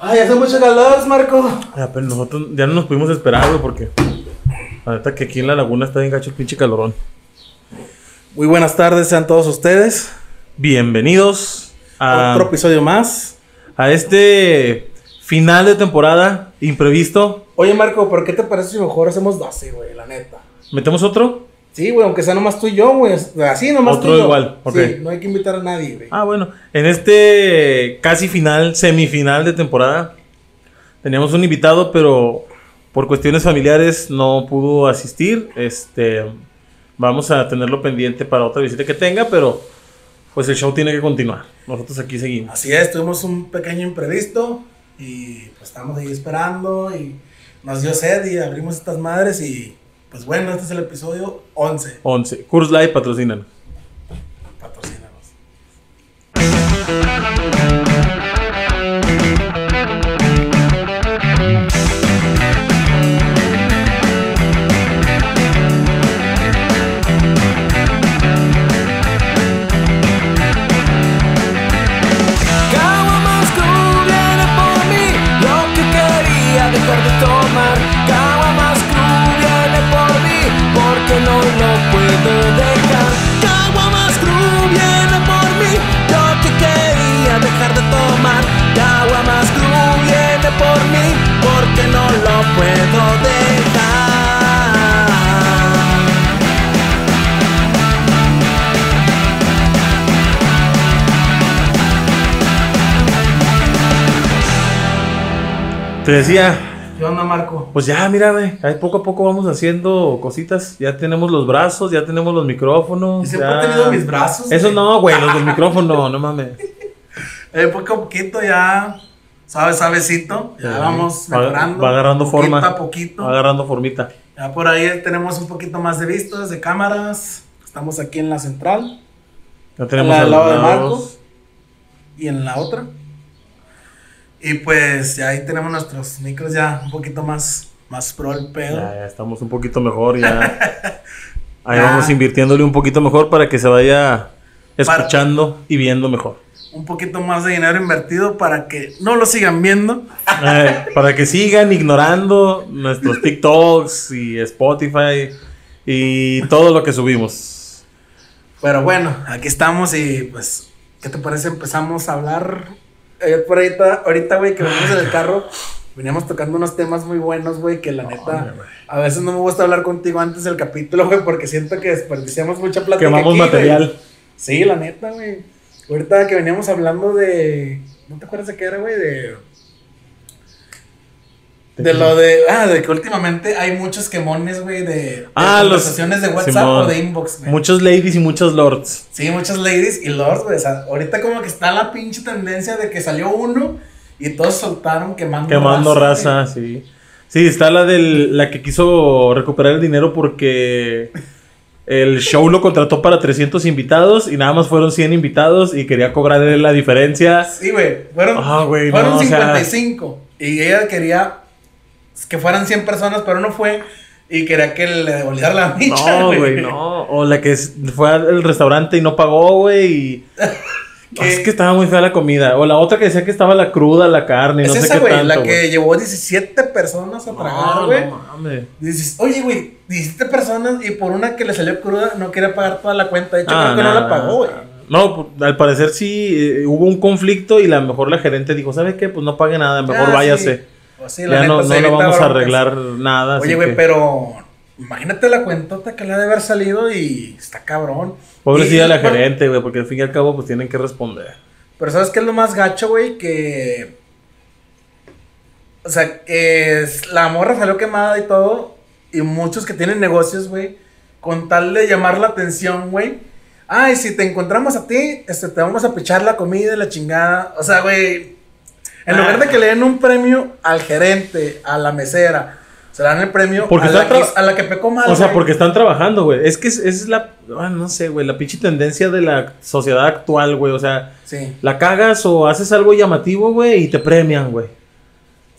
Ay, hace mucho calor, Marco. Ya, pero nosotros ya no nos pudimos esperar, güey, porque. La neta que aquí en la laguna está bien gacho el pinche calorón. Muy buenas tardes, sean todos ustedes. Bienvenidos a, Otro episodio más. a este final de temporada imprevisto. Oye, Marco, ¿por qué te parece si mejor hacemos 12, güey? La neta. ¿Metemos otro? Sí, güey, aunque sea nomás tú y yo, güey. Así nomás Otro tú y yo. igual, ok. Sí, no hay que invitar a nadie, güey. Ah, bueno. En este casi final, semifinal de temporada, teníamos un invitado, pero por cuestiones familiares no pudo asistir. Este, vamos a tenerlo pendiente para otra visita que tenga, pero pues el show tiene que continuar. Nosotros aquí seguimos. Así es, tuvimos un pequeño imprevisto y pues estamos ahí esperando y nos dio sed y abrimos estas madres y pues bueno, este es el episodio 11. 11. Curse Live patrocinan. Patrocínanos. Te decía, ¿Qué onda, Marco? pues ya, mira, güey, ahí poco a poco vamos haciendo cositas. Ya tenemos los brazos, ya tenemos los micrófonos. Siempre ya- he tenido mis brazos. Eso güey. no, güey, los del micrófono, no mames. Eh, poco a poquito ya, sabe, sabecito, ya vamos Va- mejorando. va agarrando poquito forma. a poquito. Va agarrando formita. Ya por ahí tenemos un poquito más de vistas, de cámaras. Estamos aquí en la central Ya tenemos Al lado de. Marcos. y en la otra. Y pues ya ahí tenemos nuestros micros ya un poquito más, más pro el pedo. Ya, ya estamos un poquito mejor, ya. Ahí Ya. vamos invirtiéndole un poquito mejor para que se vaya Para- escuchando y viendo mejor. Un poquito más de dinero invertido para que no lo sigan viendo. Eh, para que sigan ignorando nuestros TikToks y Spotify y todo lo que subimos. Pero bueno, aquí estamos y pues, ¿qué te parece? Empezamos a hablar. Eh, por ahorita, ahorita, güey, que venimos en el carro, veníamos tocando unos temas muy buenos, güey, que la neta, a veces no me gusta hablar contigo antes del capítulo, güey, porque siento que desperdiciamos mucha plata. Quemamos material. Sí, la neta, güey. Ahorita que veníamos hablando de. ¿No te acuerdas de qué era, güey? De. De lo de. Ah, de que últimamente hay muchos quemones, güey, de, de Ah, los- conversaciones de WhatsApp Simón. o de inbox, güey. Muchos ladies y muchos lords. Sí, muchas ladies y lords, güey. O sea, ahorita como que está la pinche tendencia de que salió uno y todos soltaron quemando Quemando raza, sí. Sí, está la del, la que quiso recuperar el dinero porque el show lo contrató para 300 invitados y nada más fueron 100 invitados y quería cobrarle la diferencia. Sí, güey. Fueron, Ah, güey, fueron no, o sea- 55. Y ella quería que fueran 100 personas, pero no fue. Y quería que le devolviera la micha, No, güey, no. O la que fue al restaurante y no pagó, güey. Y... Es que estaba muy fea la comida. O la otra que decía que estaba la cruda, la carne, Es no sé esa, qué güey, tanto. la que llevó 17 personas a tragar, güey. no mames. Dices, oye, güey, 17 personas y por una que le salió cruda no quería pagar toda la cuenta. De hecho, Ah, creo que no la pagó, güey. No, pues, al parecer sí eh, hubo un conflicto y a lo mejor la gerente dijo, ¿sabe qué? Pues no pague nada, mejor Ah, váyase. sí. Pues sí, la ya no, neta, no le vamos a broncas. arreglar nada. Oye, güey, que- pero imagínate la cuentota que le ha de haber salido y está cabrón. Pobrecilla la bueno, gerente, güey, porque al fin y al cabo pues tienen que responder. Pero ¿sabes qué es lo más gacho, güey? Que... O sea, que es- la morra salió quemada y todo. Y muchos que tienen negocios, güey, con tal de llamar la atención, güey. Ay, si te encontramos a ti, este, te vamos a pichar la comida y la chingada. O sea, güey, en lugar de que le den un premio al gerente, a la mesera, se le dan el premio Porque a, la que, tra- a la que pecó mal. O sea, güey. porque están trabajando, güey. Es que es, es la, ah, no sé, güey, la pinche tendencia de la sociedad actual, güey. O sea, Sí. la cagas o haces algo llamativo, güey, y te premian, güey.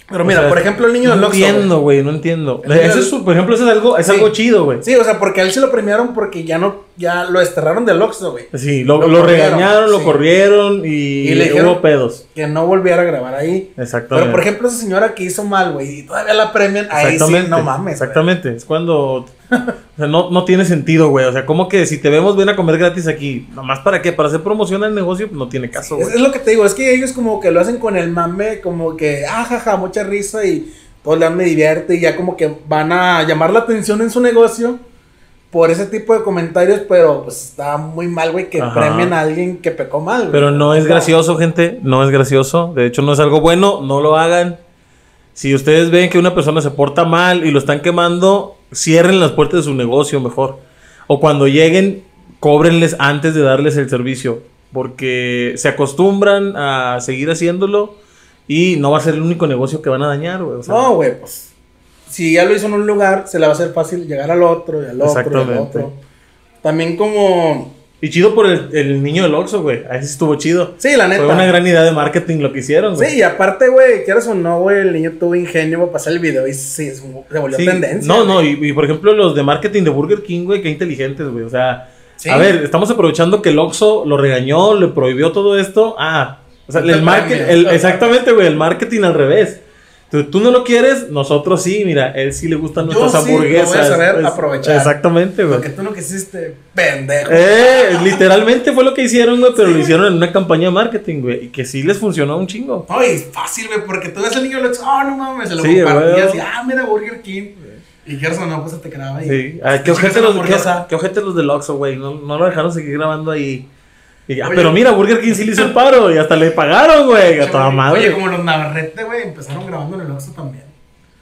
Pero O mira, sea, por ejemplo, el niño del No Oxxo, entiendo, güey. no entiendo. Eso es, por ejemplo, eso es algo, es Sí. algo chido, güey. Sí, o sea, porque a él se lo premiaron porque ya no ya lo desterraron del Oxxo, güey. Sí, lo, Lo lo corrieron, regañaron, lo sí. corrieron y, Y le dijeron- hubo pedos. Que no volviera a grabar ahí. Exactamente. Pero por ejemplo, esa señora que hizo mal, güey, y todavía la premian, ahí sí, Exactamente. no mames. Exactamente. Es cuando. o sea, no, no tiene sentido, güey. O sea, como que si te vemos, ven a comer gratis aquí. ¿Nomás para qué? Para hacer promoción al negocio, pues no tiene caso, güey. es lo que te digo, es que ellos como que lo hacen con el mame, como que, ah, jaja, mucha risa y todo le dan me divierte y ya como que van a llamar la atención en su negocio por ese tipo de comentarios, pero pues está muy mal, güey, que Ajá. premien a alguien que pecó mal, güey. Pero no es gracioso, gente. No es gracioso. De hecho, no es algo bueno. No lo hagan. Si ustedes ven que una persona se porta mal y lo están quemando, cierren las puertas de su negocio mejor. O cuando lleguen, cóbrenles antes de darles el servicio. Porque se acostumbran a seguir haciéndolo y no va a ser el único negocio que van a dañar, güey. O sea, No, güey, pues. Si ya lo hizo en un lugar, se le va a hacer fácil llegar al otro y al otro y al otro. También como. Y chido por el, el niño del Oxxo, güey. Ahí sí estuvo chido. Sí, la neta. Fue una gran idea de marketing lo que hicieron, güey. Sí, y aparte, güey, quieras o no, güey, el niño tuvo ingenio para pasar el video y sí, se volvió Sí. tendencia. No, no, y, y por ejemplo los de marketing de Burger King, güey, qué inteligentes, güey. O sea, Sí. a ver, estamos aprovechando que el Oxxo lo regañó, le prohibió todo esto. Ah, o sea, el marketing, exactamente, güey, el marketing al revés. Tú, tú no lo quieres, nosotros sí, mira, él sí le gustan Yo nuestras sí lo voy a hamburguesas. saber pues, aprovechar. Exactamente, güey. Lo que tú no quisiste, pendejo. Eh, literalmente fue lo que hicieron, güey, pero lo hicieron en una campaña de marketing, güey, y que sí les funcionó un chingo. No, y es fácil, güey, porque tú ves al niño y le dices, oh, no mames, se lo Sí, compartías y, ah, mira, Burger King. Y o no, pues se te quedaba ahí. Sí. Ay, qué chingas ojete los, qué, qué ojete los del Oxxo, güey. No, no lo dejaron seguir grabando ahí. Y, ah, Oye. pero mira, Burger King sí le hizo el paro y hasta le pagaron, güey. A toda madre. Oye, como los Navarrete, güey, empezaron grabando en el Oxxo también.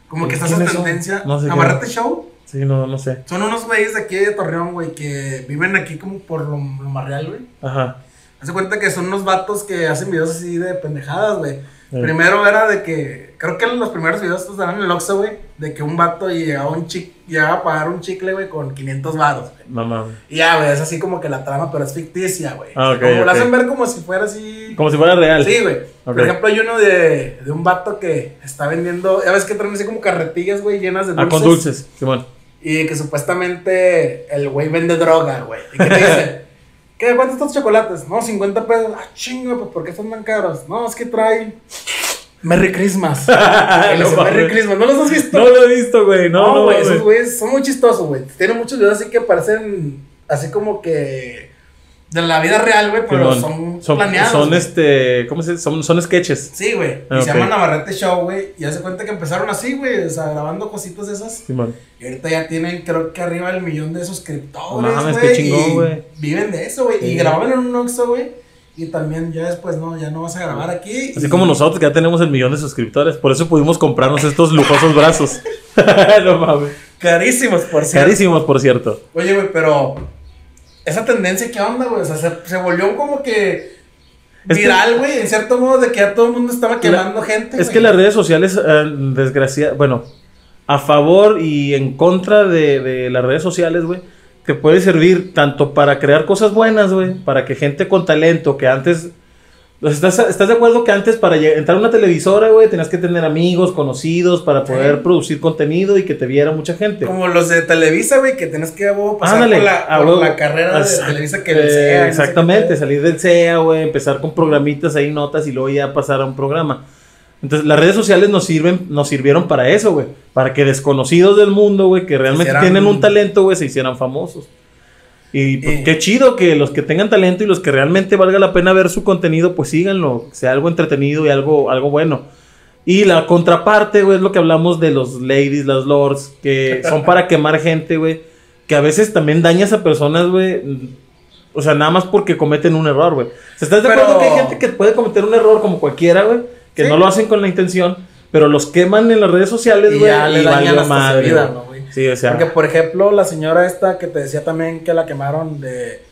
Como que está esa tendencia. No sé Navarrete Show. Sí, no, no sé. Son unos güeyes de aquí de Torreón, güey, que viven aquí como por lo, lo Marreal, güey. Ajá. Hace cuenta que son unos vatos que hacen videos así de pendejadas, güey. Sí. Primero era de que, creo que los primeros videos estos eran en el Oxxo, güey, de que un vato llegaba, un chic, llegaba a pagar un chicle, güey, con 500 varos, güey. No mames. Y ya, güey, es así como que la trama, pero es ficticia, güey. Ah, ok, como ok. la hacen ver como si fuera así... Como si fuera real. Sí, güey. Por ejemplo, hay uno de, de un vato que está vendiendo, ya ves que traen así como carretillas, güey, llenas de Ah, dulces. con dulces. Simón. Y que supuestamente el güey vende droga, güey. Y que te dice, ¿qué? ¿Cuántos estos chocolates? No, 50 pesos. Ah, chingo, pues ¿por qué son tan caros? No, es que trae Merry Christmas. No dice, Merry. Christmas. ¿No los has visto? No lo he visto, güey. No, No, no, esos güeyes son muy chistosos, güey. Tienen muchos videos así que parecen así como que de la vida real, güey, pero Simón. son, son, planeados. son güey. este, ¿cómo se dice? Son, son sketches. Sí, güey. Y Ah, se llama Navarrete Show, güey. Y hace cuenta que empezaron así, güey. O sea, grabando cositas de esas. Simón. Y ahorita ya tienen, creo que arriba del millón de suscriptores. No güey, qué chingón, y güey. Viven de eso, güey. Sí. Y graban en un Oxxo, güey. Y también ya después, no, ya no vas a grabar aquí. Así y- como nosotros que ya tenemos el millón de suscriptores. Por eso pudimos comprarnos estos lujosos brazos. no mames. Carísimos, por cierto. Carísimos, por cierto. Oye, güey, pero. Esa tendencia, ¿qué onda, güey? O sea, se, se volvió como que. Viral, güey, en cierto modo, de que ya todo el mundo estaba quemando gente. Es que las redes sociales, desgraciadamente, bueno, a favor y en contra de, de las redes sociales, güey, que puede servir tanto para crear cosas buenas, güey, para que gente con talento que antes... ¿Estás, ¿Estás de acuerdo que antes para entrar a una televisora, güey, tenías que tener amigos, conocidos, para poder Sí. producir contenido y que te viera mucha gente? Como los de Televisa, güey, que tenés que pasar Ándale, por, la, por la carrera de Televisa que eh, no sé qué Exactamente, salir del CEA, güey, empezar con programitas ahí, notas y luego ya pasar a un programa. Entonces, las redes sociales nos sirven, nos sirvieron para eso, güey. Para que desconocidos del mundo, güey, que realmente hicieran- tienen un talento, güey, se hicieran famosos. Y pues, Y- qué chido que los que tengan talento y los que realmente valga la pena ver su contenido, pues síganlo, sea algo entretenido y algo, algo bueno. Y la contraparte, güey, es lo que hablamos de los ladies, las lords, que son para quemar gente, güey. Que a veces también dañas a personas, güey. O sea, nada más porque cometen un error, güey. ¿Estás de Pero- acuerdo que hay gente que puede cometer un error como cualquiera, güey? Que Sí. no lo hacen con la intención, pero los queman en las redes sociales, Y güey. ya le y dañan su madre, vida. ¿no? Sí, o sea. Porque, por ejemplo, la señora esta que te decía también que la quemaron de...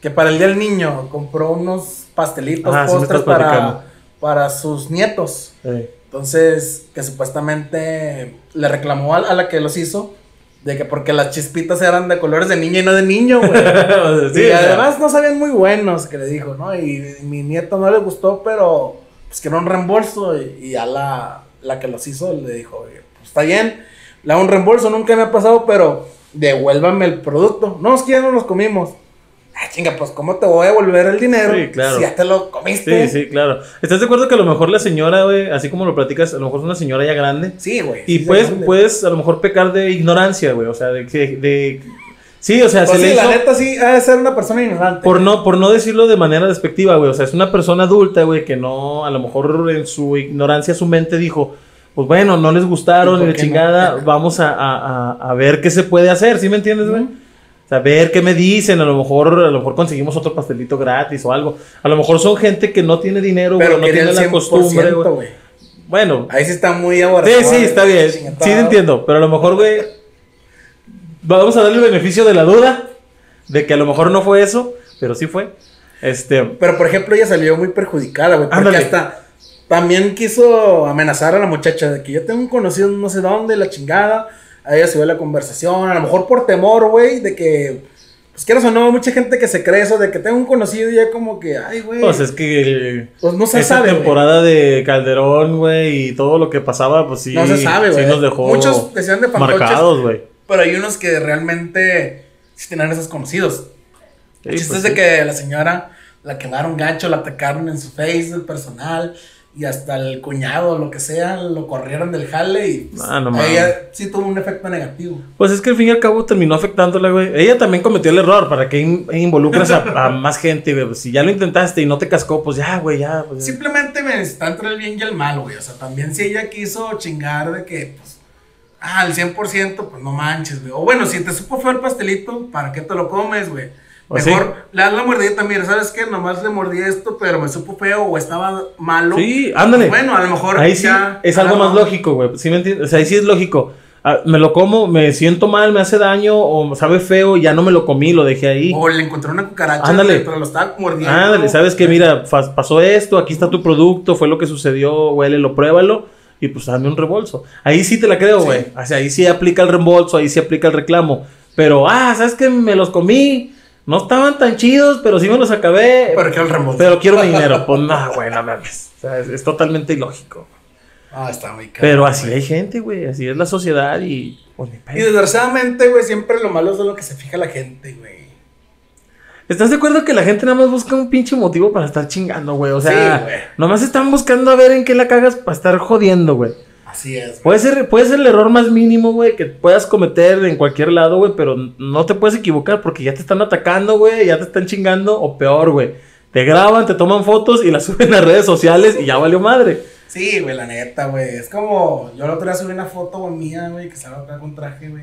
Que para el Día del Niño compró unos pastelitos, Ajá, postres para, para sus nietos. Entonces, que supuestamente le reclamó a, la que los hizo de que porque las chispitas eran de colores de niña y no de niño, güey. sí, y además no sabían muy buenos, que le dijo, ¿no? Y mi nieto no le gustó, pero pues quiero un reembolso. Y, y a la, la que los hizo le dijo, "Oye, pues está bien, hago un reembolso, nunca me ha pasado, pero devuélvame el producto. No, es que ya no los comimos. ah, chinga, pues ¿cómo te voy a devolver el dinero Sí, claro. si ya te lo comiste? Sí, sí, claro. ¿Estás de acuerdo que a lo mejor la señora, güey, así como lo platicas, a lo mejor es una señora ya grande? Sí, güey. Y sí, puedes, puedes a lo mejor pecar de ignorancia, güey. O sea, de que. De... Sí, o sea, Pues se sí, le la hizo. neta sí, ha de ser una persona ignorante. Por no, por no decirlo de manera despectiva, güey. O sea, es una persona adulta, güey, que no, a lo mejor en su ignorancia, su mente dijo, pues bueno, no les gustaron ¿Y por ni no? chingada, vamos a, a- a- ver qué se puede hacer, ¿sí me entiendes, güey? O sea, ver qué me dicen, a lo mejor, a lo mejor conseguimos otro pastelito gratis o algo. A lo mejor son gente que no tiene dinero, güey, no tiene la costumbre, 100%, güey. Bueno, Ahí sí está muy Sí, abortado. sí, está bien. Sí, te entiendo. Pero a lo mejor, güey. Vamos a darle el beneficio de la duda. De que a lo mejor no fue eso. Pero sí fue. Este. Pero por ejemplo, ella salió muy perjudicada, güey. Porque Ándale. hasta también quiso amenazar a la muchacha de que yo tengo un conocido no sé dónde, la chingada. A ella se ve la conversación. A lo mejor por temor, güey, de que. Pues quieras o no, mucha gente que se cree eso de que tengo un conocido y ya como que, ay, güey. Pues es que. el- Pues no se esa sabe. temporada de Calderón, güey. Y todo lo que pasaba, pues sí. No se sabe, güey. Sí nos dejó. Muchos decían de fantoches. Marcados, güey. Pero hay unos que realmente sí tenían esos conocidos. Sí, El chiste pues es de sí. que la señora la quemaron gacho, la atacaron en su Facebook personal y hasta el cuñado, lo que sea, lo corrieron del jale y pues, Ah, no ella sí tuvo un efecto negativo. Pues es que al fin y al cabo terminó afectándola, güey. Ella también cometió el error. ¿Para que in- involucras a, a más gente, güey? Pues si ya lo intentaste y no te cascó, pues ya, güey, ya. pues. Simplemente me está entre el bien y el mal, güey. O sea, también si ella quiso chingar de que, pues, ah, al 100%, pues no manches, güey. O bueno, si te supo feo el pastelito, ¿para qué te lo comes, güey? Mejor le das la mordidita, mira, ¿sabes qué? Nomás le mordí esto, pero me supo feo o estaba malo. Sí, ándale. Bueno, a lo mejor Ahí sí es algo más lógico, güey. ¿Sí me entiendes? O sea, ahí sí es lógico. Ah, me lo como, me siento mal, me hace daño o sabe feo, ya no me lo comí, lo dejé ahí. O le encontró una cucaracha, Ándale. pero lo estaba mordiendo. Ándale, sabes que mira, pasó esto, aquí está tu producto, fue lo que sucedió, huélelo, pruébalo y pues dame un reembolso. Ahí sí te la creo, Sí. güey. O sea, ahí sí aplica el reembolso, ahí sí aplica el reclamo. Pero, ah, sabes que me los comí, no estaban tan chidos, pero sí me los acabé. Pero quiero el reembolso. Pero quiero mi dinero. Pues no, güey, no mames. O sea, es, es totalmente ilógico. Ah, está muy caro. Pero así hay gente, güey. Así es la sociedad y. Pues Y desgraciadamente, güey, siempre lo malo es de lo que se fija la gente, güey. ¿Estás de acuerdo que la gente nada más busca un pinche motivo para estar chingando, güey? O sea, Sí, güey. nomás están buscando a ver en qué la cagas para estar jodiendo, güey. Así es, güey. Puede ser, puede ser el error más mínimo, güey, que puedas cometer en cualquier lado, güey, pero no te puedes equivocar porque ya te están atacando, güey, ya te están chingando, o peor, güey. Te graban, te toman fotos y las suben a redes sociales y ya valió madre. Sí, güey, la neta, güey. Es como, yo el otro día subí una foto güey, mía, güey, que estaba acá con traje, güey.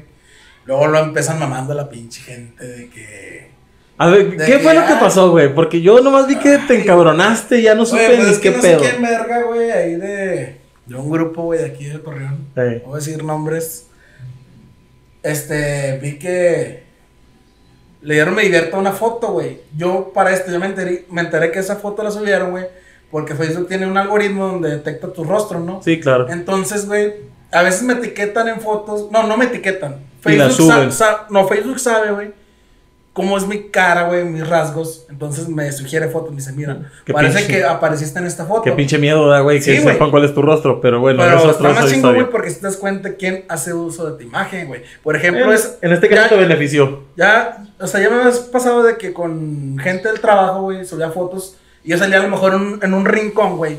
Luego lo empiezan mamando la pinche gente de que... A ver, ¿qué fue lo que pasó, güey? Porque yo nomás vi que te encabronaste ya no supe pues ni qué no pedo. sé quién verga, güey, ahí de, de un grupo, güey, de aquí de Torreón. Sí. Voy a decir nombres. Este, vi que le dieron me divierta una foto, güey. Yo para esto, yo me enteré, me enteré que esa foto la subieron, güey. Porque Facebook tiene un algoritmo donde detecta tu rostro, ¿no? Sí, claro. Entonces, güey, a veces me etiquetan en fotos. No, no me etiquetan. Y la Facebook sa- sa- no, Facebook sabe, güey, cómo es mi cara, güey, mis rasgos. Entonces me sugiere fotos. Me dice, mira, parece pinche- que apareciste en esta foto. Qué pinche miedo da, güey, que Sí, sepan cuál es tu rostro. Pero bueno, Pero eso es está más chingo, güey, porque si te das cuenta quién hace uso de tu imagen, güey. Por ejemplo, En, es. en este caso ya- te benefició. Ya, o sea, ya me has pasado de que con gente del trabajo, güey, subía fotos y yo salía a lo mejor en un, en un rincón, güey.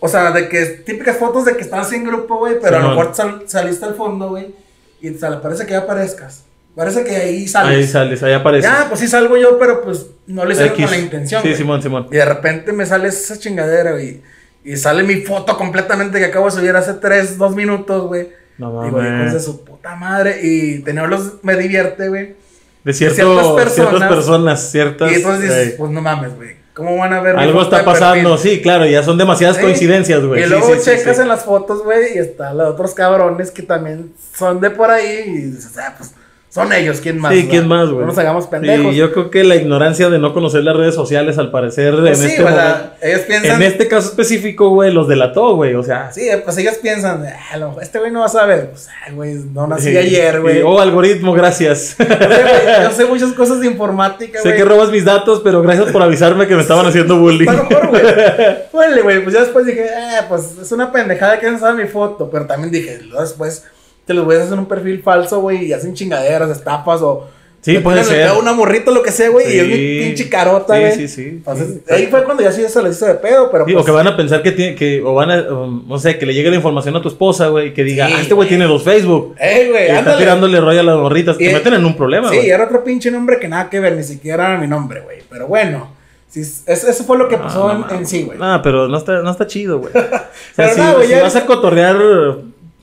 O sea, de que típicas fotos de que estás en grupo, güey, pero a lo mejor sal- saliste al fondo, güey, y sale, parece que ya aparezcas. Parece que ahí sales. Ahí sales, ahí aparece. Ya, pues sí salgo yo, pero pues no lo hice X. con la intención. Sí. Simón, Simón. Y de repente me sale esa chingadera, güey. Y sale mi foto completamente que acabo de subir hace 3, 2 minutos, güey. No Digo, hijos de mames. su puta madre. Y tenerlos me divierte, güey. De cierto- ciertas ciertas personas. personas, ciertas. Y entonces dices, pues no mames, güey. ¿Cómo van a ver algo está de pasando, perfil? sí, claro, ya son demasiadas Sí. coincidencias, güey. Y Sí, luego sí, checas en las fotos, güey, y están los otros cabrones que también son de por ahí. Y dices, ah, pues son ellos, ¿quién más? Sí? ¿quién más, güey? No nos hagamos pendejos. Y yo creo que la ignorancia de no conocer las redes sociales, al parecer, Pues en, sí, este o momento- sea, ellos piensan. en este caso específico, güey, los delató, güey. O sea, Sí, pues ellos piensan, ah, a lo mejor este güey no va a saber. Pues, güey, no nací sí, ayer, güey. sí, Oh, algoritmo, gracias. Yo sé, güey, yo sé muchas cosas de informática, sé güey. que robas mis datos, pero gracias por avisarme que me estaban haciendo bullying. Está mejor, güey. Ponle, güey. Pues ya después dije, eh, pues es una pendejada que no sabe mi foto. Pero también dije, después te los voy a hacer un perfil falso, güey, y hacen chingaderas, estafas o, Sí, puede ser. una morrita, lo que sea, güey, y es mi Sí. pinche carota, Sí, güey. sí, sí. Entonces, Sí. ahí fue cuando ya sí se lo hizo de pedo, pero Sí, pues, o que van a pensar que tiene, que, o van a, um, no sé, que le llegue la información a tu esposa, güey, y que diga, Sí, ah, este güey güey. tiene dos Facebook. ¡Ey, güey! Y está tirándole rollo a las morritas. Te meten en un problema, Sí, güey. era otro pinche nombre que nada que ver, ni siquiera era mi nombre, güey. Pero bueno, sí, es- eso fue lo que pasó Ah, en, no en mames. sí, güey. No, pero no está, no está chido, güey. O sea, Pero si, no, güey, si ya- vas a cotorrear,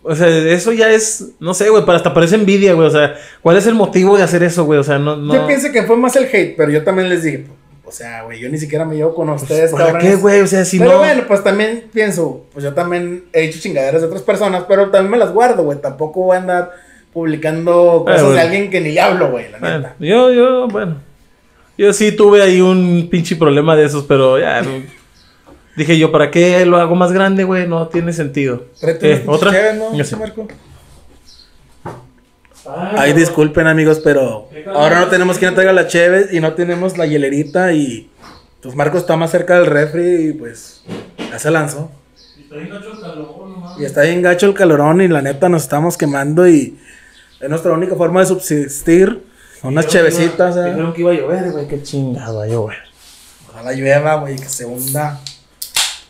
o sea, eso ya es, no sé, güey, para hasta parece envidia, güey. O sea, ¿cuál es el motivo de hacer eso, güey? O sea, no, no. Yo pienso que fue más el hate, pero yo también les dije, o sea, güey, yo ni siquiera me llevo con ustedes, ¿Para qué, güey? O sea, si pero no. bueno, pues también pienso, pues yo también he hecho chingaderas de otras personas, pero también me las guardo, güey. Tampoco voy a andar publicando cosas bueno. de alguien que ni hablo, güey, la Bueno, neta. yo, yo, bueno. Yo sí tuve ahí un pinche problema de esos, pero ya. Dije yo, ¿para qué lo hago más grande, güey? No tiene sentido. Eh, ¿Otra? ¿no? Sé. Marco? Ay, disculpen amigos, pero ahora no tenemos quien traiga la cheve y no tenemos la hielerita y pues Marco está más cerca del refri y pues ya se lanzó. Y está bien gacho el calorón y la neta nos estamos quemando y es nuestra única forma de subsistir. Unas chevecitas, ¿eh? Dijeron que iba a llover, güey. Qué chingado va a llover. Ojalá llueva, güey, que se hunda.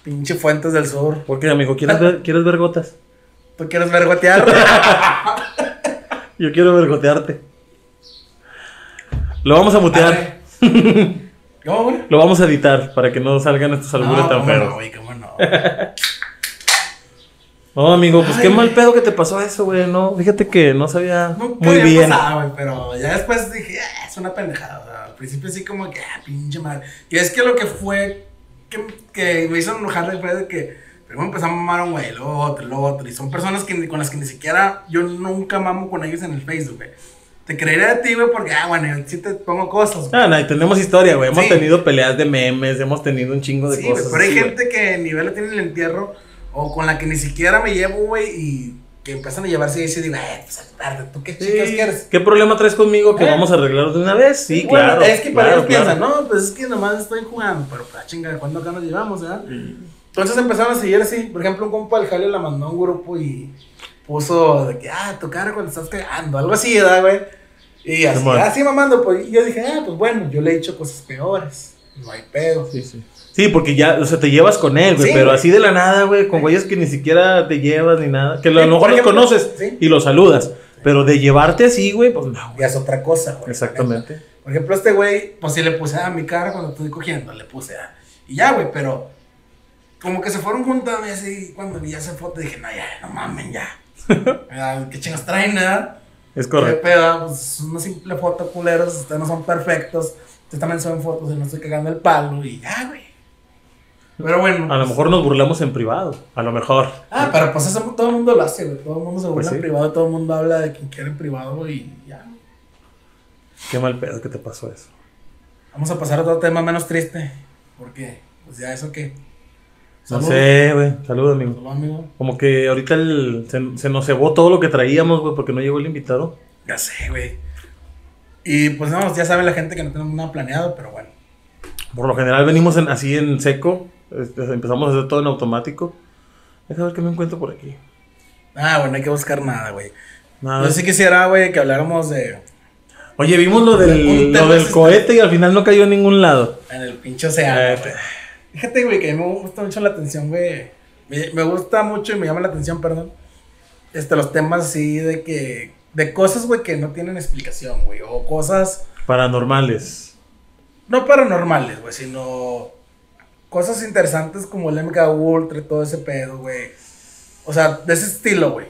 Pinche Fuentes del Sur. ¿Por qué, amigo? ¿Quieres ver, ¿quieres ver gotas? ¿Tú quieres vergotear? Yo quiero vergotearte. Lo vamos a mutear. ¿Cómo, güey? Lo vamos a editar para que no salgan estos albures No, tan no, feos. güey, cómo no. No, amigo, pues Ay, qué mal pedo que te pasó eso, güey. No, fíjate que no sabía Nunca muy había bien. pasado, güey, pero ya después dije, "Ah, es una pendejada. Al principio sí como que, ah, pinche madre. Y es que lo que fue que, que me hizo enojar fue de que primero empezamos a mamar a un güey, luego otro, luego otro. Y son personas que, con las que ni siquiera yo nunca mamo con ellos en el Facebook, güey. Te creería de ti, güey, porque, ah, bueno, sí te pongo cosas, güey. Ah, no, y tenemos historia, güey. Hemos Sí. tenido peleas de memes, hemos tenido un chingo de Sí, güey, cosas. pero hay güey. gente que ni vela tiene el entierro o con la que ni siquiera me llevo, güey, y que empiezan a llevarse y digo, eh, pues espérate, ¿tú qué Sí. chicas quieres? ¿Qué problema traes conmigo que Eh. vamos a arreglar de una vez? Sí, Bueno, claro. Es que para claro, ellos piensan, no, pues es que nomás estoy jugando, pero pues chinga, ¿cuándo acá nos llevamos, verdad? Entonces empezaron a seguir así. Por ejemplo, un compa del Jale la mandó a un grupo y puso de que, ah, tu cara cuando estás cagando, algo así, ¿verdad, güey? Y así, así mamando, pues y yo dije, ah, pues bueno, yo le he dicho cosas peores, no hay pedo. Sí, sí. Sí, porque ya, o sea, te llevas con él, güey, Sí, pero güey. así de la nada, güey, con güeyes que ni siquiera te llevas ni nada, que a lo Sí, mejor los conoces sí. y los saludas, pero de llevarte así, güey, pues no, Ya es otra cosa, güey. Exactamente. Por ejemplo, este güey, pues sí le puse a mi cara cuando estoy cogiendo, le puse a. Y ya, güey, pero como que se fueron juntando y así, cuando vi esa foto dije, no, ya, no mamen, ya. ¿Qué chingas traen, nada? Es ¿Qué correcto. pedo? Pues una simple foto, culeros, ustedes no son perfectos. Ustedes también son fotos y no estoy cagando el palo y ya, güey. Pero bueno. A lo mejor nos burlamos en privado, a lo mejor. Ah, pero pues eso todo el mundo lo hace, güey. Todo el mundo se burla Pues sí. en privado, todo el mundo habla de quien quiere en privado y ya. Qué mal pedo que te pasó eso. Vamos a pasar a otro tema menos triste. Porque, pues ya eso que. No sé, güey. Saludos, amigo. Salud, amigo. Como que ahorita el- se, se nos cebó todo lo que traíamos, güey, porque no llegó el invitado. Ya sé, güey. Y pues no, ya sabe la gente que no tenemos nada planeado, pero bueno. Por lo general venimos en- así en seco. Este, empezamos a hacer todo en automático. Deja ver qué me encuentro por aquí. Ah, bueno, hay que buscar nada, güey. Nada. Yo sí quisiera, güey, que habláramos de. Oye, vimos lo del, lo del cohete y al final no cayó en ningún lado. En el pinche océano. Eh, güey. Fíjate, güey, que a mí me gusta mucho la atención, güey. Me, me gusta mucho y me llama la atención, perdón. Este, los temas así de que. De cosas, güey, que no tienen explicación, güey. O cosas. Paranormales. No paranormales, güey, sino. Cosas interesantes como el MK Ultra y todo ese pedo, güey. O sea, de ese estilo, güey.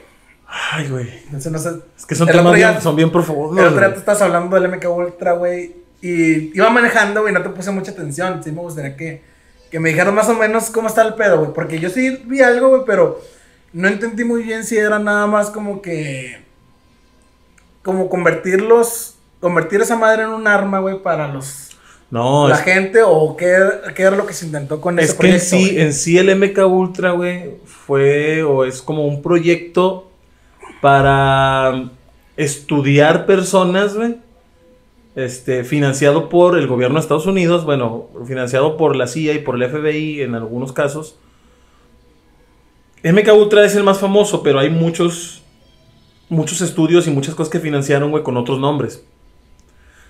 Ay, güey. Entonces, no sé. Es que son temas día- bien, son bien profundos. El otro día te estás hablando del MK Ultra, güey. Y iba manejando, güey, no te puse mucha atención. Sí me gustaría que, que me dijeras más o menos cómo está el pedo, güey. Porque yo sí vi algo, güey, pero no entendí muy bien si era nada más como que. Como convertirlos. Convertir esa madre en un arma, güey, para los. No, la es, gente o qué, qué era lo que se intentó con es ese que en proyecto. sí, güey? en sí el MK Ultra, güey, fue o es como un proyecto para estudiar personas, güey. Este, financiado por el gobierno de Estados Unidos, bueno, financiado por la CIA y por el FBI en algunos casos. MK Ultra es el más famoso, pero hay muchos muchos estudios y muchas cosas que financiaron, güey, con otros nombres.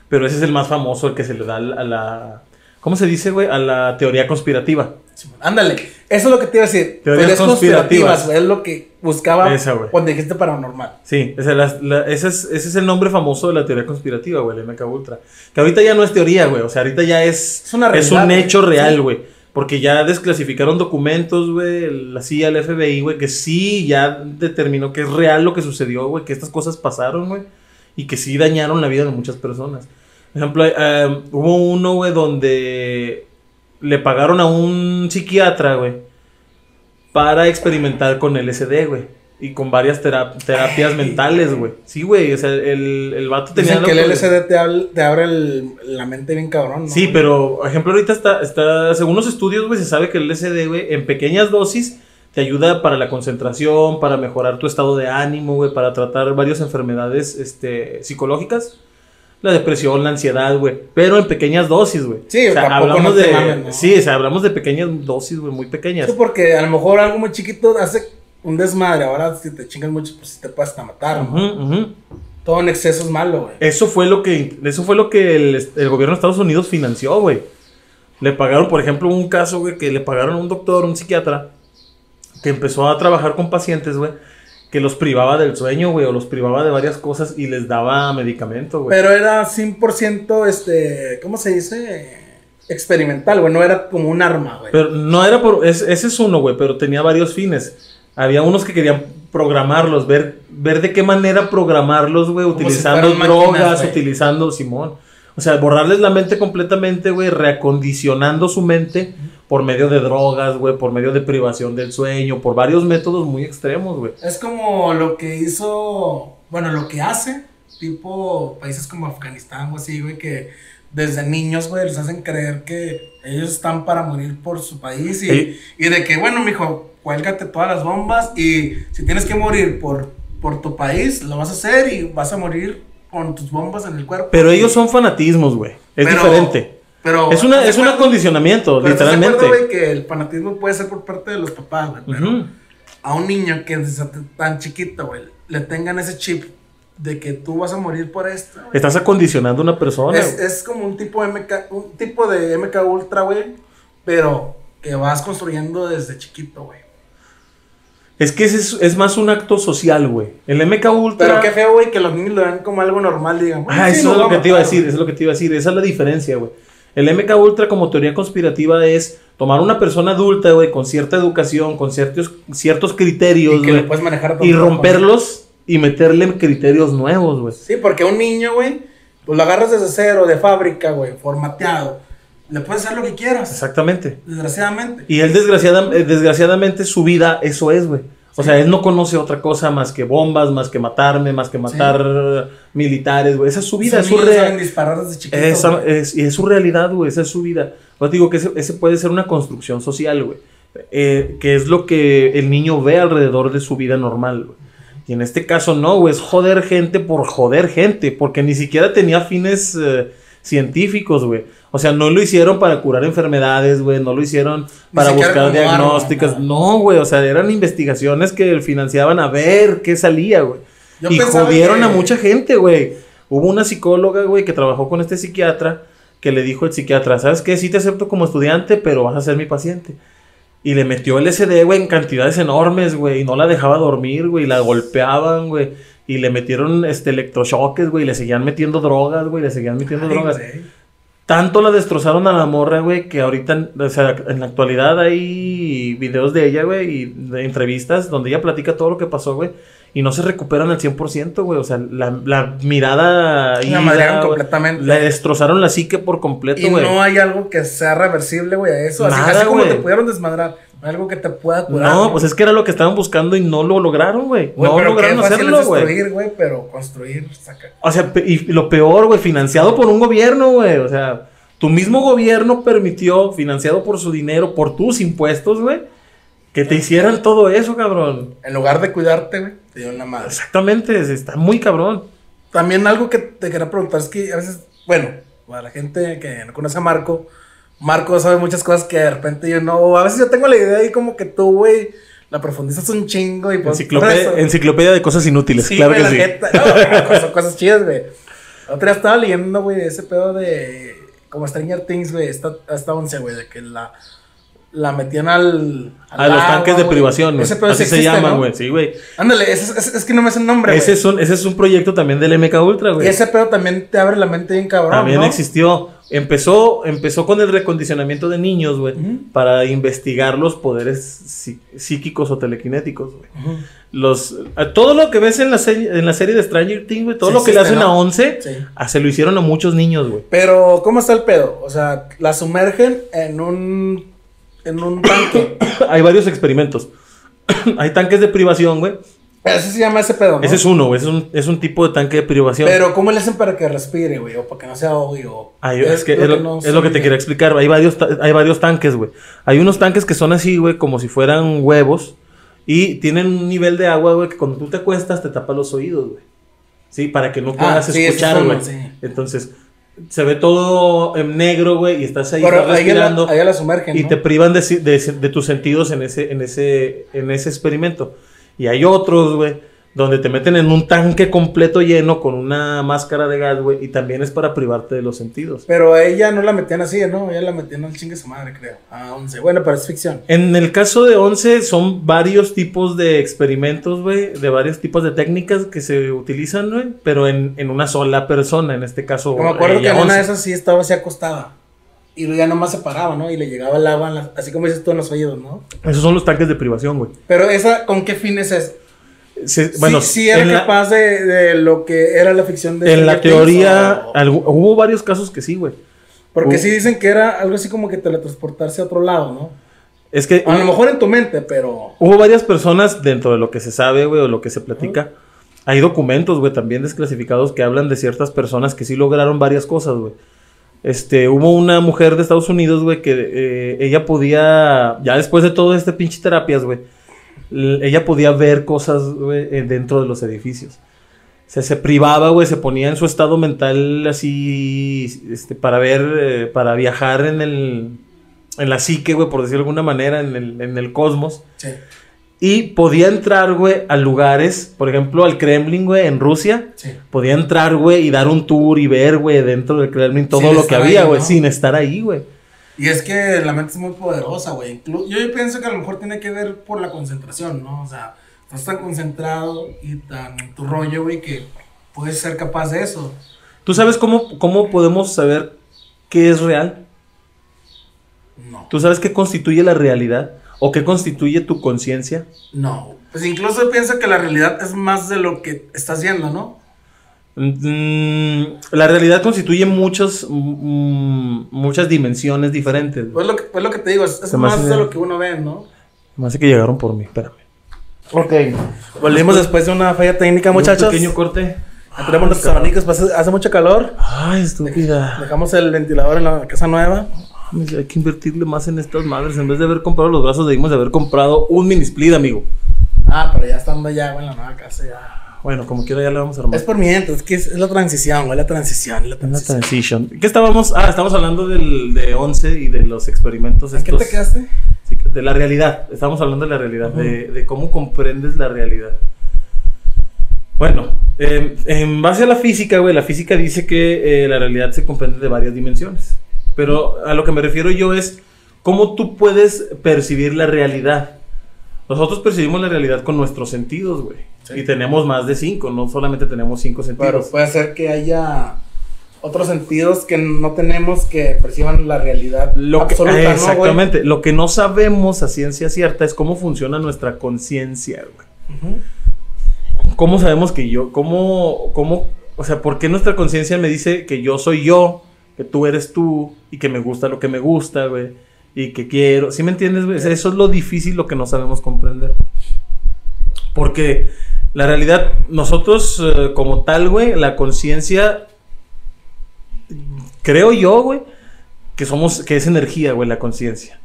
Pero ese es el más famoso, el que se le da a la... ¿Cómo se dice, güey? A la teoría conspirativa. Ándale, eso es lo que te iba a decir. Teorías Teorías conspirativas. güey, es lo que buscaba Esa, cuando dijiste paranormal. Sí, esa es la- la- ese, es, ese es el nombre famoso de la teoría conspirativa, güey, el MK Ultra. Que ahorita ya no es teoría, güey. O sea, ahorita ya es, Es una es realidad, un güey. hecho real, Sí. güey. Porque ya desclasificaron documentos, güey, la CIA, el FBI, güey, que sí ya determinó que es real lo que sucedió, güey, que estas cosas pasaron, güey, y que sí dañaron la vida de muchas personas. Por ejemplo, eh, hubo uno, güey, donde le pagaron a un psiquiatra, güey, para experimentar con LSD, güey. Y con varias tera- terapias mentales, güey. Sí, güey. O sea, el, el vato tenía. Dicen que el LSD te, te abre el- la mente bien cabrón, ¿no? Sí, pero, por ejemplo, ahorita está, está, según los estudios, güey, se sabe que el LSD, güey, en pequeñas dosis te ayuda para la concentración, para mejorar tu estado de ánimo, güey, para tratar varias enfermedades, este, psicológicas. La depresión, la ansiedad, güey. Pero en pequeñas dosis, güey. Sí, o sea, hablamos no de... mames, ¿no? Sí, o sea, hablamos de pequeñas dosis, güey, muy pequeñas. Sí, porque a lo mejor algo muy chiquito hace un desmadre. Ahora, si te chingas mucho, pues sí te puedes hasta matar, ¿no? Todo en exceso es malo, güey. Eso fue lo que, eso fue lo que el, el gobierno de Estados Unidos financió, güey. Le pagaron, por ejemplo, un caso, güey, que le pagaron a un doctor, un psiquiatra, que empezó a trabajar con pacientes, güey, que los privaba del sueño, güey, o los privaba de varias cosas y les daba medicamento, güey. Pero era 100%, este, ¿cómo se dice? Experimental, güey. No era como un arma, güey. Pero no era por. es- ese es uno, güey, pero tenía varios fines. Había unos que querían programarlos, ver, ver de qué manera programarlos, güey, si utilizando máquinas, drogas, utilizando Simón. O sea, borrarles la mente completamente, güey, reacondicionando su mente por medio de drogas, güey, por medio de privación del sueño, por varios métodos muy extremos, güey. Es como lo que hizo, bueno, lo que hace, tipo países como Afganistán o así, güey, que desde niños, güey, les hacen creer que ellos están para morir por su país y, Sí. y de que, bueno, mijo, cuélgate todas las bombas y si tienes que morir por, por tu país, lo vas a hacer y vas a morir con tus bombas en el cuerpo. Pero ellos son fanatismos, güey. Es Pero- diferente. Pero, Es, una, ¿estás es un acondicionamiento, Pero ¿estás de literalmente. que el fanatismo puede ser por parte de los papás, güey, pero Ujú. a un niño que desde tan chiquito, güey, le tengan ese chip de que tú vas a morir por esto, güey. Estás acondicionando a una persona. Es, es como un tipo de MK, un tipo de MK Ultra, güey, pero que vas construyendo desde chiquito, güey. Es que es, es más un acto social, güey. El MK Ultra. Pero qué feo, güey, que los niños lo vean como algo normal, digan. "Bueno, Ah, sí, eso nos es lo va que te iba a decir, güey". eso es lo que te iba a decir. Esa es la diferencia, güey. El MK Ultra como teoría conspirativa es tomar una persona adulta, güey, con cierta educación, con ciertos, ciertos criterios, Y que lo puedes manejar y romperlos y meterle criterios nuevos, güey. Sí, porque un niño, güey, pues lo agarras desde cero, de fábrica, güey, formateado. Le puedes hacer lo que quieras, Exactamente. desgraciadamente. Y él desgraciada- eh, desgraciadamente su vida eso es, güey. O sea, él no conoce otra cosa más que bombas, más que matarme, más que matar militares, güey. Esa es su vida, es su niños rea- saben disparar desde chiquitos. Esa- es, y es su realidad, güey, esa es su vida. Yo digo que ese, ese puede ser una construcción social, güey. Eh, que es lo que el niño ve alrededor de su vida normal, güey. Y en este caso no, güey, es joder gente por joder gente, porque ni siquiera tenía fines eh, científicos, güey. O sea, no lo hicieron para curar enfermedades, güey, no lo hicieron para buscar como arma. No, güey, o sea, eran investigaciones que financiaban a ver qué salía, güey. Y jodieron que- a mucha gente, güey. Hubo una psicóloga, güey, que trabajó con este psiquiatra, que le dijo el psiquiatra, ¿sabes qué? Sí te acepto como estudiante, pero vas a ser mi paciente. Y le metió el SD, güey, en cantidades enormes, güey, y no la dejaba dormir, güey, y la golpeaban, güey. Y le metieron este electrochoques, güey, y le seguían metiendo drogas, güey, le seguían metiendo Ay, drogas. Tanto la destrozaron a la morra, güey, que ahorita, o sea, en la actualidad hay videos de ella, güey, y de entrevistas donde ella platica todo lo que pasó, güey, y no se recuperan al 100%, güey, o sea, la, la mirada... La madrearon completamente. Le destrozaron la psique por completo, Y güey. no hay algo que sea reversible, güey, a eso. Así, Nada, así como güey. te pudieron desmadrar, algo que te pueda curar. No, pues es que era lo que estaban buscando y no lo lograron, güey. Güey, No pero qué lograron fácil hacerlo, es güey. destruir, güey, pero construir, saca. O sea, y lo peor, güey, financiado por un gobierno, güey. O sea, tu mismo gobierno permitió, financiado por su dinero, por tus impuestos, güey, que te hicieran todo eso, cabrón. En lugar de cuidarte, güey, te dio una madre. Exactamente, es- está muy cabrón. También algo que te quería preguntar es que a veces, bueno, para la gente que no conoce a Marco, Marco sabe muchas cosas que de repente yo no, a veces yo tengo la idea y como que tú, güey, la profundizas un chingo y pues, Enciclopedia, enciclopedia de cosas inútiles, Sí, claro güey, que sí. no, son cosas chidas, güey. Otra estaba leyendo, güey, ese pedo de. Como Stranger Things, güey, esta, esta once, güey, de que la. La metían al. al A los agua, tanques de güey. privación, güey. Ese pedo Así sí se llaman, ¿no? güey. Sí, güey. Ándale, ese- es que no me sé el nombre, Ese güey. es, un, ese es un proyecto también del MK Ultra, Y güey. ese pedo también te abre la mente bien cabrón, También ¿no? existió. Empezó, empezó con el recondicionamiento de niños, güey. Para investigar los poderes psí- psíquicos o telequinéticos, güey. Los, a- todo lo que ves en la, serie, en la serie de Stranger Things, güey, todo Sí lo que le hacen ¿no? a 11, Sí. ah, se lo hicieron a muchos niños, güey. Pero, ¿cómo está el pedo? O sea, la sumergen en un. En un tanque. Hay varios experimentos. Hay tanques de privación, güey. Ese se llama ese pedo, ¿no? Ese es uno, güey. Es un, es un tipo de tanque de privación. Pero, ¿cómo le hacen para que respire, güey? O para que no sea ahogue, o... Ay, es, que es, lo, no es lo que te quería explicar. Hay varios, hay varios tanques, güey. Hay unos tanques que son así, güey, como si fueran huevos. Y tienen un nivel de agua, güey, que cuando tú te acuestas te tapa los oídos, güey. Sí, para que no Ah, puedas sí, esos escuchar, güey. sí. Entonces, se ve todo en negro, güey, y estás ahí Pero estás ahí la, respirando. ahí la sumergen, y ¿no? te privan de, de- de tus sentidos en ese, en ese, en ese experimento. Y hay otros, güey, donde te meten en un tanque completo lleno con una máscara de gas, güey, y también es para privarte de los sentidos. Pero a ella no la metían así, ¿no? Ella la metían al chingue su madre, creo. A 11. Bueno, pero es ficción. En el caso de 11 son varios tipos de experimentos, güey, de varios tipos de técnicas que se utilizan, güey, pero en, en una sola persona, en este caso. Me acuerdo que en una 11. de esas sí estaba así acostada. Y ya nomás se paraba, ¿no? Y le llegaba el agua, así como dices tú en los oídos, ¿no? Esos son los tanques de privación, güey. Pero esa, ¿con qué fines es? Bueno, sí, sí era en la- capaz de, de lo que era la ficción de En la Stranger teoría, o- algu- hubo varios casos que sí, güey. Porque sí dicen que era algo así como que teletransportarse a otro lado, ¿no? Es que A lo mejor en tu mente, pero... hubo varias personas dentro de lo que se sabe, güey, o lo que se platica. Hay documentos, güey, también desclasificados que hablan de ciertas personas que sí lograron varias cosas, güey. Este, hubo una mujer de Estados Unidos, güey, que eh, ella podía, ya después de todo este pinche terapias, güey, ella podía ver cosas, güey, eh, dentro de los edificios. O sea, se privaba, güey, se ponía en su estado mental así, este, para ver, eh, para viajar en el, en la psique, güey, por decirlo de alguna manera, en el, en el cosmos. Sí. Y podía entrar, güey, a lugares, por ejemplo, al Kremlin, güey, en Rusia. Sí. Podía entrar, güey, y dar un tour y ver, güey, dentro del Kremlin todo Sin lo que había, güey, ¿no? sin estar ahí, güey. Y es que la mente es muy poderosa, güey. Yo pienso que a lo mejor tiene que ver por la concentración, ¿no? O sea, estás tan concentrado y tan en tu rollo, güey, que puedes ser capaz de eso. ¿Tú sabes cómo, cómo podemos saber qué es real? No. ¿Tú sabes qué constituye la realidad? ¿O qué constituye tu conciencia? No. Pues incluso pienso que la realidad es más de lo que estás viendo, ¿no? Mm, la realidad constituye muchos, mm, muchas dimensiones diferentes. Pues lo que, pues lo que te digo, es, más de lo que uno ve, ¿no? Me hace que llegaron por mí, espérame. Ok. Volvimos después de una falla técnica, muchachos. Un pequeño corte. Ya tenemos nuestros abanicos, pues, hace, mucho calor. Ay, estúpida. Dejamos el ventilador en la casa nueva. Mames, Hay que invertirle más en estas madres. En vez de haber comprado los brazos, debimos de haber comprado un mini split, amigo. Ah, pero ya estando ya, en la nueva casa ya. Bueno, como quiera, ya le vamos a armar. Es por mientras, es que es, es la transición, güey, la transición, la Es la transición. transition. ¿Qué estábamos? Ah, estamos hablando del, de 11 y de los experimentos ¿En qué te quedaste? Sí, de la realidad. Estamos hablando de la realidad, de, de cómo comprendes la realidad. Bueno, eh, en base a la física, güey, la física dice que eh, la realidad se comprende de varias dimensiones. Pero a lo que me refiero yo es cómo tú puedes percibir la realidad. Nosotros percibimos la realidad con nuestros sentidos, güey. Sí. Y tenemos más de cinco, no solamente tenemos cinco Pero sentidos. puede ser que haya otros sentidos que no tenemos que perciban la realidad Lo exactamente. Lo que no sabemos a ciencia cierta es cómo funciona nuestra conciencia, güey. ¿Cómo sabemos que yo, cómo, cómo, o sea, por qué nuestra conciencia me dice que yo soy yo, que tú eres tú y que me gusta lo que me gusta, güey, y que quiero, ¿sí me entiendes, güey? O sea, eso es lo difícil, lo que no sabemos comprender. Porque la realidad, nosotros eh, como tal, güey, la conciencia, creo yo, güey, que somos, que es energía, güey, la conciencia.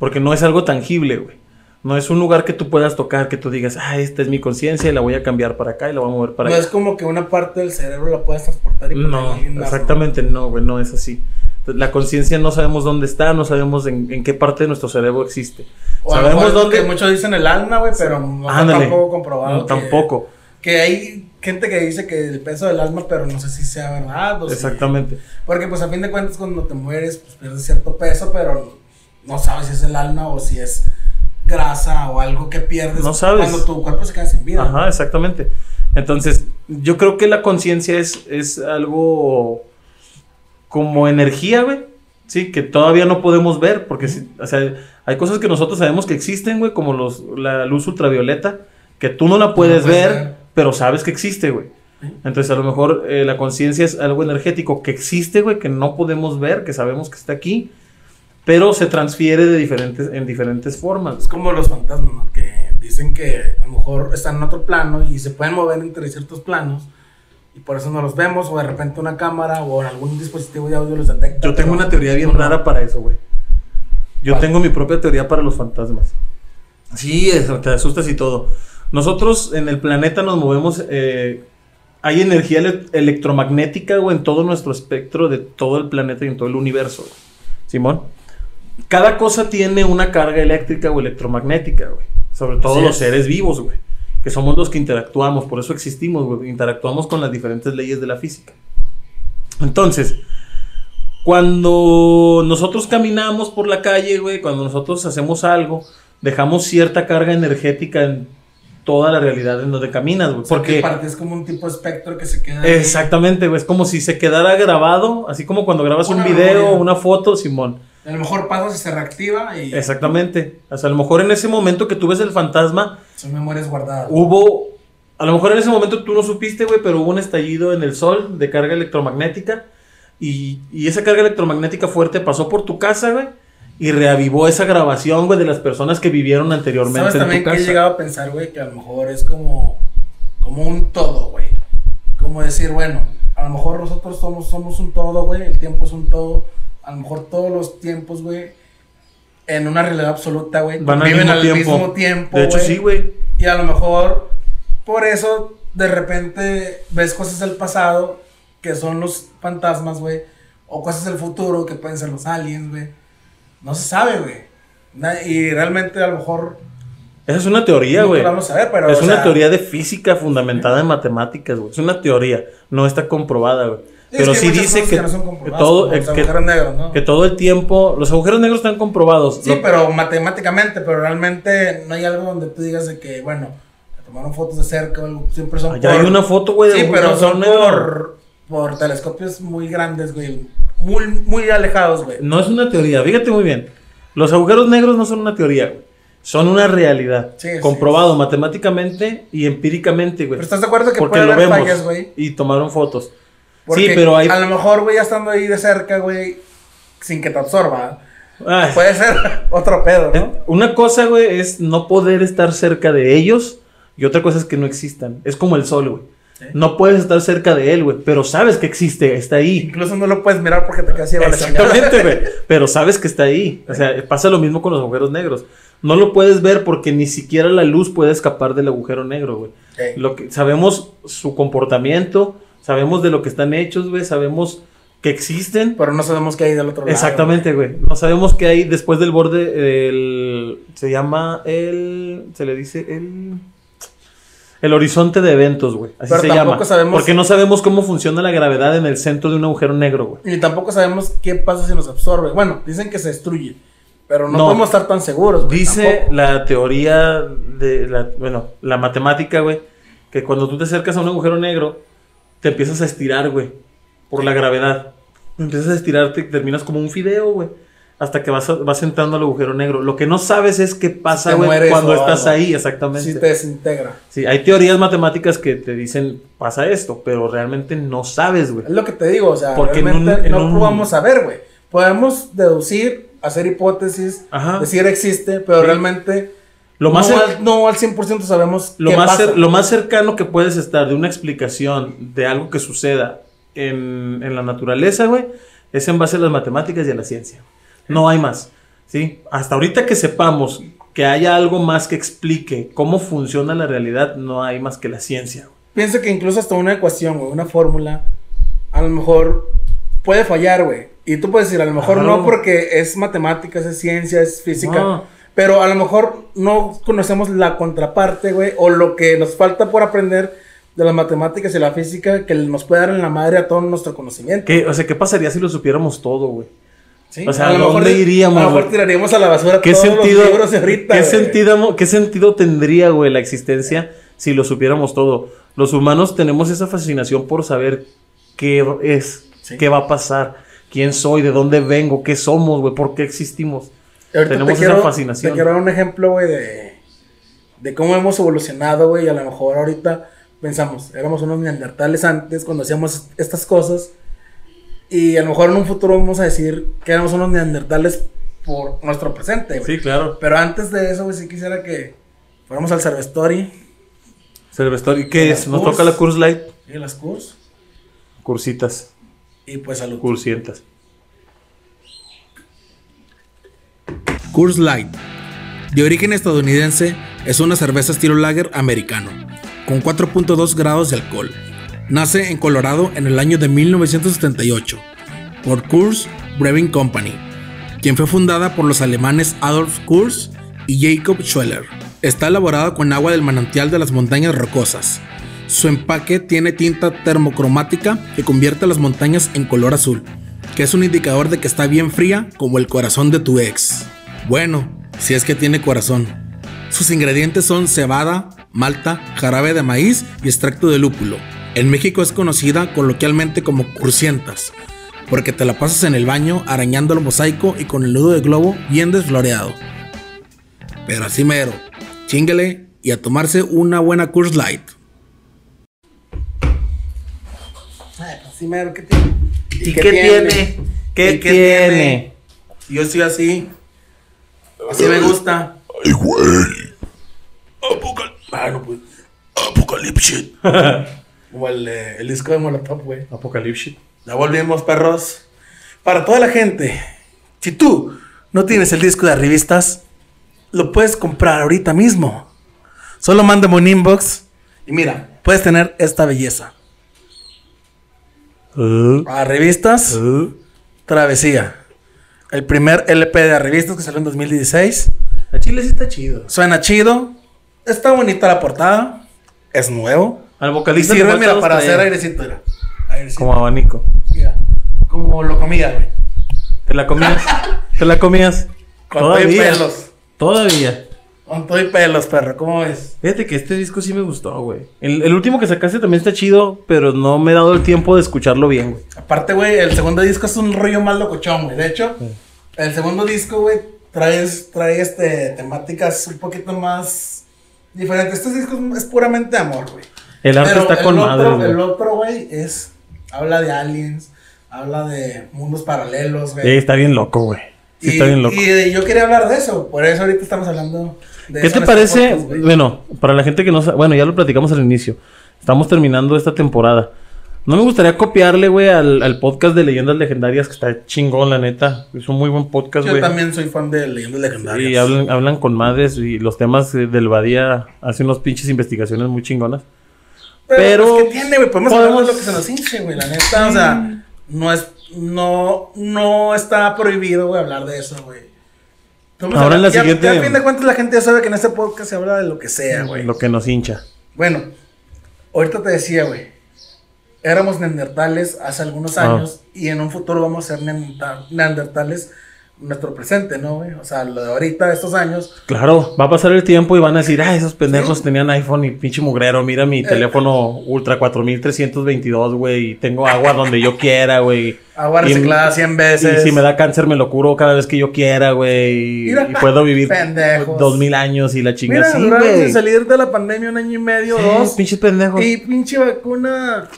Porque no es algo tangible, güey. No es un lugar que tú puedas tocar, que tú digas, ah, esta es mi conciencia y la voy a cambiar para acá y la voy a mover para no allá. es como que una parte del cerebro la puedas transportar y No, ¿no? exactamente no, güey, no es así. La conciencia no sabemos dónde está, no sabemos en, en qué parte de nuestro cerebro existe. O sabemos mejor que muchos dicen el alma, güey, pero no está Ándale. tampoco comprobado. No, que- tampoco. Que hay, gente que dice que el peso del alma, pero no sé si sea verdad o si- Exactamente. Porque pues a fin de cuentas cuando te mueres, pues pierdes cierto peso, pero no sabes si es el alma o si es grasa o algo que pierdes No sabes. cuando tu cuerpo se queda sin vida. Ajá, exactamente. Entonces, yo creo que la conciencia es, es algo como energía, güey. Sí, que todavía no podemos ver, porque si- o sea, hay cosas que nosotros sabemos que existen, güey, como los, la luz ultravioleta, que tú no la puedes, puedes ver, ver. pero sabes que existe, güey. Entonces, a lo mejor eh, la conciencia es algo energético que existe, güey, que no podemos ver, que sabemos que está aquí, pero se transfiere de diferentes, en diferentes formas. Es como los fantasmas, ¿no? Que dicen que a lo mejor están en otro plano y se pueden mover entre ciertos planos y por eso no los vemos o de repente una cámara o algún dispositivo de audio los detecta. Yo tengo una teoría bien rara para eso, güey. Yo tengo mi propia teoría para los fantasmas. Sí, eso, te asustas y todo. Nosotros en el planeta nos movemos. eh, hay energía ele- electromagnética, güey, en todo nuestro espectro de todo el planeta y en todo el universo. güey. Simón. Cada cosa tiene una carga eléctrica o electromagnética, güey. Sobre todo Así los es. seres vivos, güey. Que somos los que interactuamos, por eso existimos. Interactuamos con las diferentes leyes de la física. Entonces, cuando nosotros caminamos por la calle, güey, cuando nosotros hacemos algo, dejamos cierta carga energética en toda la realidad en donde caminas, güey. O sea, que Porque es como un tipo de espectro que se queda. ahí. exactamente, güey, es como si se quedara grabado, así como cuando grabas un video o memoria. una foto, Simón. A lo mejor pasas y se reactiva y Exactamente. O sea, a lo mejor en ese momento que tú ves el fantasma, son memorias guardadas. hubo, a lo mejor en ese momento tú no supiste, güey, pero hubo un estallido en el sol de carga electromagnética y, y esa carga electromagnética fuerte pasó por tu casa, güey, y reavivó esa grabación, güey, de las personas que vivieron anteriormente ¿Sabes en también tu que he casa. llegado a pensar, güey? Que a lo mejor es como, como un todo, güey. Como decir, bueno, a lo mejor nosotros somos, somos un todo, güey. El tiempo es un todo. A lo mejor todos los tiempos, güey, en una realidad absoluta, güey, Van al viven mismo al tiempo. mismo tiempo. De hecho, sí, güey. Y a lo mejor por eso de repente ves cosas del pasado que son los fantasmas, güey. O cosas del futuro que pueden ser los aliens, güey. No se sabe, güey. Y realmente a lo mejor Esa es una teoría, güey. lo vamos a ver, pero. Es o una teoría de física fundamentada en matemáticas, güey. Es una teoría, no está comprobada, güey. Pero sí dice que, no que todo, los que, agujeros negros, ¿no? que todo el tiempo, los agujeros negros están comprobados. Sí, pero matemáticamente, pero realmente no hay algo donde tú digas de que, bueno, tomaron fotos de cerca o algo, siempre son Allá hay una foto, güey, de Sí, pero son por, por telescopios muy grandes, güey. Muy, muy alejados, güey. No es una teoría, fíjate muy bien. Los agujeros negros no son una teoría, güey. Son una realidad. Sí, sí. comprobado matemáticamente y empíricamente, güey. Pero estás de acuerdo que Porque puede lo haber vemos. fallas, güey. Y tomaron fotos. Porque sí, pero hay. A lo mejor, güey, ya estando ahí de cerca, güey, sin que te absorba. Ay, Puede ser otro pedo, ¿no? Una cosa, güey, es no poder estar cerca de ellos. Y otra cosa es que no existan. Es como el sol, güey. No puedes estar cerca de él, güey. Pero sabes que existe, está ahí. Incluso no lo puedes mirar porque te quedas ciego Exactamente, güey. Pero sabes que está ahí. O sea, pasa lo mismo con los agujeros negros. No lo puedes ver porque ni siquiera la luz puede escapar del agujero negro, güey. Ok. Lo que sabemos su comportamiento, sabemos de lo que están hechos, güey, sabemos que existen. Pero no sabemos qué hay del otro lado. Exactamente, güey. No sabemos qué hay después del borde el se llama el se le dice el el horizonte de eventos, güey. Así Pero se tampoco llama. sabemos- Porque no sabemos cómo funciona la gravedad en el centro de un agujero negro, güey. Y tampoco sabemos qué pasa si nos absorbe. Bueno, dicen que se destruye. Pero no, No. podemos estar tan seguros, güey. Dice tampoco. la teoría de la, bueno, la matemática, güey, que cuando tú te acercas a un agujero negro, te empiezas a estirar, güey, por la gravedad. Empiezas a estirarte y terminas como un fideo, güey, hasta que vas, a- vas entrando al agujero negro. Lo que no sabes es qué pasa, güey, cuando estás algo. ahí, exactamente. Sí te desintegra. Sí, hay teorías matemáticas que te dicen pasa esto, pero realmente no sabes, güey. Es lo que te digo, o sea, Porque en realmente un- en no un- podemos saber, güey. Podemos deducir, hacer hipótesis, Ajá. decir existe, pero Sí. realmente Lo más, no, al, no al 100% sabemos lo, qué más pasa. cer- lo más cercano que puedes estar de una explicación de algo que suceda en, en la naturaleza, güey, es en base a las matemáticas y a la ciencia. No hay más. ¿sí? Hasta ahorita que sepamos que haya algo más que explique cómo funciona la realidad, no hay más que la ciencia. güey. Pienso que incluso hasta una ecuación, güey, una fórmula, a lo mejor puede fallar, güey. Y tú puedes decir, a lo mejor Claro. no porque es matemáticas, es ciencia, es física. No. Pero a lo mejor no conocemos la contraparte, güey, o lo que nos falta por aprender de las matemáticas y la física que nos puede dar en la madre a todo nuestro conocimiento. ¿Qué, o sea, ¿qué pasaría si lo supiéramos todo, güey? Sí, O sea, a lo ¿a dónde mejor- iríamos, A lo mejor tiraríamos a la basura ¿Qué todos sentido, los libros ahorita. ¿qué, sentido, ¿Qué sentido tendría, güey, la existencia si lo supiéramos todo? Los humanos tenemos esa fascinación por saber qué es, Sí. qué va a pasar, quién soy, de dónde vengo, qué somos, güey, por qué existimos. Ahorita Tenemos te esa fascinación. Te quiero dar un ejemplo, güey, de, de cómo hemos evolucionado, güey. y A lo mejor ahorita pensamos, éramos unos neandertales antes cuando hacíamos estas cosas. Y a lo mejor en un futuro vamos a decir que éramos unos neandertales por nuestro presente, güey. Sí, claro. Pero antes de eso, güey, sí quisiera que fuéramos al Cervestory Cervestor, ¿y qué ¿Y es? ¿Nos toca la Curse Light? y las Curs. Cursitas, Y pues salud. cursientas. Coors Light, de origen estadounidense, es una cerveza estilo lager americano, con 4.2 grados de alcohol. Nace en Colorado en el año de 1978 por Coors Brewing Company, quien fue fundada por los alemanes Adolf Coors y Jacob Schweller. Está elaborada con agua del manantial de las montañas rocosas. Su empaque tiene tinta termocromática que convierte las montañas en color azul, que es un indicador de que está bien fría como el corazón de tu ex. Bueno, si es que tiene corazón. Sus ingredientes son cebada, malta, jarabe de maíz y extracto de lúpulo. En México es conocida coloquialmente como cursientas, porque te la pasas en el baño arañando el mosaico y con el nudo de globo bien desfloreado. Pero así mero, chingale y a tomarse una buena Coors Light. Así mero, ¿qué tiene? ¿Y qué tiene? ¿Qué ¿Y tiene? Yo soy así. Así me gusta. Ay, güey. Apocal Ah, no, pues. Apocalipsis. Como el, eh, el disco de Molotov, güey. Apocalipsis. Ya volvimos, perros. Para toda la gente, si tú no tienes el disco de revistas, lo puedes comprar ahorita mismo. Solo mándame un inbox y mira, puedes tener esta belleza. Uh, A revistas, uh. Travesía. El primer LP de revistas que salió en 2016. A Chile sí está chido. Suena chido. Está bonita la portada. Es nuevo. Al Y vocalista le sirve, mira, para hacer airecito. Mira. Airecito. Como abanico. Mira. Como lo comía, güey. ¿Te la comías? ¿Te la comías? Con y pelos. Todavía. Con todo y pelos, perro. ¿Cómo ves? Fíjate que este disco sí me gustó, güey. El, el último que sacaste también está chido, pero no me he dado el tiempo de escucharlo bien, güey. Aparte, güey, el segundo disco es un rollo más locochón, güey. De hecho, el segundo disco, güey, trae, trae este, temáticas un poquito más diferentes. Este disco es, puramente amor, güey. El arte Pero está con otro, madre, güey. El otro, güey, es. Habla de aliens, habla de mundos paralelos, güey. Sí, está bien loco, güey. Sí, y, está bien loco. y, yo quería hablar de eso, por eso ahorita estamos hablando de ¿Qué te parece? podcast, bueno, para la gente que no sabe, bueno, ya lo platicamos al inicio. Estamos terminando esta temporada. No me gustaría copiarle, güey, al, al podcast de leyendas legendarias, que está chingón, la neta. Es un muy buen podcast, Yo güey. también soy fan de leyendas legendarias. Y hablan, hablan con madres y los temas eh, del Badía hace unos pinches investigaciones muy chingonas. Pero, Pero pues, ¿qué tiene, güey? Podemos, hablar podemos- de lo que se nos hinche, güey. La neta, o sea, no es. No, no está prohibido, güey, hablar de eso, güey. Podemos Ahora en la ya- siguiente- ya a fin de cuentas, la gente ya sabe que en este podcast se habla de lo que sea, güey. Lo que nos hincha. Bueno, ahorita te decía, güey. Éramos neandertales hace algunos Ah. años y en un futuro vamos a ser neanderta- neandertales nuestro presente, ¿no, güey? O sea, lo de ahorita, estos años, Claro, va a pasar el tiempo y van a decir, ah, esos pendejos tenían iPhone y pinche mugrero. Mira Eh. mi teléfono Ultra 4322, güey. Y tengo agua donde yo quiera, güey. agua Y- reciclada 100 Y veces. si me da cáncer, me lo curo cada vez que yo quiera, güey. Y, y puedo vivir pendejos. dos mil años y la chingada. Mira, Sí, güey. salir de la pandemia un año y medio, Sí, dos. pinches pendejos. Y pinche vacuna.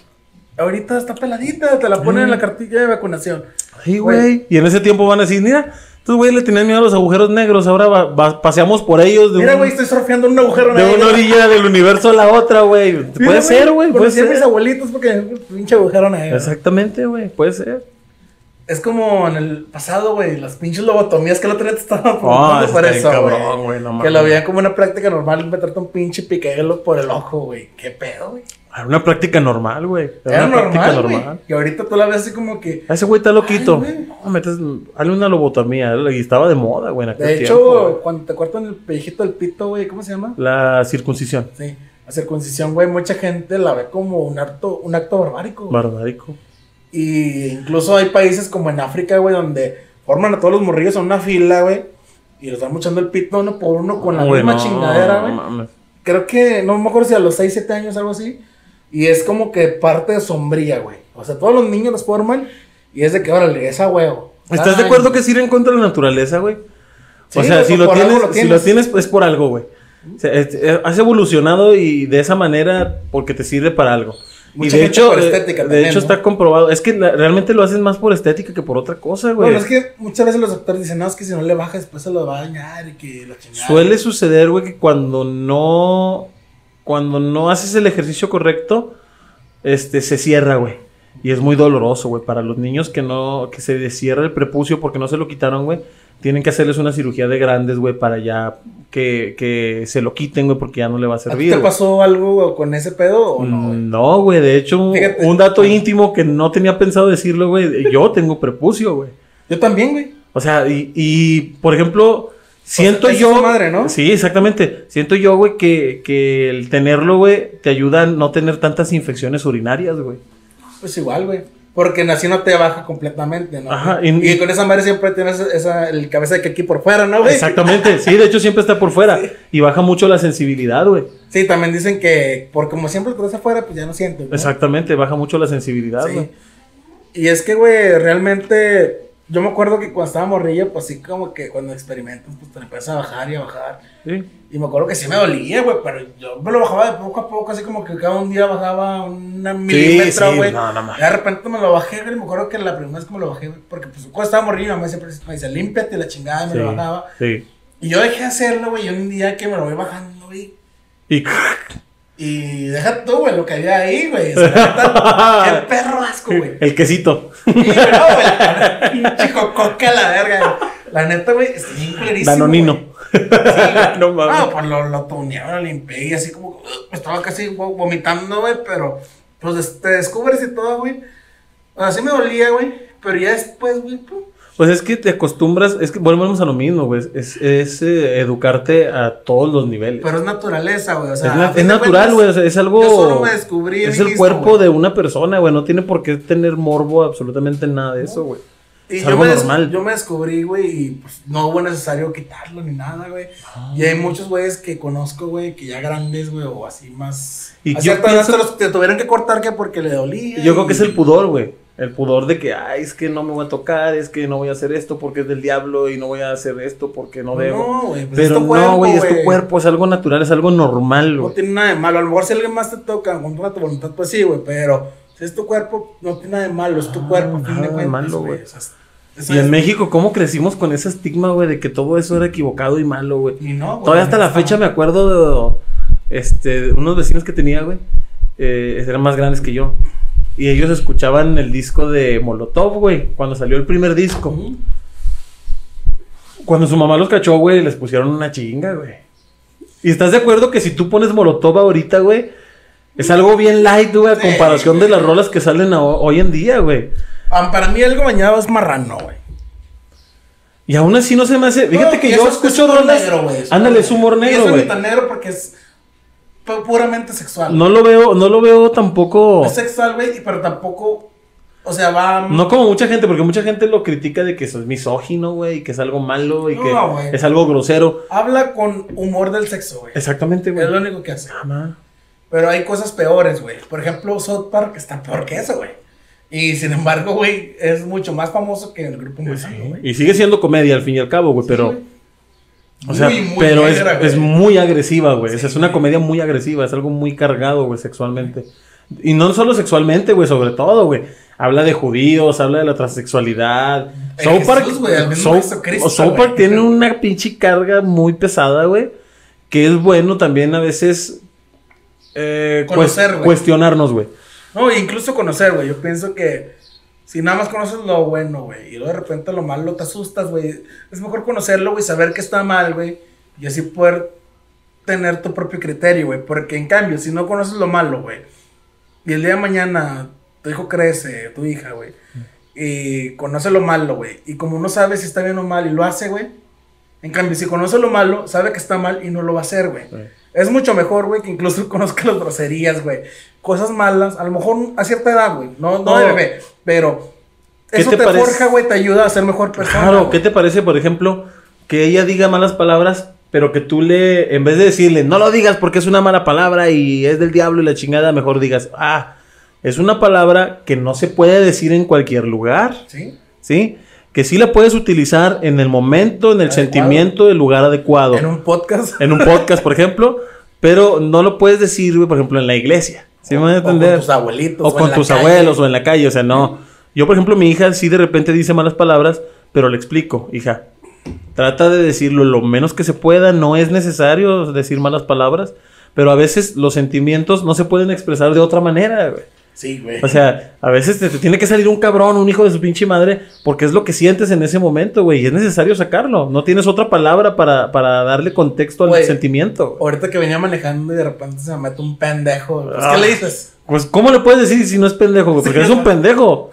Ahorita está peladita, te la ponen en la cartilla de vacunación. Sí, güey. Y en ese tiempo van a decir, mira, estos güeyes le tenían miedo a los agujeros negros. Ahora va- va- paseamos por ellos de, Mira, güey, estoy surfeando en un agujero de negro. una orilla del universo a la otra, güey. Mira, Puede ser, güey. Puede a mis ser. abuelitos porque pinche agujero negro. Exactamente, güey. Puede ser. Es como en el pasado, güey, las pinches lobotomías que el otro día te estaban Ah, preguntando está por eso, cabrón, güey. güey, no que lo veían como una práctica normal meterte un pinche piquelo por el ojo, güey. ¿Qué pedo, güey? Era una práctica normal, güey. Era una práctica normal. Y ahorita tú la ves así como que... Ese güey está loquito. No, metes, hazle una lobotomía. Y estaba de moda, güey, en aquel De tiempo, hecho, güey. cuando te cortan el pellejito del pito, güey, ¿cómo se llama? La circuncisión. Sí. la circuncisión, güey, mucha gente la ve como un acto, un acto barbárico. güey. Barbárico. Y incluso hay países como en África, güey, donde forman a todos los morrillos en una fila, güey. Y los van muchando el pito uno por uno con la Güey, misma no, chingadera, no güey. mames. Creo que, no me acuerdo si a los 6, 7 años, algo así. Y es como que parte de sombría, güey. O sea, todos los niños los forman y es de que, órale, es a huevo. ¿Estás de acuerdo que es ir en contra de la naturaleza, güey? o sea, si, lo tienes, lo si lo tienes. es por algo, güey. O sea, es- es- has evolucionado y de esa manera porque te sirve para algo. Mucha y de hecho, por eh, estética de también, hecho ¿no? está comprobado. Es que la- realmente lo haces más por estética que por otra cosa, güey. Bueno, es que muchas veces los doctores dicen, no, es que si no le baja después se lo va a dañar y que la chingada. Suele suceder, güey, que cuando no. Cuando no haces el ejercicio correcto, este, se cierra, güey. Y es muy doloroso, güey. Para los niños que no. que se descierra el prepucio porque no se lo quitaron, güey. Tienen que hacerles una cirugía de grandes, güey, para ya que, que se lo quiten, güey, porque ya no le va a ¿A ti servir. te güey. pasó algo con ese pedo o no, güey? No, güey, de hecho, un, Fíjate. un dato íntimo que no tenía pensado decirlo, güey. Yo tengo prepucio, güey. Yo también, güey. O sea, y, y, por ejemplo, siento yo. esa madre, ¿no? Sí, exactamente. Siento yo, güey, que, que el tenerlo, güey, te ayuda a no tener tantas infecciones urinarias, güey. Pues igual, güey. Porque así no te baja completamente, ¿no? Ajá, y, y- con esa madre siempre tienes esa, el cabeza de que aquí por fuera, ¿no, güey? Exactamente. Sí, de hecho, siempre está por fuera. Y baja mucho la sensibilidad, güey. Sí, también dicen que por como siempre lo afuera, pues ya no sientes. ¿no? Exactamente, baja mucho la sensibilidad, Sí. güey. Y es que, güey, realmente. Yo me acuerdo que cuando estaba morrillo, pues sí, como que cuando experimentas, pues te empiezas a bajar y a bajar. Sí. Y me acuerdo que sí me dolía, güey, pero yo me lo bajaba de poco a poco, así como que cada un día bajaba una milímetro, sí, güey. no, no, no. Y de repente me lo bajé, güey. Me acuerdo que la primera vez que me lo bajé, güey, porque pues cuando estaba morrillo, mamá siempre me dice, límpiate la chingada, y me Sí. lo bajaba. Sí. Y yo dejé de hacerlo, güey, y un día que me lo voy bajando, güey. Y. Y deja tú, güey, lo que había ahí, güey. O sea, qué perro asco, güey. El quesito. Sí, güey, no, güey. Pinche cococa la verga. La neta, güey, está bien culerísimo. Danonino. güey. Sí, güey. No mames. No, pues lo, lo tunearon, lo limpié y así como. uh, estaba casi vo- vomitando, güey, pero. Pues te descubres y todo, güey. O sea, sí me dolía, güey. Pero ya después, güey, pum. Pues es que te acostumbras, es que volvemos a lo mismo, güey. Es, es, eh, educarte a todos los niveles. Pero es naturaleza, güey. O sea, es, na- natural, güey. o sea, es algo. Yo solo me descubrí Es el cuerpo de una persona, güey. No tiene por qué tener morbo absolutamente nada de eso, güey. Y Es yo algo me, normal. yo me descubrí, güey, y pues no hubo necesario quitarlo ni nada, güey. Ah. Y hay muchos güeyes que conozco, güey, que ya grandes, güey, o así más. Y a yo pienso- te tuvieron que cortar que porque le dolía. Yo creo que es el pudor, güey. El pudor de que, ay, es que no me voy a tocar, es que no voy a hacer esto porque es del diablo y no voy a hacer esto porque no debo. No, güey, pues es Pero tu cuerpo, no, güey, es tu cuerpo, es algo natural, es algo normal, No güey. tiene nada de malo. A lo mejor si alguien más te toca contra tu voluntad, pues sí, güey, pero si es tu cuerpo, no tiene nada de malo, es tu cuerpo, a fin nada de cuentas, malo, güey. eso Y en es- México, ¿cómo crecimos con ese estigma, güey, de que todo eso era equivocado y malo, güey? Y no, güey, Todavía hasta la fecha me acuerdo de, este, de unos vecinos que tenía, güey. eh, eran más grandes que yo. Y ellos escuchaban el disco de Molotov, güey, cuando salió el primer disco. Cuando su mamá los cachó, güey, les pusieron una chinga, güey. ¿Y estás de acuerdo que si tú pones Molotov ahorita, güey, es algo bien light, güey, a Sí, comparación de las rolas que salen hoy en día, güey? Ah, para mí algo bañado es marrano, güey. Y aún así no se me hace. Fíjate No, que yo es escucho rolas. negro, güey, es Ándale, es humor negro, güey. ni tan negro porque es puramente sexual. No lo veo, no lo veo tampoco. Es sexual, güey, pero tampoco. O sea, va. No como mucha gente, porque mucha gente lo critica de que es misógino, güey, y que es algo malo y No, que es algo grosero. Habla con humor del sexo, güey. Exactamente, güey. Es lo único que hace. Ajá. Pero hay cosas peores, güey. Por ejemplo, South Park está peor que eso, güey. Y sin embargo, güey, es mucho más famoso que el grupo Pues sí. güey. Y sigue siendo comedia al fin y al cabo, güey, pero. O sea, Muy, muy pero es, güey. es muy agresiva, güey. O sea, Sí, es una comedia muy agresiva, es algo muy cargado, güey, sexualmente. Y no solo sexualmente, güey, sobre todo, güey. Habla de judíos, habla de la transexualidad. South Park, South- South. Park tiene una pinche carga muy pesada, güey. Que es bueno también a veces eh, Conocer, cuestionarnos, güey. No, incluso conocer, güey. Yo pienso que si nada más conoces lo bueno, güey, y luego de repente lo malo te asustas, güey. Es mejor conocerlo, güey, saber que está mal, güey, y así poder tener tu propio criterio, güey. Porque en cambio, si no conoces lo malo, güey, y el día de mañana tu hijo crece, tu hija, güey, y conoce lo malo, güey, y como no sabe si está bien o mal y lo hace, güey. En cambio, si conoce lo malo, sabe que está mal y no lo va a hacer, güey. Sí. Es mucho mejor, güey, que incluso conozca las groserías, güey. Cosas malas, a lo mejor a cierta edad, güey. No, no, No. de bebé, pero ¿Qué eso te te, parece? forja, güey, te ayuda a ser mejor persona. Claro. ¿qué te parece, por ejemplo, que ella diga malas palabras, pero que tú le, en vez de decirle, no lo digas porque es una mala palabra y es del diablo y la chingada, mejor digas, ah, es una palabra que no se puede decir en cualquier lugar, ¿Sí? ¿sí? Que sí la puedes utilizar en el momento, en el Adecuado. sentimiento, el lugar adecuado. En un podcast. En un podcast, por ejemplo, pero no lo puedes decir, güey, por ejemplo, en la iglesia. ¿Sí me van a O con entender? tus abuelitos. o con tus calle. abuelos o en la calle, o sea, no. Yo, por ejemplo, mi hija sí de repente dice malas palabras, pero le explico, hija, trata de decirlo lo menos que se pueda, no es necesario decir malas palabras, pero a veces los sentimientos no se pueden expresar de otra manera, güey. Sí, güey. O sea, a veces te, te tiene que salir un cabrón, un hijo de su pinche madre, porque es lo que sientes en ese momento, güey, y es necesario sacarlo. No tienes otra palabra para, para darle contexto al Güey, sentimiento. güey. Ahorita que venía manejando y de repente se me mete un pendejo. Pues, Ah. ¿Qué le dices? Pues, ¿cómo le puedes decir si no es pendejo? güey? Porque Sí, eres un pendejo.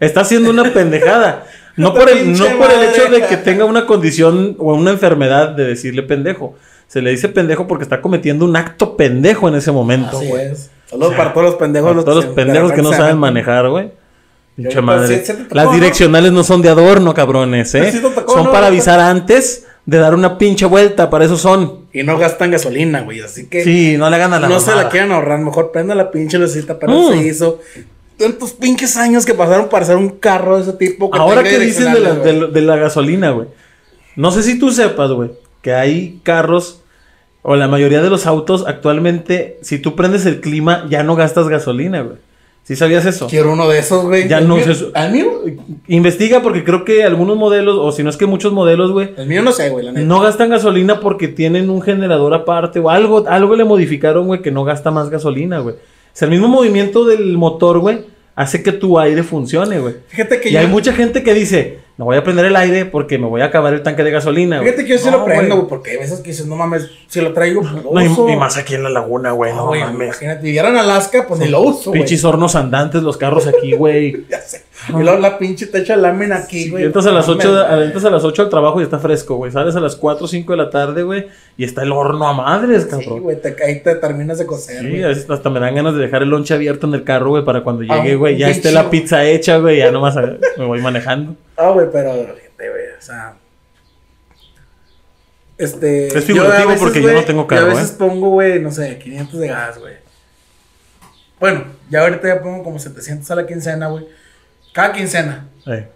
Está haciendo una pendejada. No por, el, no por el hecho de que tenga una condición o una enfermedad de decirle pendejo. Se le dice pendejo porque está cometiendo un acto pendejo en ese momento, Así güey. es. Saludos para todos los pendejos. Para todos los se- de pendejos que no saben manejar, güey. Pinche ahorita madre. sí- sí te tocó, Las direccionales no son de adorno, cabrones, ¿eh? Sí te tocó, son ¿no? para avisar antes de dar una pinche vuelta, para eso son. Y no gastan gasolina, güey. Así que Sí, no le hagan a la no se la quieran ahorrar. Mejor prenda la pinche lucita para Mm. hizo. Tantos pinches años que pasaron para hacer un carro de ese tipo. que Ahora que dices de la- de la gasolina, güey. No sé si tú sepas, güey, que hay carros o la mayoría de los autos actualmente, si tú prendes el clima, ya no gastas gasolina, güey. ¿Sí sabías eso? Quiero uno de esos, güey. Ya ¿El no sé- ¿Al mío? Investiga porque creo que algunos modelos, o si no es que muchos modelos, güey, El mío no sé, güey, la neta. no gastan gasolina porque tienen un generador aparte o algo, algo le modificaron, güey, que no gasta más gasolina, güey. O sea, el mismo movimiento del motor, güey, hace que tu aire funcione, güey. Fíjate que Y yo. hay mucha gente que dice, no voy a prender el aire porque me voy a acabar el tanque de gasolina, güey. Fíjate que yo sí No, lo prendo, güey. porque hay veces que dices, no mames, si lo traigo, pues lo No, y- uso. y, más aquí en la laguna, güey, No, no, güey, mames. imagínate, si vivieran en Alaska, pues ni lo uso, güey. Pinches hornos andantes los carros aquí, güey. Ya sé. Y luego la pinche te echa lámina aquí, güey. entras a las No 8 mames. entras a las 8 al trabajo y está fresco, güey. Sales a las 4 o 5 de la tarde, güey, y está el horno a madres, Sí, cabrón. güey, te, ahí te terminas de coser, Sí, güey. hasta me dan ganas de dejar el lonche abierto en el carro, güey, para cuando Ah, llegue, güey, ya esté la pizza hecha, güey, ya nomás a- me voy manejando. Ah, güey, pero, fíjate, güey, o sea... Este... Es figurativo veces, porque yo no tengo carro, yo a veces ¿eh? pongo, güey, no sé, 500 de gas, güey. Bueno, ya ahorita ya pongo como 700 a la quincena, güey. Cada quincena. Eh.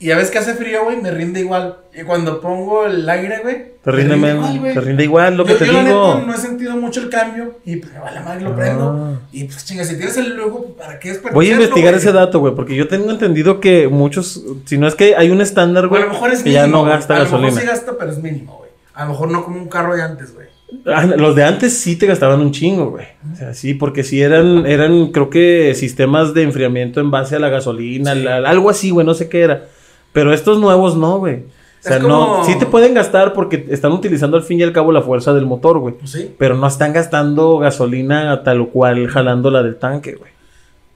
Y ya ves que hace frío, güey, me rinde igual. Y cuando pongo el aire, güey. Te me rinde, igual, güey. te rinde igual lo que te yo digo. no he sentido mucho el cambio. Y pues me vale madre, lo prendo. Ah. Y pues chinga, si tienes el lujo, pues, ¿para qué desperdiciarlo, Voy a investigar ese dato, güey, porque yo tengo entendido que muchos, si no es que hay un estándar, Bueno, güey, a lo mejor es que mínimo. ya no gasta A lo mejor sí gasta, pero es mínimo, güey. A lo mejor no como un carro de antes, güey. Ah, Los de antes sí te gastaban un chingo, güey. O sea, sí, porque sí eran, eran, creo que sistemas de enfriamiento en base a la gasolina, Sí. la- algo así, güey, no sé qué era. Pero estos nuevos no, güey. O sea, no, sí te pueden gastar porque están utilizando al fin y al cabo la fuerza del motor, güey. Pues sí. Pero no están gastando gasolina tal cual jalando la del tanque, güey.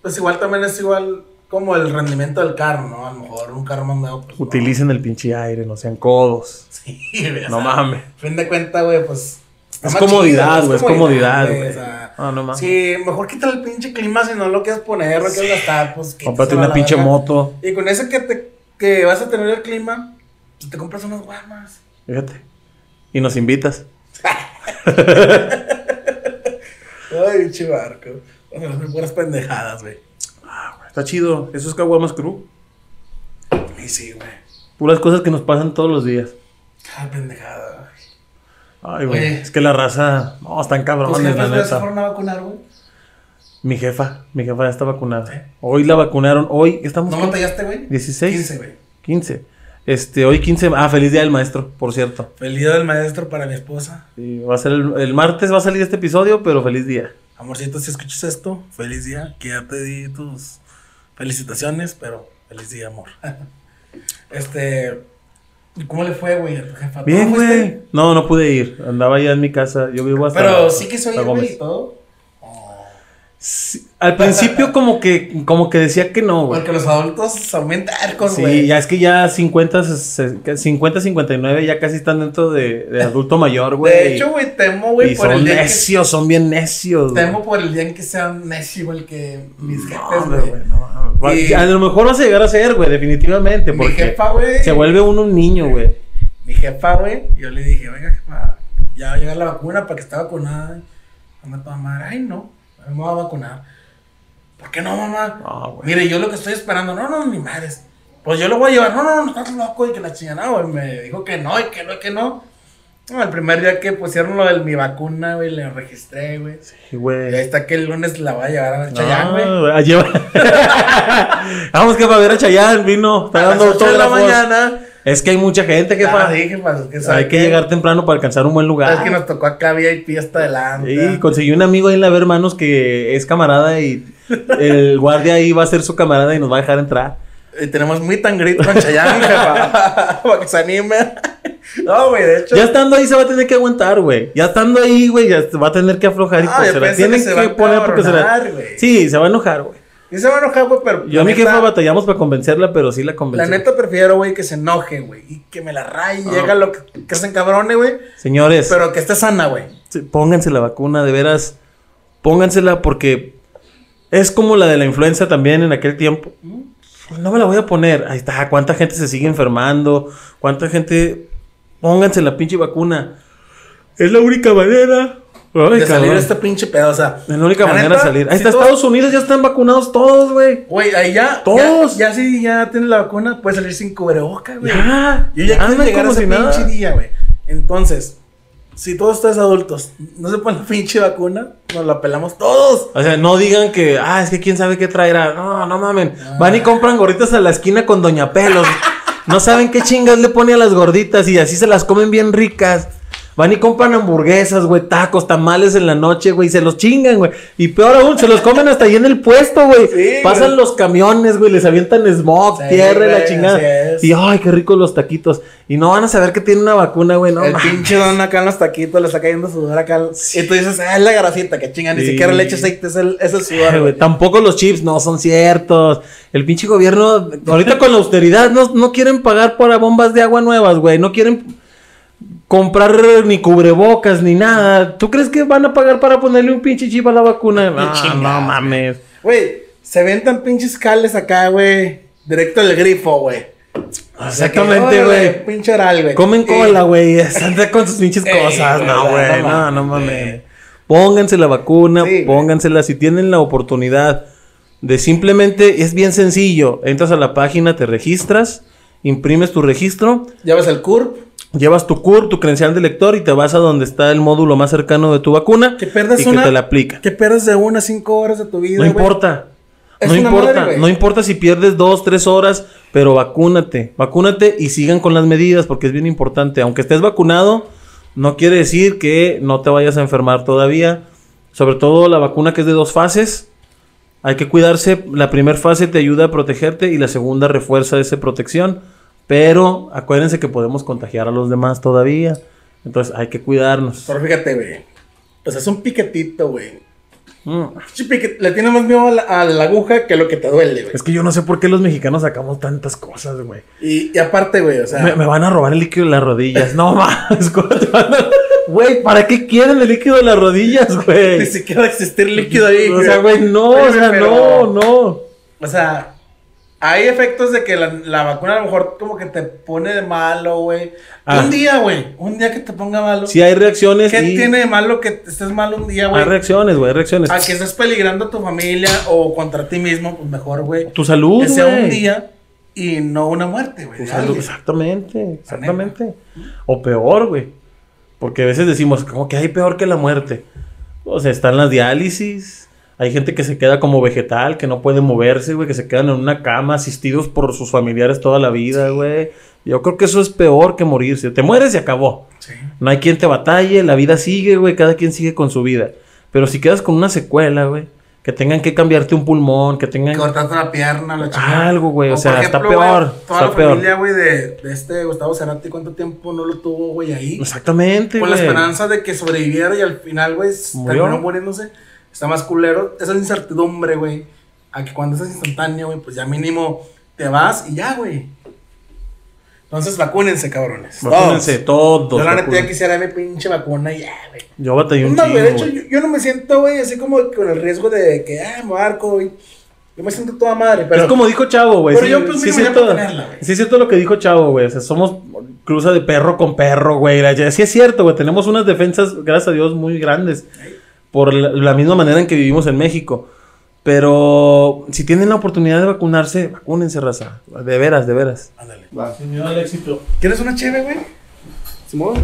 Pues igual también es igual como el rendimiento del carro, ¿no? A lo mejor un carro más nuevo. Pues, no. Utilicen el pinche aire, no sean codos. Sí, güey, o No sea, mames. Fin de cuenta, güey, pues. Es comodidad, güey, es comodidad, güey. o sea, Ah, no mames. Sí, mejor quítale el pinche clima si no lo quieres poner, lo quieres gastar, pues. Cómprate una pinche verga. moto. Y con eso que te que vas a tener el clima, pues te compras unas guamas. Fíjate. Y nos invitas. Ay, pinche barco. Bueno, son buenas pendejadas, güey. Está chido. Eso es Caguamas Crew. Y sí, güey. Puras cosas que nos pasan todos los días. Cada pendejada. Ay, güey. Es que la raza. No, están ¿Tus cabrones, jefes la güey, neta. fueron a vacunar, güey? Mi jefa. Mi jefa ya está vacunada. Sí. Hoy la vacunaron. Hoy estamos. ¿No batallaste, güey? 16. 15, güey. 15. Este, hoy 15. Ah, feliz día del maestro, por cierto. Feliz día del maestro para mi esposa. Sí, va a ser el, el martes va a salir este episodio, pero feliz día. Amorcito, si escuchas esto, feliz día. Que ya te di tus felicitaciones, pero feliz día, amor. este. ¿y ¿Cómo le fue, güey, a tu jefa? ¿Tú Bien, güey. No, no pude ir. Andaba ya en mi casa. Yo vivo hasta. Pero sí quiso ir, hasta güey, todo. Sí, al principio como que, como que decía que no, güey. Porque los adultos son bien tercos, Sí, güey. ya es que ya 50, se- 50, 59 ya casi están dentro de, de adulto mayor, güey. de hecho, güey, temo, güey, por son el día que... necios, son bien necios. güey. Temo por el día en que sean necio el que mis jefes, güey. güey, no, mames. Y- A lo mejor vas a llegar a ser, güey, definitivamente. Mi Porque jefa, güey. se vuelve uno un niño, güey. Mi jefa, güey, yo le dije, venga, jefa, ya va a llegar la vacuna para que esté vacunada. Anda toda madre, ay, no me va a vacunar. ¿Por qué no, mamá? No, güey. Mire, yo lo que estoy esperando, no, no, ni madres. Pues yo lo voy a llevar, no, no, no, estás loco, y que la chingada, güey, me dijo que no, y que no, y que no. No, el primer día que pusieron lo de mi vacuna, güey, le registré, güey. Sí, Y ahí güey. está que el lunes la voy a llevar a Chayán, güey. Ah, a llevar- Vamos que para ver a Chayanne, vino. Está A dando 8 de la mañana. Es que hay mucha gente. Ah, sí, es que sabe Hay que llegar temprano para alcanzar un buen lugar. Es que nos tocó acá VIP hasta adelante. Y conseguí un amigo ahí en la Ver Hermanos que es camarada y el guardia ahí va a ser su camarada y nos va a dejar entrar. Y tenemos muy tan grito con Chayanne, jefa. para que se anime. No, güey, de hecho. Ya estando ahí se va a tener que aguantar, güey. Ya estando ahí, güey, ya se va a tener que aflojar y Ah, pues se la tienen que que, poner porque se la... güey. Sí, se va a enojar, güey. Y se va a enojar, güey, pero. Yo a la mi jefa batallamos para convencerla, pero sí la La convencí. neta prefiero, güey, que se enoje, güey. Y que me la raye y Ah. haga lo que, que se encabrone, güey. Señores, Pero que esté sana, güey. sí, pónganse la vacuna, de veras. Póngansela porque es como la de la influenza también en aquel tiempo. No me la voy a poner. Ahí está, cuánta gente se sigue enfermando, cuánta gente... Pónganse la pinche vacuna. Es la única manera. Ay, de salir de este pinche pedo, o sea. Es la única la manera neta, de salir. Ahí si está todos- Estados Unidos, ya están vacunados todos, güey. Güey, ahí ya. Todos. Ya, ya sí, ya tienes la vacuna, puedes salir sin cubreboca, güey. Ya. Yo ya quiero llegar a como ese si nada. pinche día, güey. Entonces, si todos ustedes adultos no se ponen la pinche vacuna, nos la pelamos todos. O sea, no digan que, ah, es que quién sabe qué traerá. No, no mamen. Van y compran gorditas a la esquina con Doña Pelos. no saben qué chingas le pone a las gorditas y así se las comen bien ricas. Van y compran hamburguesas, güey, tacos, tamales en la noche, güey, y se los chingan, güey. Y peor aún, se los comen hasta ahí en el puesto, güey. Sí, Pasan güey. los camiones, güey, les avientan smog, Sí, tierra y la chingada. así es. Y ay, qué ricos los taquitos. Y no van a saber que tiene una vacuna, güey, no el mames. pinche don acá en los taquitos le está cayendo sudor acá. Y tú dices, ah, es la grasita, que chinga, ni Sí. siquiera le eches aceite, es el, es el sudor, güey, güey. Tampoco los chips no son ciertos. El pinche gobierno, ahorita con la austeridad, no, no quieren pagar para bombas de agua nuevas, güey. No quieren comprar ni cubrebocas ni nada. ¿Tú crees que van a pagar para ponerle un pinche chip a la vacuna? No, chingada, no mames. Güey, se ven tan pinches cales acá, güey. Directo del grifo, güey. Exactamente, güey. Pinche oral, güey. Comen cola, güey. Están con sus pinches cosas. No, güey. No, mames, no mames. Pónganse la vacuna, Sí, póngansela. Si tienen la oportunidad de simplemente, es bien sencillo. Entras a la página, te registras, imprimes tu registro, Llevas el CURP. Llevas tu CUR, tu credencial de lector y te vas a donde está el módulo más cercano de tu vacuna Que pierdas y que una. te la aplican. Que pierdas de una a cinco horas de tu vida. No güey. importa. Es no importa, madre, no importa si pierdes dos, tres horas, pero vacúnate, vacúnate y sigan con las medidas porque es bien importante. Aunque estés vacunado, no quiere decir que no te vayas a enfermar todavía. Sobre todo la vacuna que es de dos fases. Hay que cuidarse. La primera fase te ayuda a protegerte y la segunda refuerza esa protección. Pero acuérdense que podemos contagiar a los demás todavía. Entonces hay que cuidarnos. Pero fíjate, güey. O sea, es un piquetito, güey. Mm. Le tienes más miedo a la, a la aguja que lo que te duele, güey. Es que yo no sé por qué los mexicanos sacamos tantas cosas, güey. Y, y aparte, güey, o sea. Me, me van a robar el líquido de las rodillas. No mames, ¿cómo te van a- Güey, ¿para qué quieren el líquido de las rodillas, Ni güey? siquiera va a existir líquido ahí. O sea, güey, no, Oye, o sea, pero- no, no. O sea, hay efectos de que la, la vacuna a lo mejor como que te pone de malo, güey. Ah. Un día, güey. Un día que te ponga malo. Si hay reacciones ¿Qué y tiene de malo que estés mal un día, güey? hay reacciones, güey, hay reacciones. A que estés peligrando a tu familia o contra ti mismo, pues mejor, güey. Tu salud, Que sea un día y no una muerte, güey. Salud, exactamente, exactamente. O peor, güey. Porque a veces decimos, como que hay peor que la muerte. O sea, están las diálisis. Hay gente que se queda como vegetal, que no puede moverse, güey, que se quedan en una cama asistidos por sus familiares toda la vida, güey. Yo creo que eso es peor que morirse. Te mueres y acabó. Sí. No hay quien te batalle, la vida sigue, güey, cada quien sigue con su vida. Pero si quedas con una secuela, güey, que tengan que cambiarte un pulmón, que tengan Cortarte la pierna, la chingada. algo, güey, o, sea, está peor, güey, toda está la peor. familia, güey, de, de este Gustavo Cerati, ¿cuánto tiempo no lo tuvo, güey, ahí? Exactamente, Con la güey. esperanza de que sobreviviera y al final, güey, terminó muriéndose. Está más culero esa incertidumbre, güey. A que cuando es instantáneo, güey, pues ya mínimo te vas y ya, güey. Entonces vacúnense, cabrones. Vacúnense Todos. todos. Yo la neta ya quisiera mi pinche vacuna y ya, güey. Yo batallé un No, güey, de chingo. hecho, yo, yo no me siento, güey, así como con el riesgo de que, ah, me barco, güey. Yo me siento toda madre, pero. es como dijo Chavo, güey. pero Sí, yo, pues, sí para tenerla, güey. sí es cierto lo que dijo Chavo, güey. O sea, somos cruza de perro con perro, güey. Sí es cierto, güey. Tenemos unas defensas, gracias a Dios, muy grandes. Por la, la misma manera en que vivimos en México. Pero si tienen la oportunidad de vacunarse, vacúnense, raza. De veras, de veras. Ándale. Va. Al éxito. ¿Quieres una cheve, güey? Simón.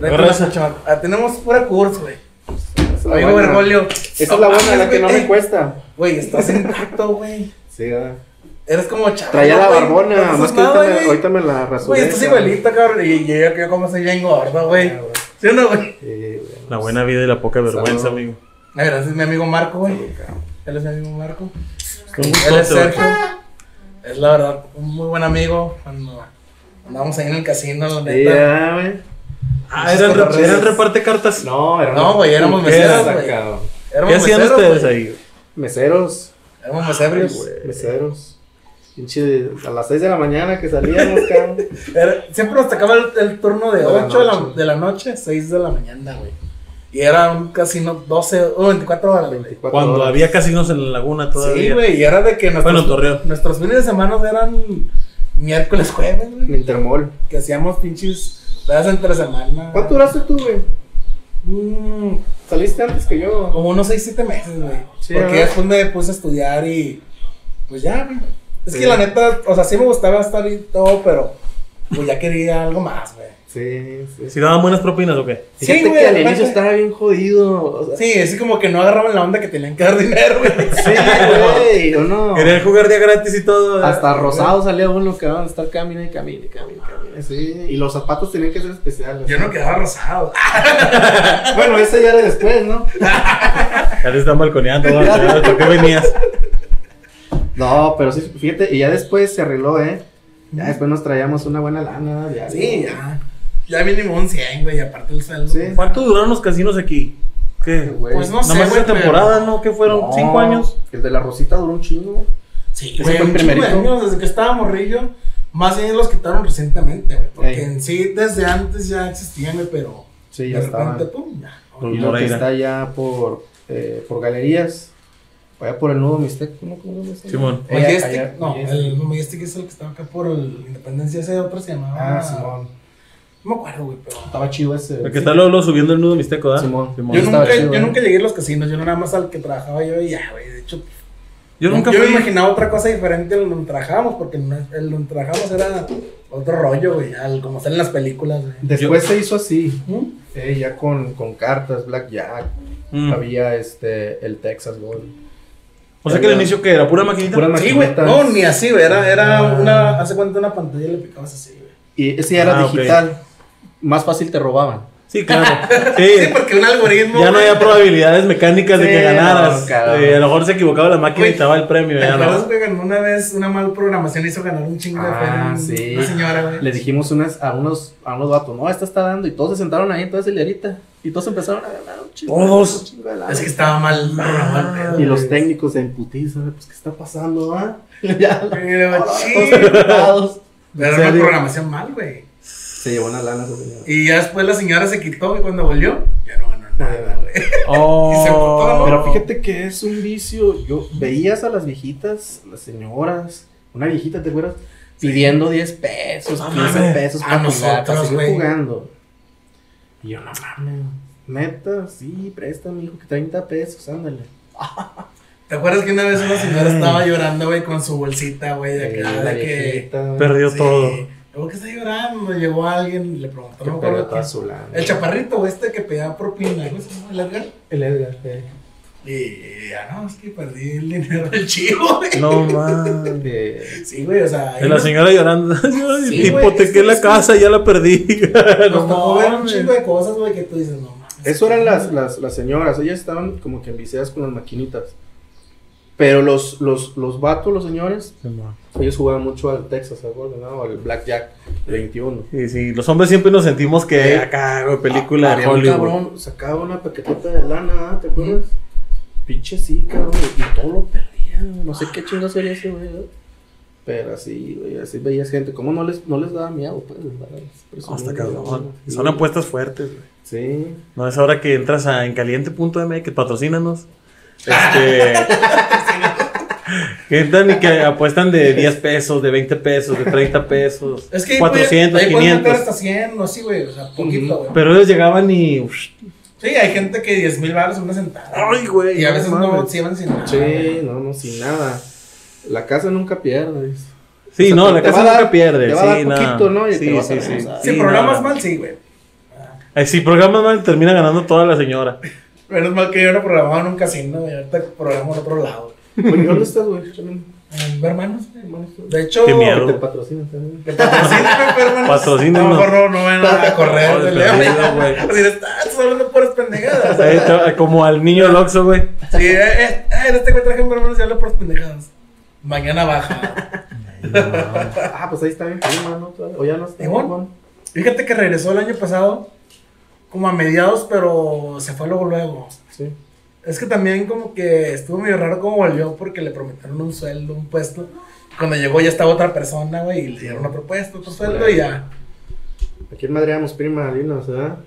Esa. chamaco. Ah, tenemos pura curso, güey. Buena. Bergoglio. Esa es la buena, la que no me cuesta. Güey, estás intacto, güey. Sí, ah. Eres como chaval. Traía la barbona, No más que ahorita, me, güey. ahorita me la rasuré. Güey, estás cabrón. igualita, cabrón. Y yo, yo como soy bien güey. Ah, güey. ¿Sí o no, güey? La buena vida y la poca vergüenza, Salud. amigo. A ver, ese es mi amigo Marco, güey. Él es mi amigo Marco. Él es Sergio. Es la verdad un muy buen amigo. Cuando andábamos ahí en el casino, la neta. ah, güey. Ah, eran, re- eran reparte cartas. No, era No, güey, éramos meseros, güey. Éramos ¿Qué hacían meseros, ustedes güey. ahí? güey? Meseros. Éramos mesebrios. Ay, güey, Meseros. Pinche, a las 6 de la mañana que salíamos, cabrón. Era- siempre nos tocaba el, el turno de De la 8 de la, noche. de la noche, 6 de la mañana, güey. Y era un casino 12 o 24 horas, güey. 24 Cuando horas. había casinos en la laguna todavía. Sí, güey, y era de que nuestros, Bueno, Torreón. nuestros fines de semana eran miércoles, jueves, güey. Intermol. Que hacíamos pinches pedas entre semana. ¿Cuánto duraste tú, güey? Mm, Saliste antes que yo. como unos 6, 7 meses, güey. Sí, Porque ¿verdad? después me puse a estudiar y. Pues ya, güey. Es Sí. que la neta, o sea, sí me gustaba estar y todo, pero. Pues ya quería algo más, güey. Sí, sí. ¿Si daban buenas propinas o qué? Sí, Fíjate güey, que al inicio estaba bien jodido. O sea, Sí, así como que no agarraban la onda que tenían que dar dinero, güey. sí, güey. Uno. Querían jugar día gratis y todo. Hasta rosado salía uno que van a estar camina y camina y camina y camina. Sí. Y los zapatos tenían que ser especiales. Yo no quedaba rosado. Bueno, ese ya era después, ¿no? Ya te están balconeando. ¿verdad? ¿Por qué venías? No, pero sí, fíjate, y ya después se arregló, ¿eh? Ya después nos traíamos una buena lana. Ya, Sí, ya. Ya mínimo un 100, güey, aparte el sueldo. Sí. güey. ¿Cuánto duraron los casinos aquí? ¿Qué? Güey. Pues no sé, Nada más güey, esa pero- temporada, ¿no? ¿Qué fueron? No, ¿Cinco años? El de la Rosita duró un chingo. Sí, Ese güey, fue el un chingo de primerito. años, desde que estaba morrillo. Más bien los quitaron recientemente, güey. Porque Ey. en sí, desde antes ya existían, güey, pero. Sí, de ya estaba. repente, pum, ya. Y lo que Moreira. está ya por, eh, por galerías. Vaya por el nudo Mixtec. ¿Cómo, cómo se llama? Simón. Majestic, allá- no, Majestic. el Majestic es el que estaba acá por el Independencia, ese otro se llamaba. Ah, Simón. No me acuerdo, güey, pero. Estaba chido ese. El que está luego, luego subiendo el nudo mixteco, ¿verdad? Simón. Yo Ese estaba nunca, chido, yo ¿eh? nunca llegué a los casinos, yo nada más al que trabajaba yo y ya, güey. De hecho, Yo nunca yo fui. me imaginaba otra cosa diferente en donde trabajábamos, porque en el donde trabajábamos era otro rollo, güey, al- como salen las películas, güey. Después se hizo así. ¿Mm? eh, ya con, con cartas, Blackjack. Mm. Había este, el Texas Gold. O sea que el inicio que era pura maquinita. Pura Sí, güey. maquinitas. No, ni así, güey. Era, era Ah. una. Hace cuenta una pantalla y le picabas así, güey. Y ese ya era Ah, digital. Más fácil te robaban. Sí, claro. Sí, Sí. porque un algoritmo. Ya no había probabilidades mecánicas de que ganaras. no. Eh, a lo mejor se equivocaba la máquina y te daba el premio. ¿Te Ya acuerdas, no. güey, que una vez una mal programación hizo ganar un chingo de Ah, feria a un- sí. una señora, güey? Le dijimos unas, a, unos, a unos vatos, no, esta está dando. Y todos se sentaron ahí en toda esa hilerita. Y todos empezaron a ganar un chingo. Todos. un chingo de lana. Es que estaba mal programado pedo, Y los técnicos en putiza, pues, ¿qué está pasando, ah? ya, Pero, todos. Pero ¿En era una programación mal, güey. Se llevó una lana esa señora. Y ya después la señora se quitó y cuando volvió, ya no ganó nada, güey. Oh. Pero fíjate que es un vicio. Yo veías a las viejitas, las señoras, una viejita, ¿te acuerdas? Pidiendo 10 pesos, No 15 mames. pesos A para jugar, para seguir jugando. Y yo, no mames, neta, sí, préstame, hijo, que 30 pesos, ándale. ¿Te acuerdas que una vez una señora estaba llorando, güey, con su bolsita, güey, de acá, de que. Perdió Sí. todo. ¿Por qué está llorando? Llegó alguien y le preguntó, que no me. El chaparrito, güey, este que pedía propina, ¿cómo se llama? El Edgar. El Edgar, eh. Y ya no, es que perdí el dinero del chivo, güey. No mames. Sí, güey, o sea. Y la señora llorando. Sí, güey, Hipotequé que la casa, ya la perdí. Nos tocó ver un chingo de cosas, güey, que tú dices, no mames. Eso eran las, las, las señoras, ellas estaban como que enviciadas con las maquinitas. Pero los, los, los vatos, los señores, ellos jugaban mucho al Texas, ¿se acuerdan? No? Al Blackjack 21. Sí, sí, los hombres siempre nos sentimos que Sí. acá, güey, película de Había un Hollywood. cabrón, sacaba una paquetita de lana, ¿ah? ¿te acuerdas? Pinche sí, cabrón. Y todo lo perdía. No sé qué chingo sería ese, güey. ¿eh? Pero así, güey, así veías gente. ¿Cómo no les, no les daba miedo, pues? presumía, cabrón. Son apuestas fuertes, güey. Sí. No es ahora que entras a encaliente.mx, patrocínanos. Este. que entran y que apuestan de 10 pesos, de 20 pesos, de 30 pesos, Es que ahí 400, puede- ahí pueden meter 500. hasta 100 o así, güey. O sea, poquito, güey. Pero ellos llegaban y. uff, Sí, hay gente que 10 mil baros en una sentada. Ay, güey, Y a no veces no mames. se llevan sin nada. Sí, no, no, sin nada. La casa nunca pierde. Sí, O sea, no, la casa va a dar- nunca pierde. te va sí, a dar no. poquito, ¿no? Y sí, te vas a sí, sí. Si Sí, programas no. mal, sí, güey. Eh, si programas mal, termina ganando toda la señora. Menos mal que yo no programaba en un casino, güey. Ahorita programo en otro lado. Oye, ¿dónde estás, güey? En hermanos, güey. De hecho, Qué miedo. Te patrocinan también. Patrocínenme, pero, hermanos. Patrocínenos. A lo mejor no, no van a correr, No, perdido, güey. Así de, "Ah, estás hablando puras pendejadas. Eh, te- como al niño del Oxxo, güey. Sí, eh, eh, eh, este güey traje en hermanos y habla puras pendejadas. Mañana baja. Ah, pues ahí está bien prima, ¿no? O ya no está. Fíjate que regresó el año pasado, como a mediados, pero se fue luego luego. Sí. Es que también como que estuvo medio raro como volvió porque le prometieron un sueldo, un puesto. Cuando llegó ya estaba otra persona, güey, y le dieron otro puesto, otro sueldo y ya. ¿A quién madreamos, prima? Dinos, ¿verdad?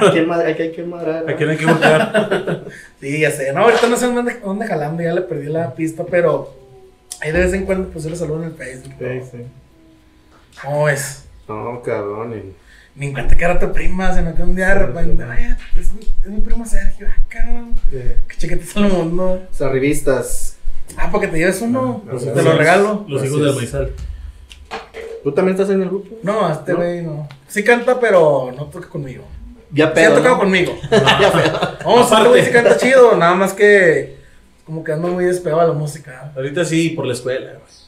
¿A quién madre? ¿A quién hay que madrear? ¿A quién hay que buscar? Sí, ya sé. No, ahorita no sé dónde, dónde jalando, ya le perdí la pista, pero ahí de vez en cuando pues yo le saludo en el Facebook. Sí, sí. ¿Cómo es? No, cabrón. y- Ni en cuenta que era tu prima, sino que un día de repente, ay, es mi, es mi primo Sergio, ah, cabrón. Que chiquetes al mundo. Esas revistas. Ah, porque te lleves uno, No, no, te no, lo regalo. Los hijos del maizal. ¿Tú también estás en el grupo? No, este ¿No? güey no. Sí canta, pero no toca conmigo. Ya Sí ha tocado conmigo. Vamos, este güey sí canta chido, nada más que como que ando muy despegado a la música. Ahorita sí, por la escuela. güey.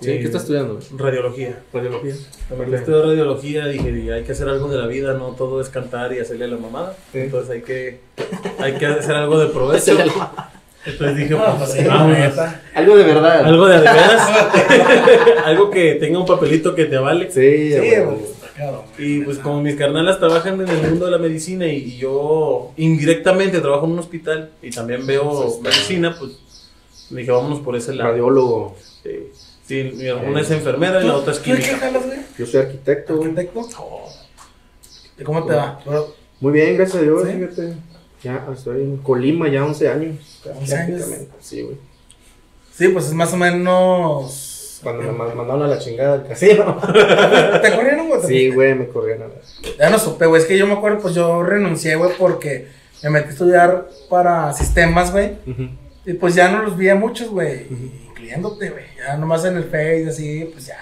Sí, ¿qué estás estudiando? Radiología. Radiología. Estudio radiología, dije, hay que hacer algo de la vida, no todo es cantar y hacerle a la mamada. Sí. Entonces hay que, hay que hacer algo de provecho. Entonces dije, No, pues, pues sí, neta. Algo de verdad. algo de de veras. algo que tenga un papelito que te avale. Sí, Sí, cabrón. Y pues como mis carnalas trabajan en el mundo de la medicina y, y yo indirectamente trabajo en un hospital y también veo medicina, pues dije, vámonos por ese lado. Radiólogo. Sí, Sí, mi- una es enfermera y la otra es ¿Tú de qué química. jalas, güey? Yo soy arquitecto. ¿Arquitecto? ¿Y cómo te va? Muy bien, gracias a Dios, ¿Sí? fíjate. Ya estoy en Colima ya 11 años. 11 años. Sí, güey. sí, pues es más o menos. Cuando me ma- mandaron a la chingada del casino. ¿Te corrieron, güey? Sí, güey, me corrieron a la... Ya no supe, güey. Es que yo me acuerdo, pues yo renuncié, güey, porque me metí a estudiar para sistemas, güey. Y pues ya no los vi a muchos, güey. Incluyéndote, güey. Ya nomás en el Face, así, pues ya.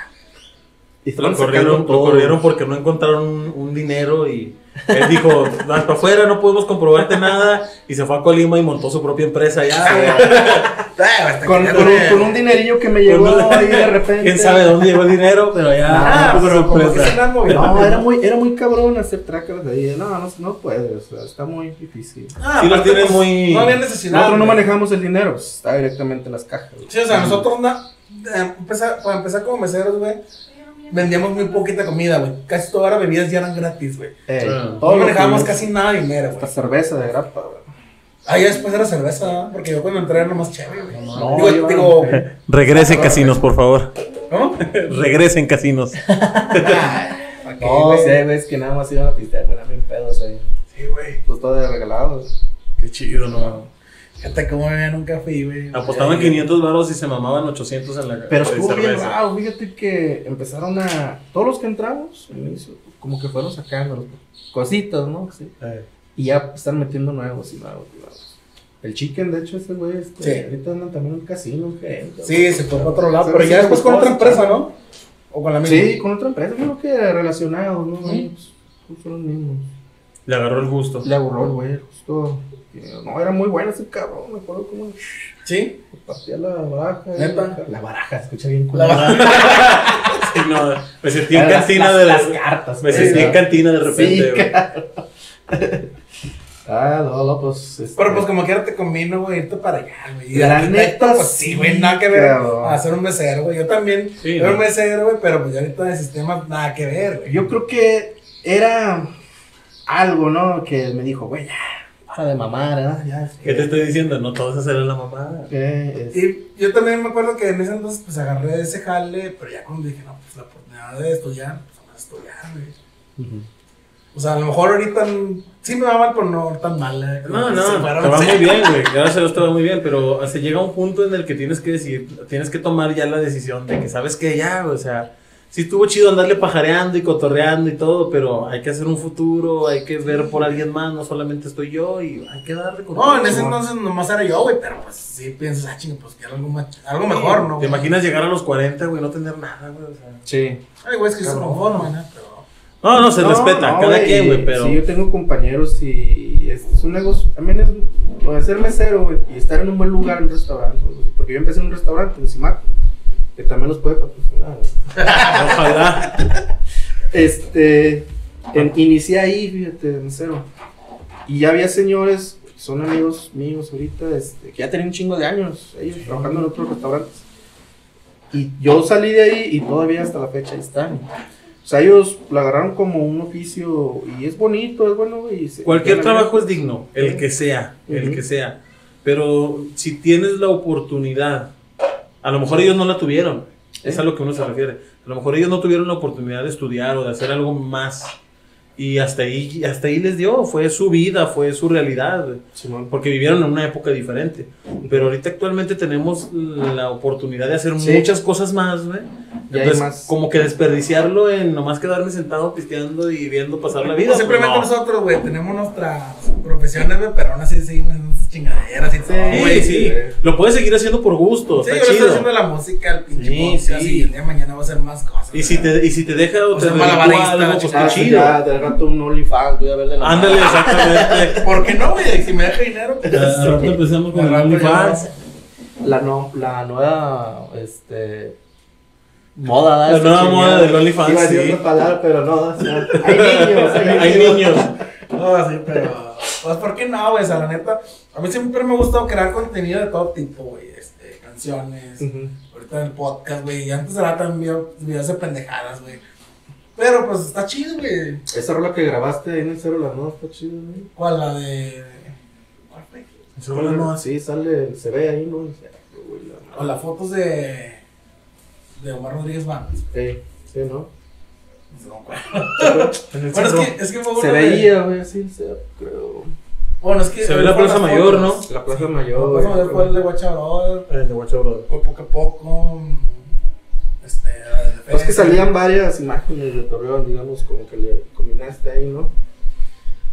Y Lo corrieron, lo corrieron porque no encontraron un, un dinero y él dijo, vas para afuera, no podemos comprobarte nada. Y se fue a Colima y montó su propia empresa allá. Con, un, con un dinerillo que me llegó ahí de repente. ¿Quién sabe dónde llegó el dinero? Pero allá Ah. No, era muy, era muy cabrón hacer trackers ahí. No, no, no puede, o sea, está muy difícil. Ah, Sí, los pues, muy- No había necesidad. Nosotros no manejamos el dinero, está directamente en las cajas. Sí, o sea, nosotros, na- eh, empezar- para empezar como meseros, güey, vendíamos muy poquita comida, güey. Casi todas las bebidas ya eran gratis, güey. Eh, Ah. todo No manejábamos casi nada de dinero, Hasta güey. cerveza de grapa, güey. Ah, ya después era cerveza, ¿verdad? porque yo cuando entré era nomás chévere, güey. No, digo, yo- digo, Regresen casinos, por favor. ¿cómo? Regresen casinos. ¿Para qué, No, güey? sé, güey, es que nada más iban a pistear, güey, bien pedos ahí. Sí, güey. Pues todo de regalado. Qué chido, ¿no? Nunca fui, güey. Apostaban 500 baros y se mamaban 800 en la Pero estuvo bien raro, fíjate que empezaron a. Todos los que entramos, al inicio, como que fueron sacando cositas, ¿no? Sí. Eh, Y ya están metiendo nuevos y nuevos y nuevos. El chicken, de hecho, ese güey, este, Sí. ahorita andan también en el casino, gente. Sí, se fue para otro lado, Sí, pero sí, ya después con otra sí, empresa. ¿no? O con la misma. Sí, con otra empresa, creo que relacionados, ¿no? Ahí, pues, pues, son los mismos. Le agarró el gusto. Le aburrió el güey, justo. que- No, era muy bueno ese cabrón, me acuerdo cómo Sí. partía la baraja. y ¿Neta? La baraja, escucha bien La culero. Sí, no, me sentí en Las- cantina las- de las cartas, Me sentí en cantina de repente. Sí, güey. Ah, no, no, pues. este, Pero pues como quiera te convino, güey, irte para allá, güey. Y La neta, pues sí, güey, nada que ver ser un mesero, güey. Yo también Sí, era ¿no? un mesero, güey, pero pues ya ahorita de sistemas nada que ver, güey. Yo creo que era algo, ¿no? Que me dijo, güey, ya, Para de mamar, ¿verdad? Ya. ¿Qué te estoy diciendo? No todos hacer la mamá. Eh, es- Y yo también me acuerdo que en ese entonces pues agarré ese jale, pero ya cuando dije, no, pues la oportunidad de estudiar, pues vamos a estudiar, güey. O sea, a lo mejor ahorita sí me va mal, pero no tan mal. eh, No, no, se te va sí. muy bien, güey. Gracias a Dios te va muy bien, pero se llega un punto en el que tienes que decir, tienes que tomar ya la decisión de que sabes que ya, o sea, sí estuvo chido andarle pajareando y cotorreando y todo, pero hay que hacer un futuro, hay que ver por alguien más, no solamente estoy yo y hay que darle con No, en ese No. entonces nomás era yo, güey, pero pues sí piensas, ah, chingo, pues quiero algo, más- algo mejor, ¿no? ¿Te imaginas llegar a los 40, güey, no tener nada, güey? O sea. Sí. Ay, güey, es que se Cabrón. conforman, ¿eh? Pero... No, no, se No, respeta, no, cada quien, güey, pero... Sí, yo tengo compañeros y es, es un negocio. También es lo de ser mesero, güey, y estar en un buen lugar en un restaurante. Porque yo empecé en un restaurante en Simaco, que también nos puede patrocinar. Ojalá. Este, en- inicié ahí, fíjate, de mesero. Y ya había señores, que son amigos míos ahorita, este, que ya tenían un chingo de años, ellos trabajando en otros restaurantes. Y yo salí de ahí y todavía hasta la fecha ahí están. O sea, ellos lo agarraron como un oficio y es bonito, es bueno. Y se- Cualquier trabajo es digno, el que sea, el Ujú. que sea. Pero si tienes la oportunidad, a lo mejor ellos no la tuvieron, es a lo que uno se refiere. A lo mejor ellos no tuvieron la oportunidad de estudiar o de hacer algo más. Y hasta ahí, hasta ahí les dio, fue su vida, fue su realidad. Simón. porque vivieron en una época diferente. Pero ahorita actualmente tenemos la oportunidad de hacer Sí. muchas cosas más, güey. Entonces, más. como que desperdiciarlo en nomás quedarme sentado pisteando y viendo pasar la vida. O simplemente pues, no. nosotros, güey, tenemos nuestras profesiones, güey, pero aún así seguimos chingaderas y todo, güey. sí. Lo puedes seguir haciendo por gusto, Sí, está yo estoy haciendo la música, el pinche Sí, podcast, sí. y el día de mañana va a hacer más cosas. Y si te, y si te deja o te malabarista, algo, pues sí, chido. ya, de rato un OnlyFans, voy a ver de la Ándale, exactamente. ¿Por qué no, güey? Si me deja dinero, pues. Ya, Ahorita empezamos con el rato OnlyFans. La, no, la nueva, este... Moda, ¿da? La Esta nueva chingada. moda del OnlyFans, Iba a decir otra palabra, pero no, o sea, hay niños, hay, Hay niños. No, sí, pero. Pues, ¿por qué no, güey? O sea, la neta. A mí siempre me ha gustado crear contenido de todo tipo, güey. Este, canciones. Ahorita en el podcast, güey. Y antes era también videos de pendejadas, güey. Pero, pues, está chido, güey. Esa rola que grabaste ahí en el Cero La Nueva está chido, güey. ¿Cuál? La de. ¿Cuál fue? No. Sí, sale, se ve ahí, ¿no? O las fotos de. De Omar Rodríguez Bandes. Sí, sí, ¿no? No Bueno, es que, es que fue Se veía, güey, así, creo. Bueno, es que. Se ve la Plaza Mayor, fotos. La Plaza La Mayor. Plaza Mayor fue el de Guachabro. El de Guacha Brother. Fue poco a poco. mm, Este, la Pues que defensa. salían varias imágenes de Torreón, digamos, como que le combinaste ahí, ¿no?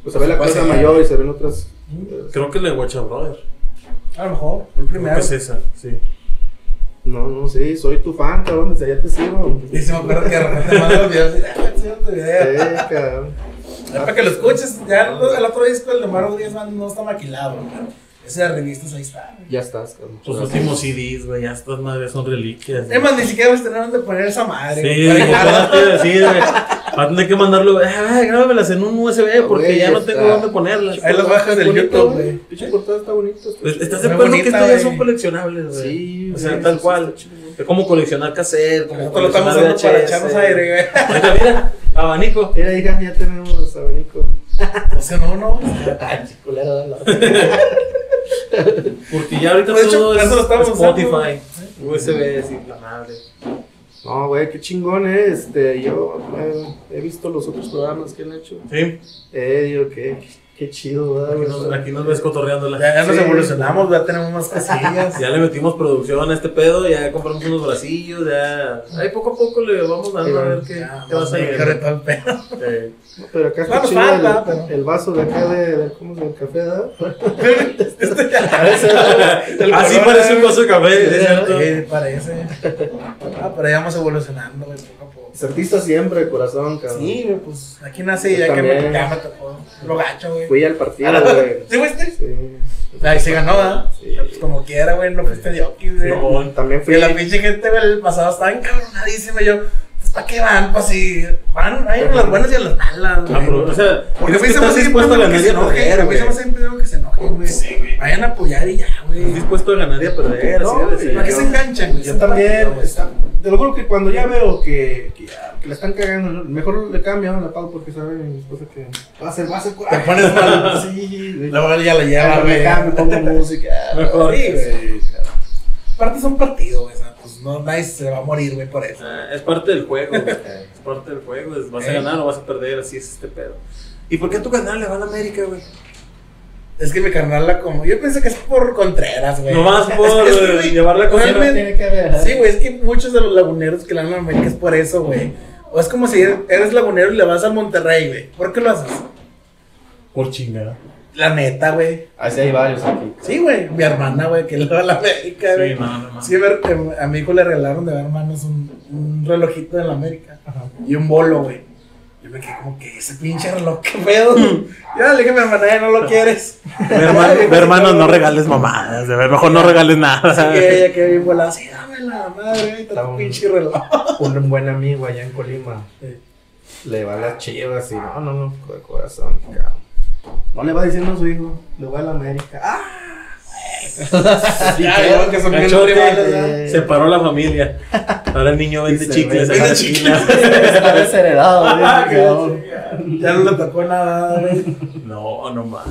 Pues se ve la Pues Plaza sí. Mayor y se ven otras. eh, Creo que el de Guacha Brother. A lo mejor, el Creo primero. que es esa, sí. No, no, sí, soy tu fan, cabrón, desde allá te sigo. Y se me acuerdo que de repente manda los videos y ah, tu video. Sí, cabrón. Para que lo escuches. Ya el, el otro disco, el de Maro Díaz Band, no está maquilado, pero de revistas ahí está. güey. Ya estás, cabrón. Tus últimos CDs, güey, ya estas madres son reliquias. Es más, ni siquiera vas a tener donde poner esa madre. Sí, güey, digo, para ¿cómo te iba a decir, güey? Va a tener que mandarlo, eh, grábamelas en un USB porque Güey, ya no está. tengo dónde ponerlas. Ahí las bajas del YouTube, güey. Pinche portada está bonito. está Pues. ¿Estás de acuerdo que estos ya son coleccionables, güey? Sí, O sea, güey, tal sí, cual. Es como coleccionar cassette, como Nosotros lo estamos usando para echarnos aire, güey. Mira, mira, abanico. Mira, hija, ya tenemos abanico. O sea, no, no. Ay, chiculero, dale. Porque ya ahorita Pues, hecho, todo lo es estamos Spotify. USB, sí, la madre. No, güey, qué chingón, eh. Este, yo eh, he visto los otros programas que han hecho. Sí, Eh, digo, qué, qué chido, ¿verdad? aquí nos, aquí nos ves cotorreándola. Ya, ya nos evolucionamos, ya tenemos más cosillas. Ya le metimos producción a este pedo, ya compramos unos bracillos, ya. Ahí poco a poco le vamos dando a ver qué, Ya, qué va más bien, saliendo. todo el pedo. Eh, No, pero acá está chido falta, el, pero- el vaso de acá de, de- ¿cómo se? El café, ¿verdad? El Así color, parece un vaso de café, es cierto. Sí, parece. Ah, pero ya vamos evolucionando, poco a poco. Es artista siempre, de corazón, cabrón. Sí, güey, pues aquí nace ya que me, ya me tocó lo gacho, güey. Fui al partido, Ah, güey. ¿Sí fuiste? Sí. Ahí se ganó, ¿verdad? Sí. Pues como quiera, güey, no fuiste de Oki, güey. No, También fui. Que la pinche gente, güey, el pasado estaba encabronadísima. Yo, ¿Para qué van? Pues si van, hay en las buenas y en las malas, güey. Ah, pero, o sea, Porque a ¿crees mí que se me estás hace dispuesto a ganar que y se a enojen, perder, a mí se me güey? que se enojen, güey. Vayan a apoyar y ya, güey. ¿Estás dispuesto a ganar y a perder? No, así. ¿Para qué se enganchan, güey? Yo Es también, partido, güey. está- te lo juro que cuando ya veo que, que, ya- que la están cagando, mejor le cambio, ¿no? la pago porque sabe mi esposa que va a ser, va a ser Te pones mal. Sí, güey. Luego ya la lleva, me güey. cambio, pongo música. Mejor. Sí, güey. Aparte es un partido, güey. Pues no, nadie se va a morir, güey, por eso. Ah, es parte del juego, güey. Es parte del juego. es- vas a Eh. ganar o vas a perder, así es este pedo. ¿Y por qué a tu canal le van a América, güey? Es que mi carnal la como. Yo pensé que es por Contreras, güey. Nomás por Es que, eh, güey, llevar la cosa. realmente- tiene que ver. Sí, güey, es que muchos de los laguneros que le dan a América es por eso, güey. O es como si eres lagunero y le vas al Monterrey, güey. ¿Por qué lo haces? Por chingada. La neta, güey. Así hay varios aquí. Sí, güey. Mi hermana, güey, que le va a la América, güey. Sí, no, no, no. Sí, que a mi hijo le regalaron de hermanos un, un relojito de la América. Y un bolo, güey. Yo me quedé como que ese pinche reloj, qué pedo. ya le dije a mi hermana, ya no lo quieres. Mi hermano, mi hermano, no regales mamadas. de ver, Mejor no regales nada. Así que ella quedó bien volada. Sí, dame la madre, está un- pinche reloj. Un buen amigo allá en Colima le va a las chivas y no, no, no, de corazón, cabrón. No le va diciendo a su hijo, le va a la América. ¡Ah! Ya, vieron que son bien rivales, ¿verdad? Separó la familia. Ahora el niño vende chicles vende en chicles. Está desheredado, Ah. Ya no le tocó nada, güey. No, no más.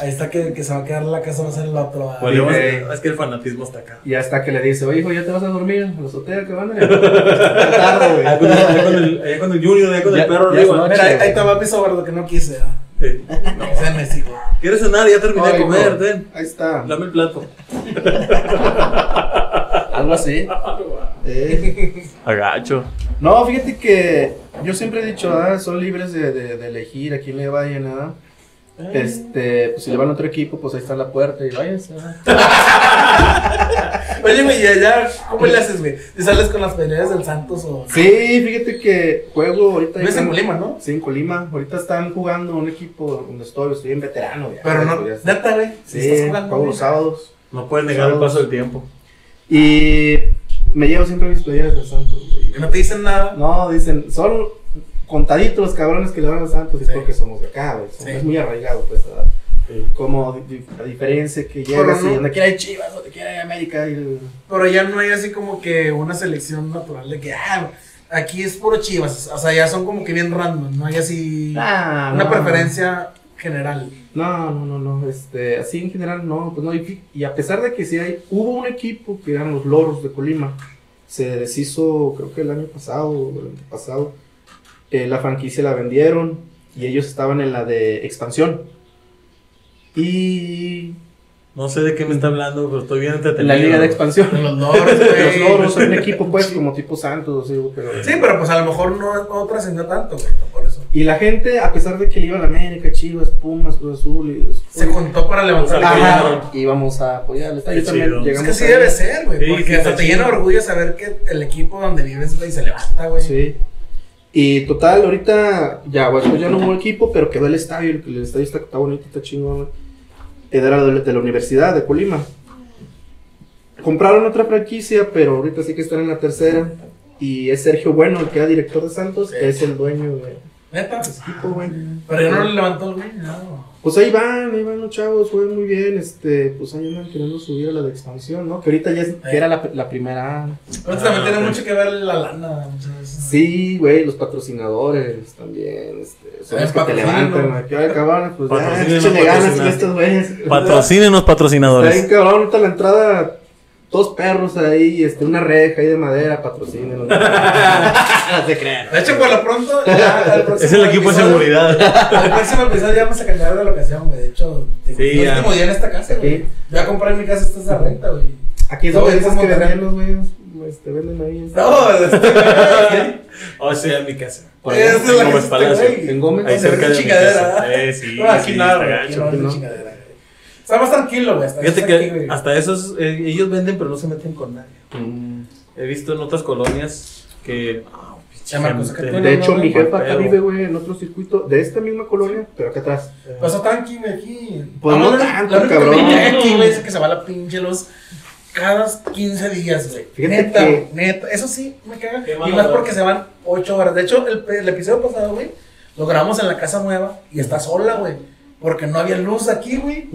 Ahí está que, que se va a quedar la casa, va a ser el otro. Bueno, güey. es que el fanatismo está acá. Y hasta que le dice, oye, hijo, ¿ya te vas a dormir? ¿A la azotea que van a tarde, Allá con el, Junior, allá con Ya- el perro ya Mira, ahí, ahí te va mi sobrado que no quise. ¿verdad? No, es Messi, güey. ¿Quieres cenar? Ya terminé de comer, hijo, ten. Ahí está. Dame el plato. Algo así. Eh. Agacho. No, fíjate que yo siempre he dicho, ah, son libres de, de, de elegir a quién le vayan, nada. Este, pues si le van a otro equipo, pues ahí está la puerta y váyanse. Oye, ¿y allá cómo le haces, güey? ¿Te sales con las peleas del Santos o.? Sí, fíjate que juego ahorita. Vives en en Colima, ¿no? Sí, en Colima. Ahorita están jugando un equipo donde estoy, estoy en veterano. Ya, Pero no, ya está. neta, güey. Sí, estás jugando, juego los sábados. No puedes negar el paso del tiempo. Y me llevo siempre mis playeras del Santos, güey. Que no te dicen nada. No, dicen, son contaditos los cabrones que le van al Santos y es porque somos de acá, güey. Sí. Es muy arraigado, pues, ¿verdad? Como di- di- a diferencia que llegas Pero no- y donde quiera hay Chivas, donde quiera hay América. Y... Pero ya no hay así como que una selección natural de que, ah, aquí es puro chivas. O sea, ya son como que bien random. No hay así Ah, una no. preferencia general. No, no, no, no, este, así en general no, pues no, y, a pesar de que sí hay, hubo un equipo que eran los Loros de Colima, se deshizo creo que el año pasado, o el antepasado, eh, la franquicia la vendieron y ellos estaban en la de expansión. Y No sé de qué me está hablando, pero estoy bien entretenido. en la liga de expansión. Los loros, Los güey. Loros son un equipo pues como tipo Santos, así, pero... Sí, pero pues a lo mejor no, no trascendió tanto, güey, por eso. Y la gente, a pesar de que le iba a la América, Chivas, Pumas, Cruz Azul, y Se juntó para levantar Ajá. íbamos a apoyarles. Qué Yo también chido. Es llegamos que así debe ser, güey. Sí, porque sí, hasta te llena orgullo saber que el equipo donde vives, güey, se levanta, güey. Sí. Y total, ahorita ya, pues ya no hubo equipo, pero quedó el estadio. El, el estadio está, está bonito, está chingón. Era de, de la Universidad de Colima. Compraron otra franquicia, pero ahorita sí que están en la tercera. Y es Sergio Bueno, el que era director de Santos, que es el dueño de Neta. ese equipo, güey. Pero ya no le levantó el güey, no. Pues ahí van, ahí van los chavos, juegan muy bien, este, pues ahí andan queriendo subir a la de expansión, ¿no? Que ahorita ya es, que era la, la primera Pero esto también Ah, tiene mucho que ver la lana, muchas veces. Sí, güey, los patrocinadores también, este, son El los que te levantan, güey, que ay, cabrón, pues ya, échenle ganas estos güeyes. Patrocínenos, Está patrocinadores. bien cabrón, ahorita la entrada, dos perros ahí, este, una reja ahí de madera, patrocínenos. no se crean. De hecho, por lo pronto, ya al próximo Es el equipo de episodio- seguridad. Al próximo episodio ya vamos a cambiar de locación, güey. De hecho, Sí, no ya. es último día en esta casa, güey. Sí. Ya compré mi casa, esta es de renta, güey. Aquí es donde es dices que vendían los güeyes, este, venden ahí. este, No, este, O sea, en mi casa. por allá. es la Gómez que Palacio. güey. En Gómez. Ahí cerca de mi chingadera, casa. Eh, sí, No, aquí sí, nada, está güey. Aquí no, no ¿no? chingadera. Está más tranquilo, güey. Fíjate aquí, que hasta esos, eh, ellos venden, pero no se meten con nadie. Mm. He visto en otras colonias que. ah, Marcos, gente. acá De hecho, mi no, jefa acá vive, güey, en otro circuito de esta misma colonia, pero acá atrás. Está tranqui, güey, aquí. Pues no la- tanto, la única cabrón. aquí, güey, es que se va la pinche luz. cada 15 días, güey. Fíjate Neta, que- neta. Eso sí, me caga. Qué Y más porque se van 8 horas. De hecho, el, el episodio pasado, güey, lo grabamos en la casa nueva y está sola, güey. Porque no había luz aquí, güey.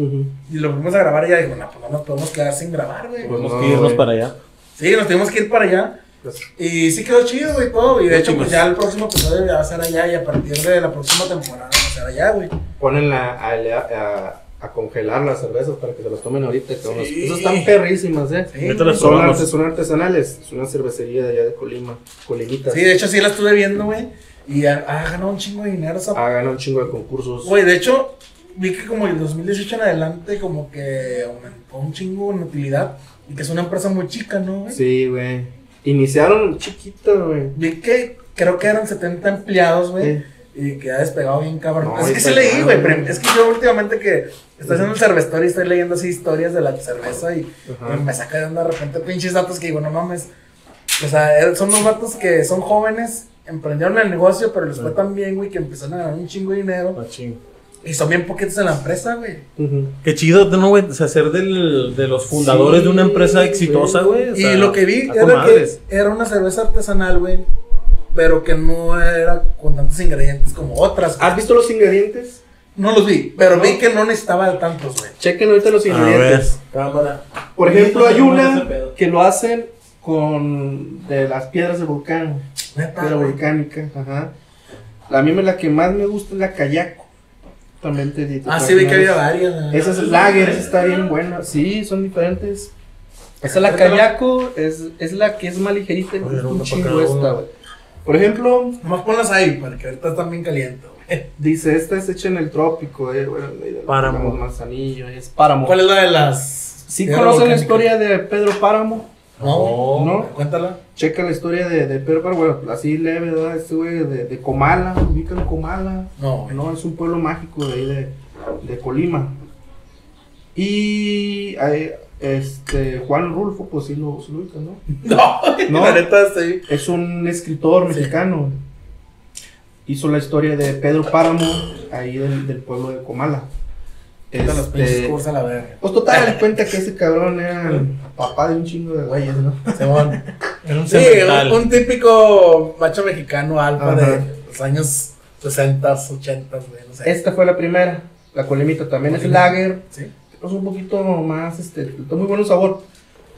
Y lo fuimos a grabar y ya dijo, no, pues no nos podemos quedar sin grabar, güey. Tenemos no, que irnos para allá. Sí, nos tuvimos que ir para allá. Pues, Y sí quedó chido, güey, todo. Y de hecho, pues ya el próximo episodio ya va a ser allá. Y a partir de la próxima temporada va a ser allá, güey. Ponen la, a, a- a congelar las cervezas para que se las tomen ahorita. Sí. Esas están perrísimas, eh. Sí, Son, artes- son artesanales. Es una cervecería de allá de Colima. Colimitas. Sí, de hecho, sí la estuve viendo, güey. Y ha, ha ganado un chingo de dinero Ha ganado un chingo de concursos. Güey, de hecho, vi que como en 2018 en adelante, como que aumentó un chingo en utilidad. Y que es una empresa muy chica, ¿no, güey? Sí, güey. Iniciaron chiquito, güey. Vi que creo que eran 70 empleados, güey. Sí. Y que ha despegado bien cabrón. No, es que sí leí, güey. Es que yo últimamente que estoy haciendo el cervestory estoy leyendo así historias de la cerveza y, Ajá. y me saca de onda de repente pinches datos que digo, no mames. O sea, eh, son unos datos que son jóvenes, emprendieron el negocio, pero les fue tan bien, güey, que empezaron a ganar un chingo de dinero. Machín. Y son bien poquitos en la empresa, güey. Qué chido, ¿no, güey? O sea, ser del, de los fundadores Sí, de una empresa exitosa, güey. o Y lo que vi era madres. que era una cerveza artesanal, güey. Pero que no era con tantos ingredientes como otras. ¿Has visto los ingredientes? No los vi, pero ¿No? vi que no necesitaba de tantos, güey. Chequen ahorita los ingredientes. cámara. Por ejemplo, hay una que lo hacen con de las piedras de volcán. Neta, Piedra güey. volcánica, ajá. A mí me la que más me gusta es la Kayako. También te Ah, sí, vi que había varias. Esa es lager, esa está bien buena. Sí, son diferentes. Esa es la Kayako, es, es la que es más ligerita y un chingo esta, güey. Por ejemplo, Nomás ponlas ahí, para que ahorita están bien calientes, güey. dice, esta es hecha en el trópico, eh, bueno, Páramo. manzanillo, es páramo. ¿Cuál es la de las. ¿Sí conocen la historia de Pedro Páramo? No, No. Cuéntala. Checa la historia de, de Pedro Páramo, bueno, así leve, ¿verdad? Este güey de, de Comala, ubican Comala. No. No, es un pueblo mágico de ahí de, de Colima. Y eh, este Juan Rulfo, pues sí lo, sí lo ubican, ¿no? No, No. la neta, sí. Es un escritor Sí. mexicano. Hizo la historia de Pedro Páramo, ahí del, del pueblo de Comala. Los Este, cursos a la verga. pues total, le cuenta que ese cabrón era el papá de un chingo de güeyes, ¿no? Simón. Era un Sí, un, un típico macho mexicano alfa de los años 60, 80, güey, no sé. Esta fue la primera, la colimita, también es lager, Sí. es un poquito más, este, está muy bueno el sabor,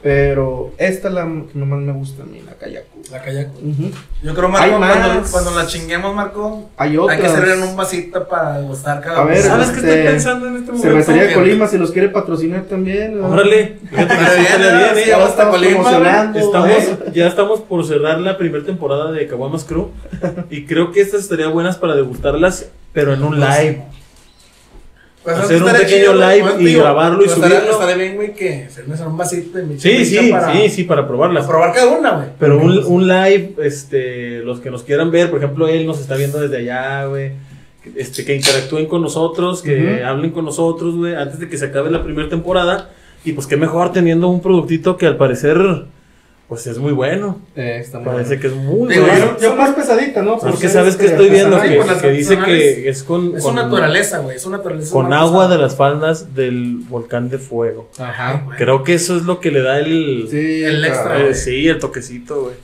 pero esta es la que nomás me gusta a mí, la Kayako. La Kayako. Ujú. Yo creo, Marco, Hay cuando, más. cuando la chinguemos, Marco, Hay hay otras. que servir en un vasito para gustar cada A ver, uno. ¿Sabes qué este, estoy pensando en este momento? Cervecería de Bien. Colima, si los quiere patrocinar también. Órale, que ya estamos Colima. Estamos, ¿eh? ya estamos por cerrar la primera temporada de Caguamas Crew y creo que estas estarían buenas para degustarlas, pero en un live. Pues, hacer un pequeño live pues, y digo, grabarlo y pues, subirlo. Estaría bien, güey, que en un vasito y mi Sí, sí, para, sí, sí, para probarlas. para probar cada una, güey. Pero un, un live, este, los que nos quieran ver, por ejemplo, él nos está viendo desde allá, güey. Este, que interactúen con nosotros, que hablen con nosotros, güey, antes de que se acabe la primera temporada. Y pues qué mejor teniendo un productito que al parecer, pues es muy bueno. Eh, está muy Parece bueno. que es muy Digo, bueno. Yo más pesadita, ¿no? Por Porque sabes que estoy viendo que, dice que es con, Es con, su naturaleza, güey. Es su naturaleza. con agua de las faldas del volcán de fuego. Ajá. güey. Creo que eso es lo que le da el, Sí, El extra, Eh, güey. sí, el toquecito, güey.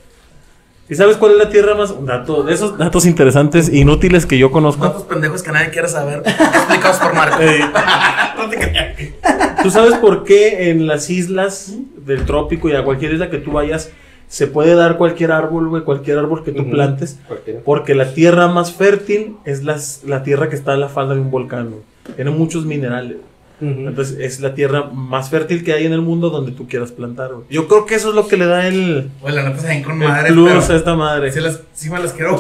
¿Y sabes cuál es la tierra más? Un dato, de esos datos interesantes, inútiles que yo conozco. Datos pendejos que nadie quiere saber. explicados por Marco. Eh, no te creas. ¿Tú sabes por qué en las islas del trópico y a cualquier isla que tú vayas se puede dar cualquier árbol, güey, cualquier árbol que tú plantes? Cualquiera. Porque la tierra más fértil es las- la tierra que está en la falda de un volcán, güey. Tiene muchos minerales. Entonces es la tierra más fértil que hay en el mundo donde tú quieras plantar, güey. Yo creo que eso es lo que le da el, Güey, la neta se ven con el madre. plus a esta madre. sí, las, sí me las quiero.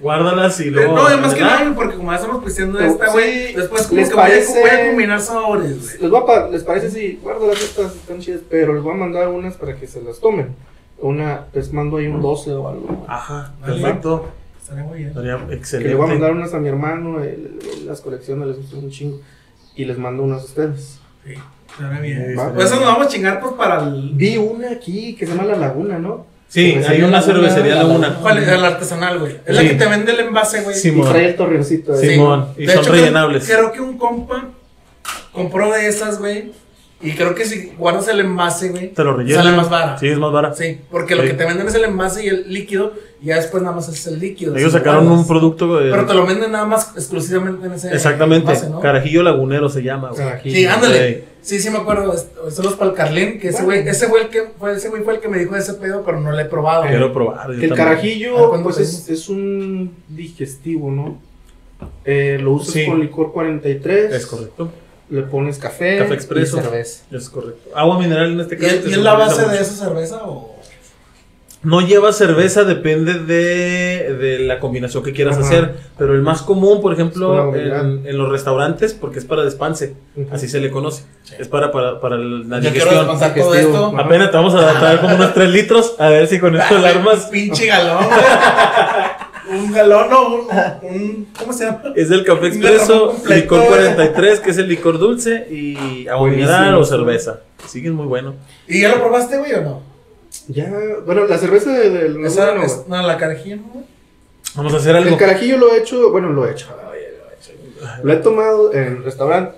Guárdalas y luego. no, además que güey, porque como ya estamos pisteando Sí, esta, güey. Después, como ¿les que voy a, parece? voy a combinar sabores, güey. Les, voy a pa- les parece si guardo las estas están chidas, pero les voy a mandar unas para que se las tomen. Una, les mando ahí un 12 o algo. Ajá, perfecto. Estaría muy bien. Estaría Que excelente. le voy a mandar unas a mi hermano, él las colecciona, les gusta un chingo. Y les mando unas a ustedes. Sí, estaría bien. Va. Pues eso nos vamos a chingar, pues para el. Vi una aquí que se llama La Laguna, ¿no? Sí, Cervecería hay una cervecería la Laguna. ¿Cuál es? El artesanal, güey. Es la que te vende el envase, güey. Sí, Y Simón. trae el torreoncito. Sí. Simón, y De son hecho, rellenables. Creo, creo que un compa compró de esas, güey. Y creo que si guardas el envase, güey, Te lo rellenan. sale más barato. Sí, es más barato. Sí, porque lo que te venden es el envase y el líquido, y ya después nada más es el líquido. Ellos sacaron guardas. un producto. eh, Pero te lo venden nada más exclusivamente en ese Exactamente. envase, ¿no? Carajillo lagunero se llama, güey. Carajillo. Sí, ándale. Sí. Sí, sí me acuerdo. Son los Palcarlín, que ese güey, ese güey el que fue, ese güey fue el que me dijo ese pedo, pero no lo he probado. güey. Quiero probar. yo El también. Carajillo, ¿cuándo pues es un digestivo, ¿no? Eh, lo usas Sí. con licor 43. Es correcto. Le pones café, Café expreso. y cerveza. Es correcto. Agua mineral en este ¿Y, caso. y es la base de esa cerveza o...? No lleva cerveza, depende de, de la combinación que quieras Ajá. hacer. Pero el más común, por ejemplo, en, en los restaurantes, porque es para despanse, así se le conoce. Es para, para, para la Yo quiero digestión. todo esto. Apenas te vamos a traer como unos 3 litros, a ver si con esto la armas. Pinche galón. Un galón, no, un, un- ¿Cómo se llama? Es del café expreso, licor güey. 43, que es el licor dulce, y agua mineral o cerveza. Sí que es muy bueno. ¿Y ya lo probaste, güey, o no? Ya, bueno, la cerveza de- del. Esa, bueno, es- no, la carajilla, ¿no, güey? Vamos a hacer algo. el carajillo lo he hecho, bueno, lo he hecho. Lo he tomado en el restaurante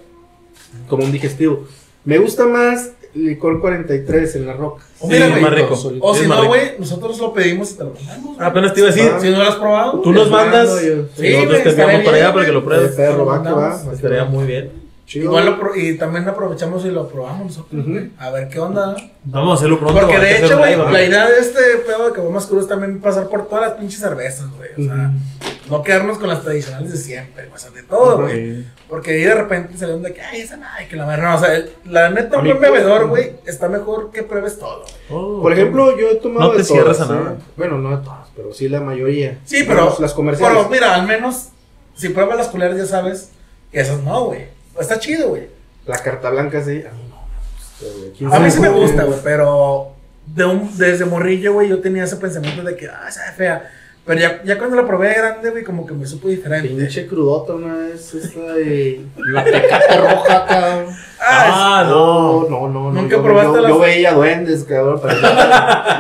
como un digestivo. Me gusta más licor 43 en la roca. O Sí, mira, es güey, más rico. solito. O si no, güey, nosotros lo pedimos y te lo mandamos. Apenas te iba a decir. Si no lo has probado, tú nos mando mandas, yo. y Sí, nosotros te enviamos para allá para que lo pruebes. Perro, va que va. Estaría muy bien. Chido. Igual lo pro- y también aprovechamos y lo probamos nosotros. A ver qué onda. Vamos a hacerlo pronto. Porque de hecho, güey, la idea de este pedo de que vamos cruz es también pasar por todas las pinches cervezas, güey. O sea, no quedarnos con las tradicionales de siempre. O sea, de todo, güey. Porque ahí de repente salieron de que, ay, esa nada, que la verdad, no, o sea, la neta, un buen bebedor, pues, güey, está mejor que pruebes todo. güey. Oh, Por ejemplo, yo he tomado No te de cierras todas, a nada. Bueno, no de todas, pero sí la mayoría. Sí, pero, las comerciales. pero mira, al menos, si pruebas las culeras ya sabes que esas no, güey. Está chido, güey. La carta blanca sí. A mí no me gusta, güey. ¿Quién A mí sí me gusta, güey, pero de un, desde morrillo, güey, yo tenía ese pensamiento de que, ah, sabe fea. Pero ya, ya cuando la probé de grande, güey, como que me supo diferente. Pinche crudota una vez, esta de la tecate roja, cabrón. Ah, Ah, no. No, no, no. Nunca yo, probaste yo, las- yo veía duendes, cabrón.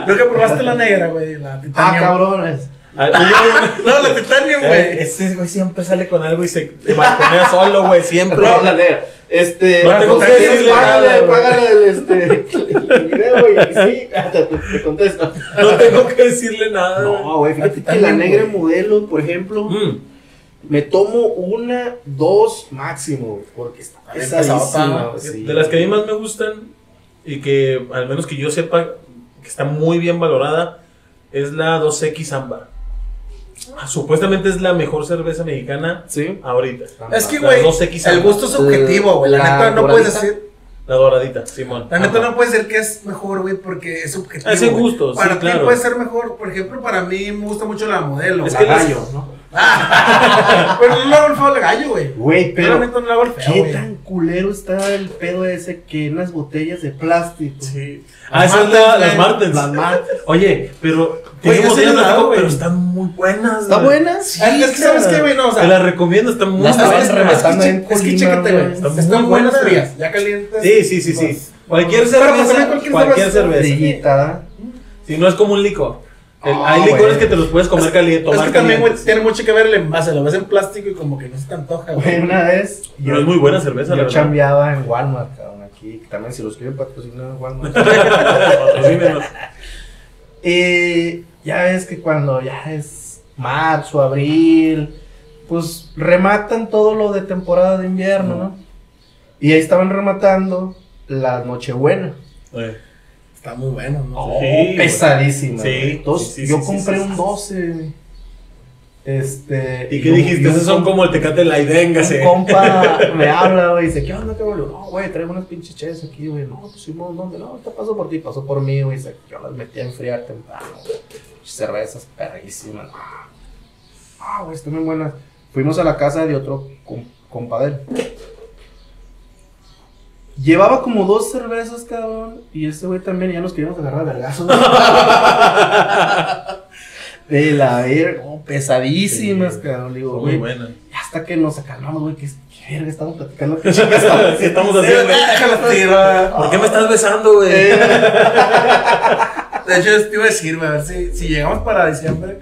creo que probaste la negra, güey, la ah, titanium. cabrones. Ah, oye, No, la titanium, eh, güey. Ese güey siempre sale con algo y se balconea solo, güey, siempre. No, la negra. Este, No tengo que José, decirle págale, nada, güey. págale el, este, el video, güey. y Sí, te, te, te contesto. No tengo que decirle nada. No, güey, fíjate que la negra modelo, por ejemplo, Mm. me tomo una, dos máximo, porque está pesadísima. sí. De las que a mí más me gustan y que al menos que yo sepa que está muy bien valorada es la 2X Ámbar. Ah, Supuestamente es la mejor cerveza mexicana Sí. ahorita. Es que, La güey, 2X el gusto es subjetivo, güey. La, La neta no puedes decir. La doradita, Simón. La neta Ajá. no puedes decir que es mejor, güey, porque es subjetivo. Es en güey. gusto, sí, Para ti claro. puede ser mejor. Por ejemplo, para mí me gusta mucho la modelo. Es güey. que gallo, ¿no? Pero no le hago el feo al gallo, güey. Güey, pero neta no le hago el feo, ¿qué tan culero está el pedo ese que en las botellas de plástico? Sí. Ah, Las esas son la- las. Martens. Las Martens. Oye, pero Güey, botellas de las plástico, pero están muy buenas. ¿Está güey. buena? Sí, Ah, es que sabes qué, güey, no, o sea, Te la recomiendo, está muy que- rematando es en que, es que chécate, güey. Están Están, muy buenas buenas. frías, ya calientes. Sí, sí, sí, sí. Pues, Cualquier cerveza, cualquier, cerveza. Si no es como un licor. El- Ah, hay licores que te los puedes comer caliente, Es que también, güey, tiene mucho que ver el envase. Lo ves en plástico y como que no se te antoja, Güey, una vez. Pero es muy buena cerveza, la Yo verdad. chambeaba en Walmart, cabrón, aquí. También, si los quieren patrocinar, Walmart. Y ya ves que cuando ya es marzo, abril, pues rematan todo lo de temporada de invierno, ¿no? Y ahí estaban rematando la Nochebuena. Eh, Está muy bueno, ¿no? Oh. Sí, sí, sí, yo sí, compré sí, sí, un sí. 12. güey. Este. ¿Y qué un- dijiste? un Esos son com- como el tecate la Un idenga, compa me habla, güey, y dice, ¿qué onda? Le digo, No, güey, traigo unas pinches cheves aquí, güey. No, pues Simón, ¿dónde? No, te paso por ti, pasó por mí, güey. Dice, Yo las metí a enfriar temprano, güey. Cervezas perrísimas. Ah, güey, están bien buenas. Fuimos a la casa de otro com- compadre. Llevaba como dos cervezas, cabrón. Y este güey también, y ya nos queríamos agarrar a vergazos. De la verga, no, pesadísimas, Sí. cabrón. Digo, Muy güey, buena. y hasta que nos acalmamos, güey, que qué verga estamos platicando. ¿Qué estamos ¿Qué estamos Sí, haciendo? tira. ¿Por qué me estás besando, güey? De hecho, te iba a decir, güey, a ver si, si llegamos para diciembre.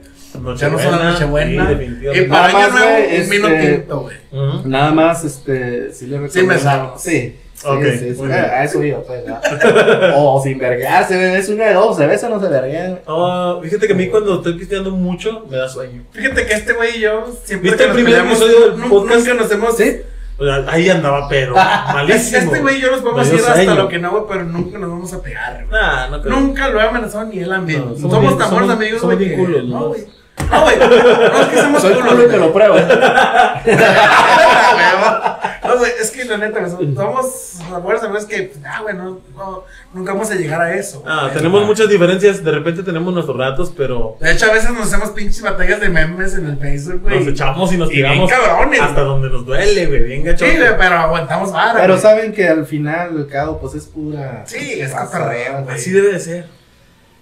Ya no son Nochebuena. Sí, Y para Nada Año más, Nuevo, un vino este- tinto, güey. Nada más, este, sí le recomiendo. Sí, me sabes. Sí, Ok, sí, sí, a- a eso iba, pues. O sin verguearse, es una de dos, se besa o no se verguea. Ah, fíjate que a mí cuando estoy pisteando mucho me da sueño. Fíjate que este güey y yo siempre ¿Viste que el primer episodio del podcast? Nunca nos hemos... Sí. Ahí andaba, pero malísimo. Este güey y yo nos Me dio ir hasta sueño. lo que no, güey, pero nunca nos vamos a pegar. Nah, no creo. Nunca lo he amenazado ni él a mí. No, güey. somos somos bien- tan buenos somos- amigos, güey. que- culos, No, ¿no? güey. No, güey. No, es que somos Soy culos, culo y te lo pruebo. Es que la neta, somos buenos amigos que, ah, güey, no, nunca vamos a llegar a eso. Ah, güey. tenemos muchas diferencias, de repente tenemos nuestros ratos, pero De hecho, a veces nos hacemos pinches batallas de memes en el Facebook, güey. nos echamos y nos Y bien tiramos cabrones, hasta güey. donde nos duele, güey, bien Sí, gachote. güey, pero aguantamos vara. Pero güey. saben que al final, el cabo, pues es pura. Sí, es cotorreo, güey. Así debe de ser.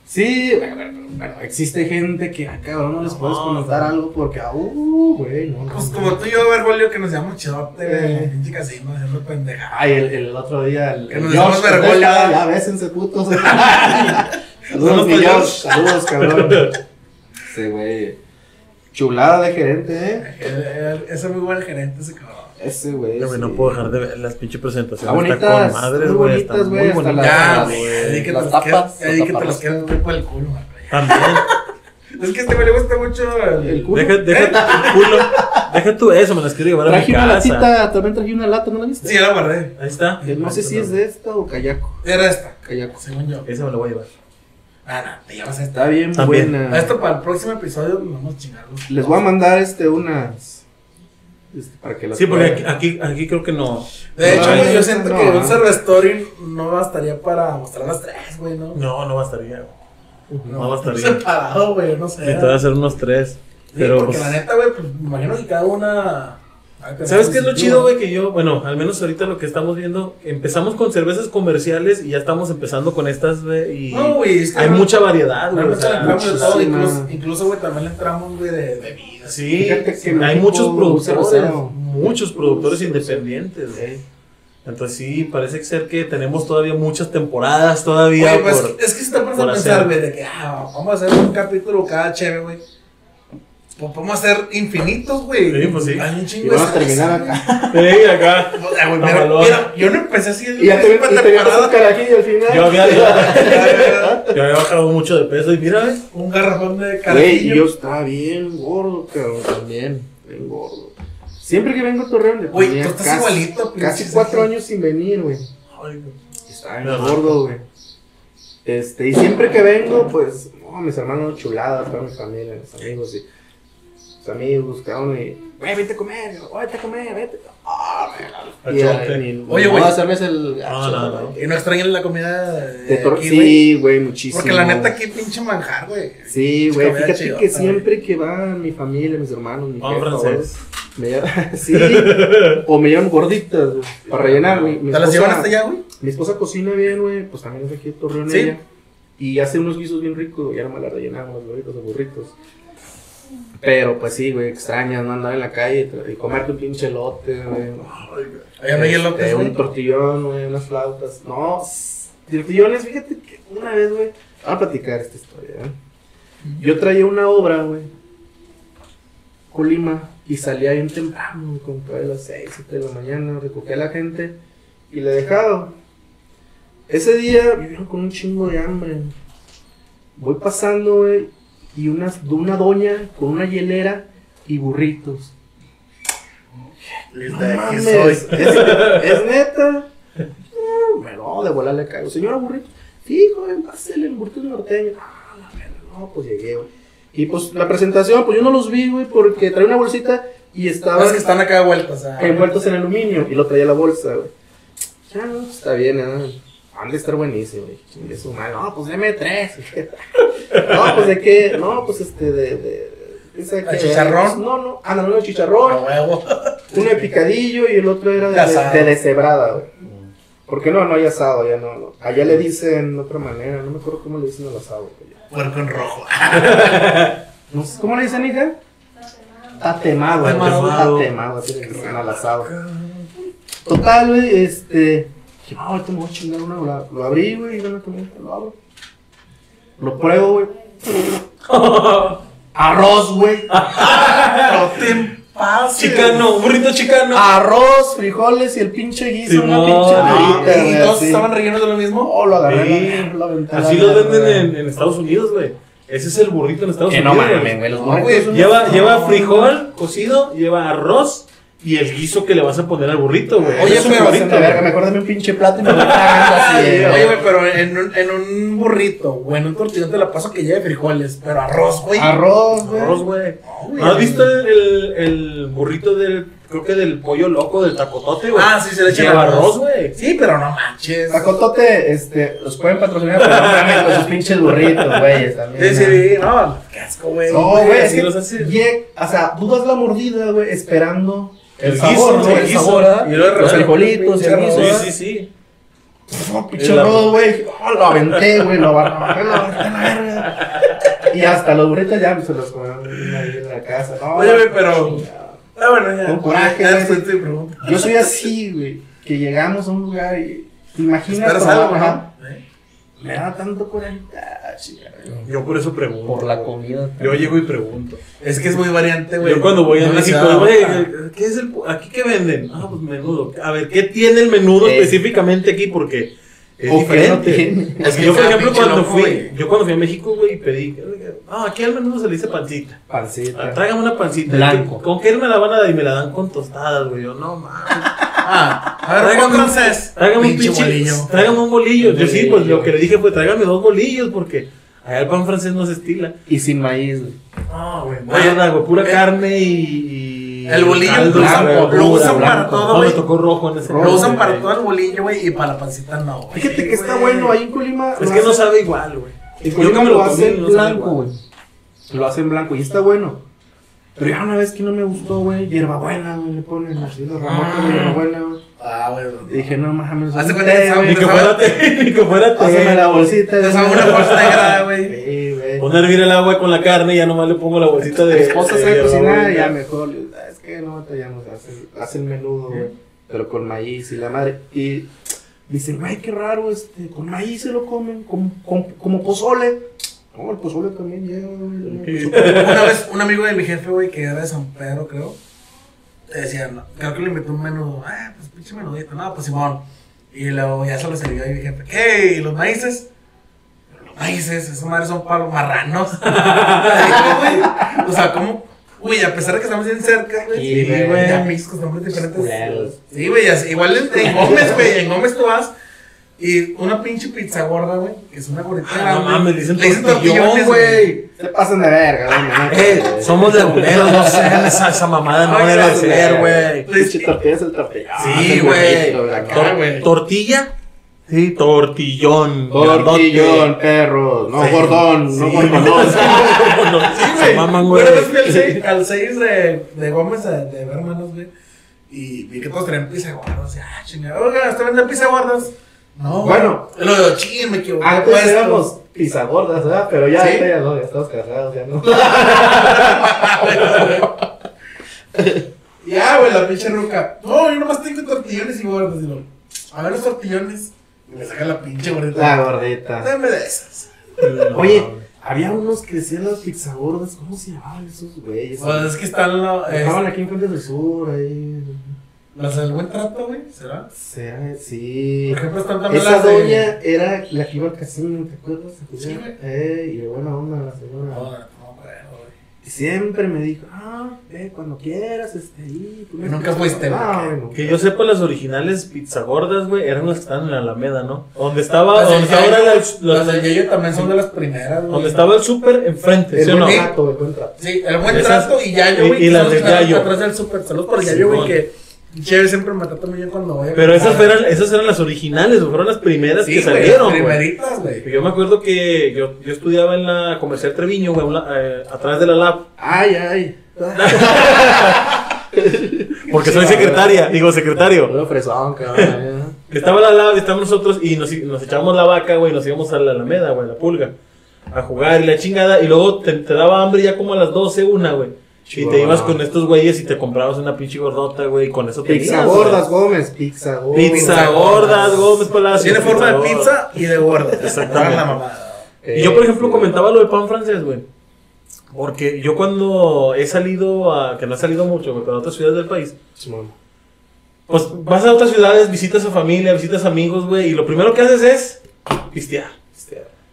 Sí, bueno, bueno, bueno, existe gente que, ah, cabrón, no les puedes no. algo porque, ah, uh, güey, no. Pues no. como tú y yo, Bergoglio, que nos llamamos chidote, güey, Eh. pinche casino, haciendo pendejadas. Ay, el, el otro día, el, Que nos Josh, vergüenza. ya, bésense, putos. Saludos mi Josh, saludos, cabrón. Sí, güey. Chulada de gerente, eh. Ese es muy buen gerente, ese cabrón. Ese, güey. Güey, no puedo dejar de ver las pinches presentaciones. Está bonitas, con madres, muy güey. bonitas, güey, muy bonitas. Ya, las- güey, que te las tapas, que te los tapas. quieres meter por el culo, güey. También. Es que a este güey le gusta mucho el, El culo. Deja, deja tu culo. Deja tú eso, me las quiero llevar a mi Traje una casa. latita, también traje una lata, ¿no la viste? Sí, ya la guardé. Ahí está. Eh, No sé si es de esta o Kayako. Era esta, Kayako. según yo. Esa me la voy a llevar. Ah, no, te llevas esta. Está bien También. buena. Esto para el próximo episodio vamos a chingar. los- Les voy a mandar este unas. Este, para que las Sí, porque aquí, aquí, aquí creo que no. De hecho, No, güey, yo no, siento no. que un server story no bastaría para mostrar las tres, güey, ¿no? No, no bastaría. güey. No bastaría. Separado, güey, no sé. Necesitaba hacer unos tres. Sí, Pero, porque pues, la neta, güey, pues me imagino que cada una. ¿Sabes qué es lo chido, güey? Que yo, bueno, al menos ahorita lo que estamos viendo, empezamos con cervezas comerciales y ya estamos empezando con estas, güey. Y No, güey, es que hay no- mucha variedad, No, güey. o mucha sea, le entramos de todo, muchísima. incluso, incluso, güey, también le entramos, güey, de bebidas. Sí, Fíjate que hay México muchos es productores, muchos productores independientes. Eh, Entonces sí, parece ser que tenemos todavía muchas temporadas todavía Güey, pues por... es que si te pones a pensar, güey, de que ah, vamos a hacer un capítulo cada chévere, güey. Pues podemos hacer infinitos, güey. Sí, pues sí. Hay un Y chingo de vamos a terminar acá. Sí, acá. güey. Güey, mira, mira, yo no empecé así Y ya te y ganas un carajillo al final. Yo había, yo había bajado mucho de peso y mira, güey. Un garrafón de Güey, carajillo. yo estaba bien gordo, cabrón, también. Bien gordo. Siempre que vengo a Torreón, le Güey, ponía tú estás casi- igualito, Casi cuatro años sin venir, güey. Ay, güey. Estaba bien gordo, güey. Este, y siempre que vengo, pues, no, mis hermanos chuladas, toda mi familia, mis amigos y mis amigos, cada uno, y, güey, vete a comer, vete a comer, vete. Ah, güey. Y, ni- Oye, güey. modo hacerles el No, no, no. güey. Y no extrañan la comida de, aquí, güey. sí, güey, muchísimo. Porque la neta aquí pinche manjar, güey. Sí, güey, fíjate que güey. siempre que va mi familia, mis hermanos, mi jefa, francés. güey, me llevan- sí, o me llevan gorditas, güey, para rellenar. Mi ¿Te las llevan hasta allá, güey? Mi esposa cocina bien, güey, pues también es aquí de Torreón Sí. ella. Y hace unos guisos bien ricos, güey, ya nomás la rellenamos, los burritos. Pero pues sí, güey, extrañas, ¿no? Andar en la calle y comerte un pinche elote, güey. Allá no hay Este, elotes. Un tortillón, güey, unas flautas. No, tortillones, fíjate que una vez, güey, voy a platicar esta historia, ¿eh? Yo traía una obra, güey, Colima, y salía bien temprano, como a las 6, 7 de la mañana, recogía a la gente y le dejaba. Ese día vivieron con un chingo de hambre. Voy pasando, güey, y una, una doña con una hielera y burritos. Lista No de soy. ¿Es, es neta. No, de volar le caigo. Señora burrito. Sí, joven, pásele el burrito norteño. Ah, la verga, no, pues llegué, güey. Y pues la presentación, pues yo no los vi, güey, porque traía una bolsita y estaban Sabes que están acá vueltas, ah. envueltos en aluminio y lo traía la bolsa, güey. Ya, no, está bien, ¿eh? Han de estar buenísimo, su madre. No, pues deme tres. no, pues de qué. No, pues este, de. de esa ¿De que- chicharrón? No, no. Ah, no, no, de A chicharrón. huevo. Uno de picadillo y el otro era De de, de deshebrada, güey. Porque no, no hay asado, ya no, no. Allá le dicen de otra manera, no me acuerdo cómo le dicen al asado. Puerco en rojo. No sé, ¿Cómo le dicen, hija? Tatemado. tatemado, tatemado, así le dicen al asado. Total, güey, este. Dije, no, ahorita me voy a chingar una, lo, lo abrí, güey, y lo abro. Lo pruebo, güey. Arroz, güey. pases. Chicano, burrito chicano. Arroz, frijoles y el pinche guiso, una Simón. pinche Ah, ¿Y todos estaban rellenos de lo mismo? Oh, lo agarré, Sí. lo Así los verga, venden en, en Estados Unidos, güey. Ese es el burrito en Estados Que no Unidos. mames, güey, los No, burritos güey, no. lleva frijol cocido, lleva arroz y el guiso que le vas a poner al burrito, güey. Oye, es un pero burrito, verga, güey. me acuerdo de un pinche plato y me voy así. Oye, güey. pero en un, en un burrito o en un tortillón te la paso que lleve frijoles, pero arroz, güey. Arroz, güey. Arroz, güey. ¿No has visto el, el, el burrito del, creo que del pollo loco, del tacotote, güey? Ah, sí, se le echa Lleva arroz, güey. Sí, pero no manches. Tacotote, este, los pueden patrocinar, pero no mames con sus pinches burritos, güey, también. Sí, sí, no, qué asco, güey. No, güey, es que los hace. o sea, tú das la mordida, güey, esperando el, sabor, guiso, ¿no? sí, el sabor, ¿verdad? Y luego Los frijolitos, el guiso, Sí, ¿verdad? sí, sí. Oh, pinche arroz, güey. Oh, lo aventé, güey, lo agarré, lo verga. Y hasta los burritos ya se los comieron ahí en la casa. No, Oye, güey, pero- Ah, bueno, ya. Con coraje, güey. Yo soy así, güey, que llegamos a un lugar y te imaginas algo, ¿no? ¿Eh? Me da tanto coraje. Ah, chica, Yo por eso pregunto. Por la comida. Yo llego y pregunto. Es que es muy variante, güey. Yo cuando voy a México, güey. ¿qué es el aquí qué venden? Ah, pues menudo. A ver, ¿qué tiene el menudo Eh. específicamente aquí? Porque es ¿O no diferente. tiene? Es que yo, por cada ejemplo, cuando loco, fui, yo cuando fui a México, güey, pedí, ah, aquí al menudo se le dice pancita. Ah, Pancita. Tráigame una pancita. Blanco. ¿Con qué me la van a dar? Y me la dan con tostadas, güey. Yo, no mames. Ah, a ver, Tráigame ¿cómo un- francés? Tráigame un Pinche bolillo. Tráigame un bolillo. Yo sí, pues lo que le dije fue, tráigame dos bolillos, porque allá el pan francés no se estila. Y sin maíz, güey. No, güey. Oye, Nada, güey. Pura eh, carne y. el bolillo caldo, blanco, lo usan para todo, No, me güey. tocó rojo en ese Lo usan para todo el bolillo, güey, y para la pancita no. Fíjate que está bueno ahí en Colima. Es que no sabe igual, güey. Yo que me lo hacen no blanco, güey. Lo hacen blanco y está bueno. Pero ya una vez que no me gustó, güey, hierbabuena, güey, le ponen así los ramotes de hierbabuena, güey. Ah, güey. Y dije, no mames, Hace cuenta que sabe- Ni que fuera té, ni que fuera té. la bolsita. Te sabe una fuerza negra, güey. Sí, güey. Pon a hervir el agua con la carne y ya nomás le pongo la bolsita de. Mi esposa sabe cocinar ya mejor. "Ah, Es que no batallamos, hacen, hacen menudo, güey. Pero con maíz y la madre. Y dicen, güey, qué raro, este, con maíz se lo comen, como, como, como pozole. No, el pozole también lleva, güey. Una vez, un amigo de mi jefe, güey, que era de San Pedro, creo, te decía, no, creo que le invitó un menú, ah, pues pinche menudito, no, pues Simón. Y luego ya se lo sirvió a mi jefe, ¿qué? ¿Y los maíces? Los maíces, esas madres son palos marranos. O sea, ¿cómo? Güey, a pesar de que estamos bien cerca, güey. Sí, güey. Ya mis costumbres diferentes. Sí, güey, igual en, en Gómez, güey, en Gómez tú vas. Y una pinche pizza gorda, güey, que es una gordita Ah, no mames, le dicen tortillón, tortillones, güey. Se pasan de verga, güey. no, Eh, no, somos laguneros, no sean esa, esa mamada, no debe ser, güey. Pinche tortilla es el tortillón. Sí, güey. Tor- güey. tortilla. Sí, tortillón. Tortillón, perros. No, Sí. gordón, no Sí. gordonón. Sí, Sí, Se maman, güey. Fui al 6, al seis de, de Gómez de, hermanos, güey. Y vi que todos traían pizza gordas. Ah, chingada. Oiga, ¿está vendiendo pizza gordas? No. Bueno. Lo de ching, me equivoqué. Antes puesto. éramos pizza gordas, ¿verdad? Pero ya, ¿Sí? ya no, ya estamos casados, ya no. Ya, güey, la pinche ruca. No, yo nomás tengo tortillones y gordas. Y lo, a ver los tortillones. Y me saca la pinche gordita. La gordita. Dame de esas. Oye, había unos que decían las pizza gordas, ¿cómo se llamaban esos güeyes? Pues es que están los. Estaban aquí en Fuentes del Sur, ahí. Las del buen trato, güey. ¿Será? Será, sí. Por ejemplo, están también Esa las de- doña era la que iba al casino, ¿te acuerdas? Sí, güey. Eh, y de buena onda la señora. No, güey. Siempre me dijo, ah, ve cuando quieras, este, ahí. tú Nunca pides". fuiste, güey. Ah, bueno. Que yo sepa, las originales pizza gordas, güey, eran las que estaban en la Alameda, ¿no? Donde estaba, Las donde ahora las- las- las del Yayo también son de las primeras, güey. donde estaba el súper enfrente, El ¿sí o no? buen trato, el buen trato. Sí, el buen Esas- trato y Yayo, y- güey. y las del Yayo. Atrás del súper. Saludos por Yayo, güey, que Chévere siempre me trata muy bien cuando voy a Pero esas eran, esas eran las originales, fueron las primeras Sí, que salieron, las güey. primeritas, güey. Yo me acuerdo que yo, yo estudiaba en la comercial Treviño, güey, eh, atrás de la lab, Ay, ay. porque soy secretaria, digo secretario. Fresón, cabrón. Estaba la lab, estábamos nosotros y nos, nos echábamos la vaca, güey, nos íbamos a la Alameda, güey, la pulga, a jugar y la chingada, y luego te, te daba hambre ya como a las 12, una, güey. Y te ibas con estos güeyes y te comprabas una pinche gordota, güey, y con eso te Pizza gordas, Gómez. Pizza gordas. Pizza Pizza gordas, gordas. Gómez Palacio. Tiene forma de gordas. pizza y de gorda. Exactamente. Y yo, por ejemplo, Este, comentaba lo del pan francés, güey. Porque yo cuando he salido a, que no he salido mucho, güey, pero a otras ciudades del país, pues vas a otras ciudades, visitas a familia, visitas amigos, güey, y lo primero que haces es pistear.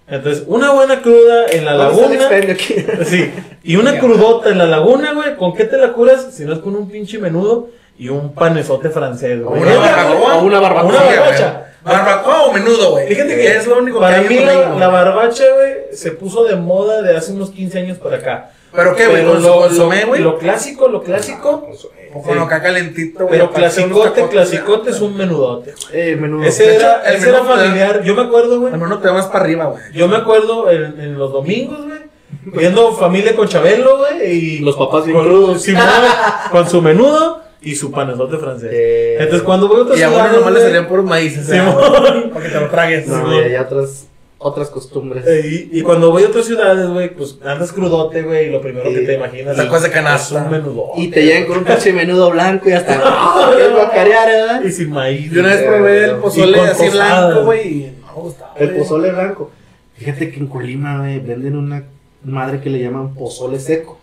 Entonces, una buena cruda en la ¿Dónde está el laguna. aquí? Sí, y una crudota en la laguna, güey, ¿con qué te la curas? Si no es con un pinche menudo y un panezote francés, O güey. una barbacoa. O una barbacoa. Una barbacha. Barbacoa o menudo, güey. Fíjate que es lo único Para que mí la, la barbacha, güey, se puso de moda de hace unos 15 años para acá. ¿Pero qué, güey? ¿Con su lo, consomé, lo- güey? lo clásico, lo clásico. O con acá calentito, güey. Pero clasicote, clasicote es un menudote. Eh, menudo. Ese era, ese era familiar. Yo me acuerdo, güey. Menudo te va más para arriba, güey. Yo me acuerdo en, en los domingos, güey. Viendo familia con Chabelo, güey. Y Los papás con. Simón, con su menudo y su panezote francés. Eh, Entonces, cuando voy a otras Y a uno ciudades, nomás le salían puros maíces, güey. Simón. Para que te lo tragues. No, Simón. y hay otras, otras costumbres. Eh, Y, y cuando voy a otras ciudades, güey, pues andas crudote, güey, y lo primero Sí. que te imaginas Tacos de canasta. es un menudo. Y te llegan con un pinche menudo blanco y hasta. ¡Ah! ¡Qué guacarear, ¿verdad? Y sin maíz. Yo una vez probé el pozole con así blanco, güey. y No me gustaba. El pozole blanco. Fíjate que en Colima, güey, venden una madre que le llaman pozole seco.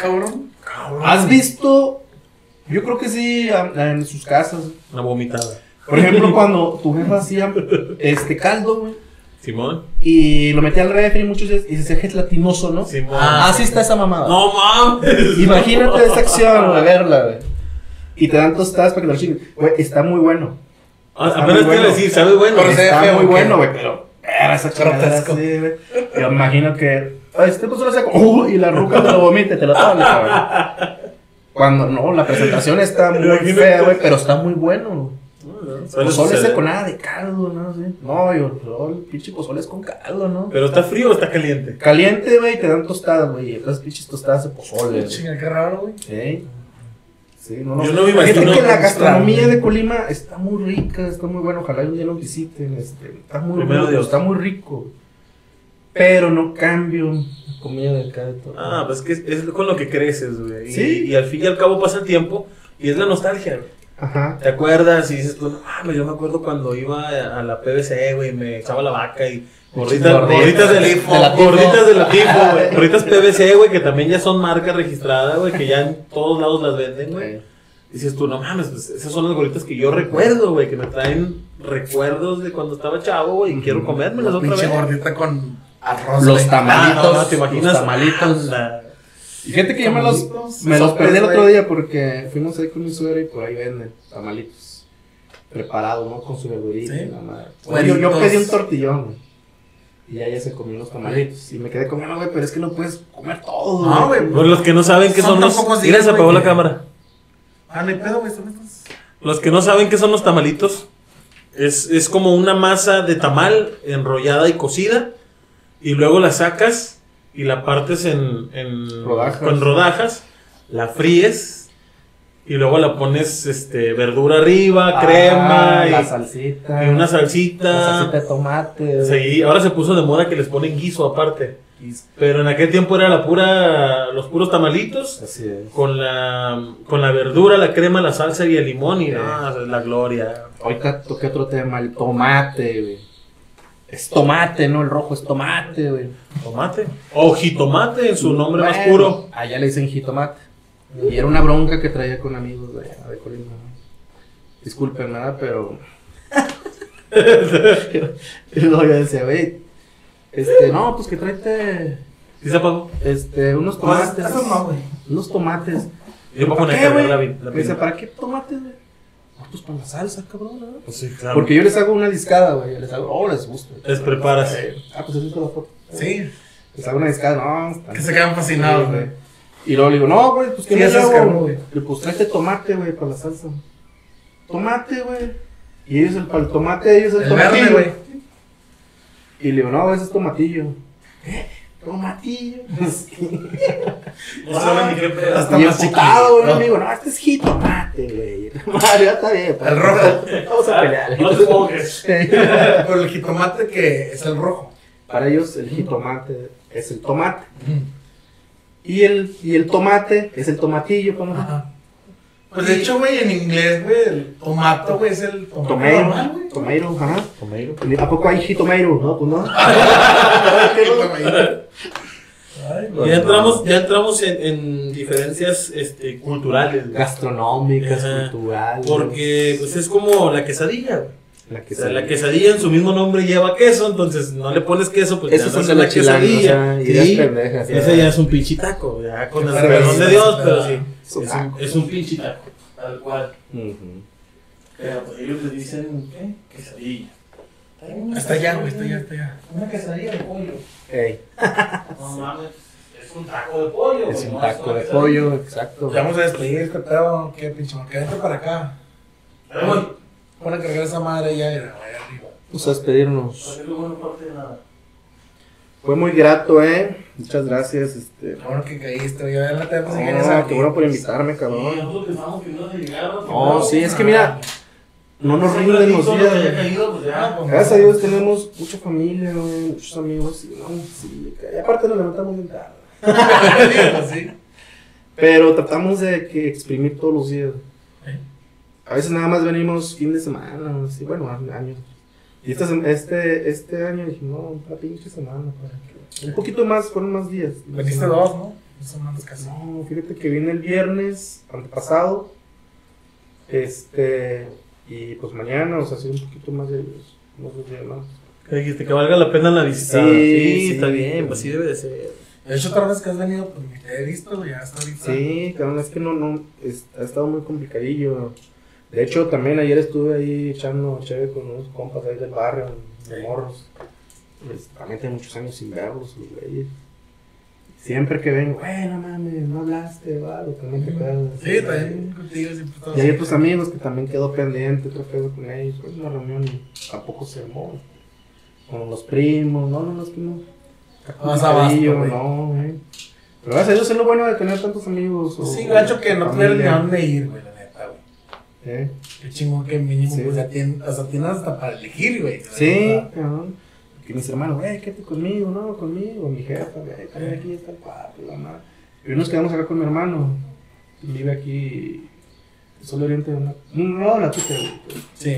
Cabrón. ¿Has visto? Yo creo que sí, en sus casas. Una vomitada. Por ejemplo, cuando tu jefa hacía este caldo, güey, Simón. y lo metía al refri muchos días y se hacía gelatinoso, ¿no? Simón. Ah, Así está esa mamada. No mames. Imagínate esa acción, güey, verla, güey. Y te dan tostadas para que te lo chinguen. Güey, está muy bueno. Ah, Está Apenas te a bueno. decir, sabe bueno. Pero Está feo, muy bueno, güey, pero era esa así, güey. Yo imagino que "Ay, este pozole seco, uh, y la ruca te lo vomite, te lo toma, cabrón. Cuando no, la presentación está muy fea, güey, pero está muy bueno. Pozole suceder. seco, nada de caldo, ¿no? Sí. No, yo, el pinche pozole es con caldo, ¿no? Pero está frío o está caliente. Caliente, güey, te dan tostadas, güey. y Otras pinches tostadas de pozole. güey. Chinga, qué raro, güey. Sí. Sí, no, no. Yo no me Fíjate imagino que la gastronomía de Colima está muy rica, está muy buena. Ojalá un día lo visiten. Este, está muy Primero rico, Dios. está muy rico. Pero no cambio la comida de acá de todo. Ah, pues que es, es con lo que creces, güey. Y, Sí. y al fin y al cabo pasa el tiempo y es la nostalgia, güey. Ajá. ¿Te acuerdas? Y dices tú, no mames, yo me acuerdo cuando iba a la PBC, güey, me echaba la vaca y Gorditas gorritas de la Tifo. de la Tifo. güey. Gorritas PBC, güey, que también ya son marca registrada, güey, que ya en todos lados las venden, güey. Dices tú, no mames, pues esas son las gorritas que yo recuerdo, güey, que me traen recuerdos de cuando estaba chavo, güey, y quiero comérmelas otra Pinche vez. gordita con arroz. Los tamalitos. Ah, no, no, te imaginas. Los tamalitos. Anda. Y fíjate que yo me los, me los perdí el otro día porque fuimos ahí con mi suegra y por ahí venden tamalitos. Preparados, ¿no? Con su verdurita. Sí. y la madre. Yo, yo pedí un tortillón, güey. Y ya ella se comió los tamalitos. Y me quedé comiendo, güey, pero es que no puedes comer todo. No, güey. Por los que no saben qué Son son los. Mira, se apagó la cámara. Ah, no hay pedo, güey. Son estos. Los que no saben qué son los tamalitos, es, es como una masa de tamal enrollada y cocida, y luego la sacas y la partes en, en- Rodajas. con rodajas, la fríes, y luego la pones este, verdura arriba, Ah, crema, la y, salsita. y una La salsita. salsita de tomate. Sí, ahora se puso de moda que les ponen guiso aparte. Pero en aquel tiempo era la pura, los puros tamalitos Así es. con la, con la verdura, la crema, la salsa y el limón y Sí. es la gloria. Ahorita toqué otro tema, el tomate, güey. Es tomate, ¿no? El rojo es tomate, güey. Tomate. O jitomate en su nombre más puro. Allá le dicen jitomate. Y era una bronca que traía con amigos de allá de Colima. Disculpen, nada, pero. y luego yo decía, güey, este, no, pues que tráete, ¿Sí se apagó? este, unos Pues, tomates. eso no, güey. Unos tomates. Yo voy a ¿Para poner la, la Me dice, pila. ¿para qué tomates, güey? "Ah, Pues para la salsa, cabrón, ¿no? Pues sí, claro. Porque yo les hago una discada, güey. Les hago, oh, les gusta. Les preparas. Ah, pues eso es la foto. Sí. Les hago una discada, no, están- Que se quedan fascinados, güey. Y luego le digo, no, güey, pues que Sí, no güey. Le pues tráete tomate, güey, para la salsa. Tomate, güey. Y ellos, el, para el tomate, ellos el, El tomatillo. güey. Y le digo, no, ese es tomatillo. ¿Qué? Tomatillo. Sí. No saben ni qué pedo. Hasta y más güey, chiquito. amigo, no, este es jitomate, güey. Mario, ya está bien. pues. El rojo. Vamos a pelear. No te pongas. Pero el jitomate que es el rojo. Para ellos, el jitomate es el tomate. Y el, y el tomate es el tomatillo, para. Pues de hecho, güey, en inglés, güey, el tomato, güey, es el Tomato, güey. tomato, ajá. ¿A poco hay jitomato? No, pues no. Ay, Ya entramos, ya entramos en, en diferencias este, culturales. güey. Gastronómicas, Ajá. culturales. Porque pues es como la quesadilla. güey. La O que sea, la quesadilla en su mismo nombre lleva queso, entonces no le pones queso, pues Esos ya no la quesadilla. o sea, Sí, pendejas. Ese ya es un pinche taco, ya con el perdón de Dios, pero sí. Es un Es un, taco. es un pinche taco, tal cual. Pero pues ellos le dicen, ¿qué? Quesadilla. Está allá, güey, está allá, está allá. Una quesadilla de pollo. Ey, No mames, es un taco de pollo. es güey, un no taco de pollo, exacto. Ya vamos a despedir este pedo. ¿Qué pinche marca? Vente para acá. A cargar esa madre ya y la voy arriba. Vamos a despedirnos. Para que luego no parte de nada. Fue muy grato, eh. Muchas gracias, este. Bueno que caíste. Ya la te pues, No, qué bueno por invitarme, cabrón. No, sí, es que mira, no nos rinden los días. pues. Gracias a Dios tenemos mucha familia, muchos amigos. Y, no, sí, y aparte nos levantamos bien tarde. Pero tratamos de que exprimir todos los días. ¿Eh? A veces nada más venimos fin de semana, así, bueno, años. Y esta sem- este, este año dije, no, una pinche semana. para que- Un poquito más, fueron más días. Veniste dos, ¿no? Dos semanas casi. No, fíjate que vine el viernes antepasado. Este. Y pues mañana, o sea, sí, un poquito más de unos dos días más. ¿Qué dijiste? Que valga la pena la visita. Sí, Sí, sí. está bien, pues sí debe de ser. De hecho, otra vez que has venido, pues ni te he visto. Ya hasta ahorita. Sí, cabrón, es que no, no, es- ha estado muy complicadillo. De hecho, también ayer estuve ahí echando chévere con unos compas ahí del barrio, de Sí. morros. Pues, también tengo muchos años sin verlos, los güeyes. Siempre que vengo, güey, no mames, no hablaste, va, o también te acuerdas. Sí, también contigo siempre todo. Y hay otros amigos que también quedó pendiente, otro pedo con ellos. Pues una reunión y tampoco se armó. Con los primos, no, no, no, es que no. Abasto, Cabello, güey. no, güey. Pero gracias a Dios es lo bueno de tener tantos amigos. o- Sí, gacho que no tuvieron ni a dónde ir, güey, güey. ¿Eh? Qué chingón que mínimo, Sí. pues ya tienes, o sea, tienes hasta para elegir, güey. Sí, cabrón. Que mis hermanos, güey, quédate conmigo, no, conmigo. Mi jefa, güey, también aquí está el cuarto, la madre. Y nos quedamos acá con mi hermano. Vive aquí. Solo oriente de una. No, la tuya, güey. Sí.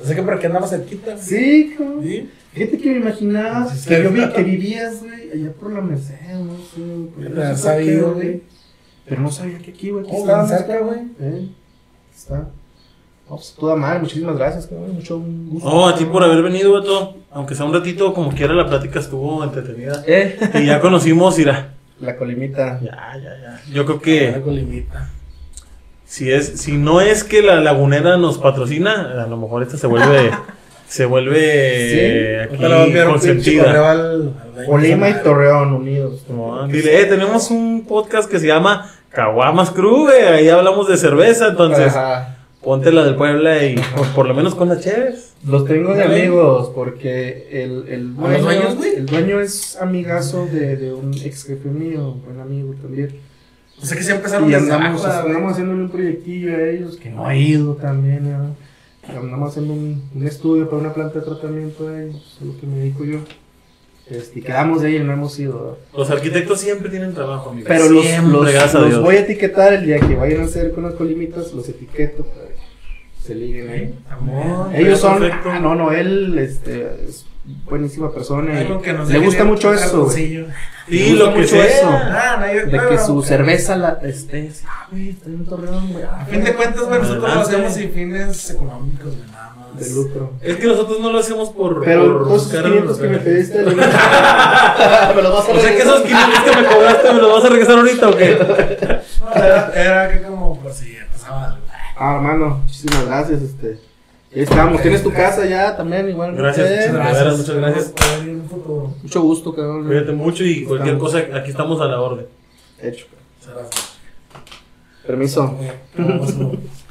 O sea que por aquí andamos cerquita, güey. Sí, cabrón. Sí. Fíjate que me imaginaba Sí, que, yo vi, que vivías, güey, allá por la Merced, no sé. por Pero qué, sabido, güey. Pero no sabía que aquí, güey, aquí Oh, cerca, güey. Eh, está. No, pues toda madre, muchísimas gracias, cabrón. Mucho gusto. Oh, a ti por haber venido, Beto. Aunque sea un ratito, como quiera, la plática estuvo entretenida. Eh, Y ya conocimos, Ira. la colimita. Ya, ya, ya. Yo creo Que... que Algo limita. si es, si no es que la lagunera nos patrocina, a lo mejor esta se vuelve, se vuelve aquí Ahorita le voy a enviar un pinche correo consentida. al, al dueño Colima y Torreón unidos. No, Dile, eh, tenemos un podcast que se llama Caguamas Crew, güey. Ahí hablamos de cerveza, entonces Ajá. ponte la del Puebla y pues, por lo menos con las chéves. Los tengo de amigos porque el, el ¿A los dueños, güey? el dueño es amigazo de, de un ex jefe mío, buen amigo también. O sea que sí empezaron Y andamos, andamos haciéndole un proyectillo a ellos que no ha ido también. ¿no? Andamos haciendo un, un estudio para una planta de tratamiento a ellos, es lo que me dedico yo. Este, y quedamos de ahí y no hemos ido. ¿verdad? Los arquitectos siempre tienen trabajo, amigo. Pero los, Siempre, los, los Dios. voy a etiquetar el día que vayan a hacer con las colimitas, los etiqueto para que se liguen ahí. Amor. Ellos son. perfecto. Ah, no, no, él este, es buenísima persona. y Algo que nos le gusta mucho un eso. Sí, gusta lo que mucho sea. eso. Ah, no De no, que su no. cerveza la esté. Ah, güey, está en Torreón, güey. ah, A fin de cuentas, güey, nosotros lo hacemos sin fines económicos, güey. De lucro. Es que nosotros no lo hacemos por. Pero por todos esos buscar 500 que me los- pediste, me los vas a O sea que esos 500 que me cobraste, ¿me los vas a regresar ahorita o qué? No, era, era que como por si pasaba algo. Ah, hermano, muchísimas gracias. Este. Ahí estamos. Tienes tu casa ya también, igual. Gracias, Eh, muchas gracias. muchas gracias. Mucho gusto, cabrón. Cuídate mucho y cualquier Estamos. cosa, aquí estamos a la orden. Hecho. Muchas gracias. Permiso.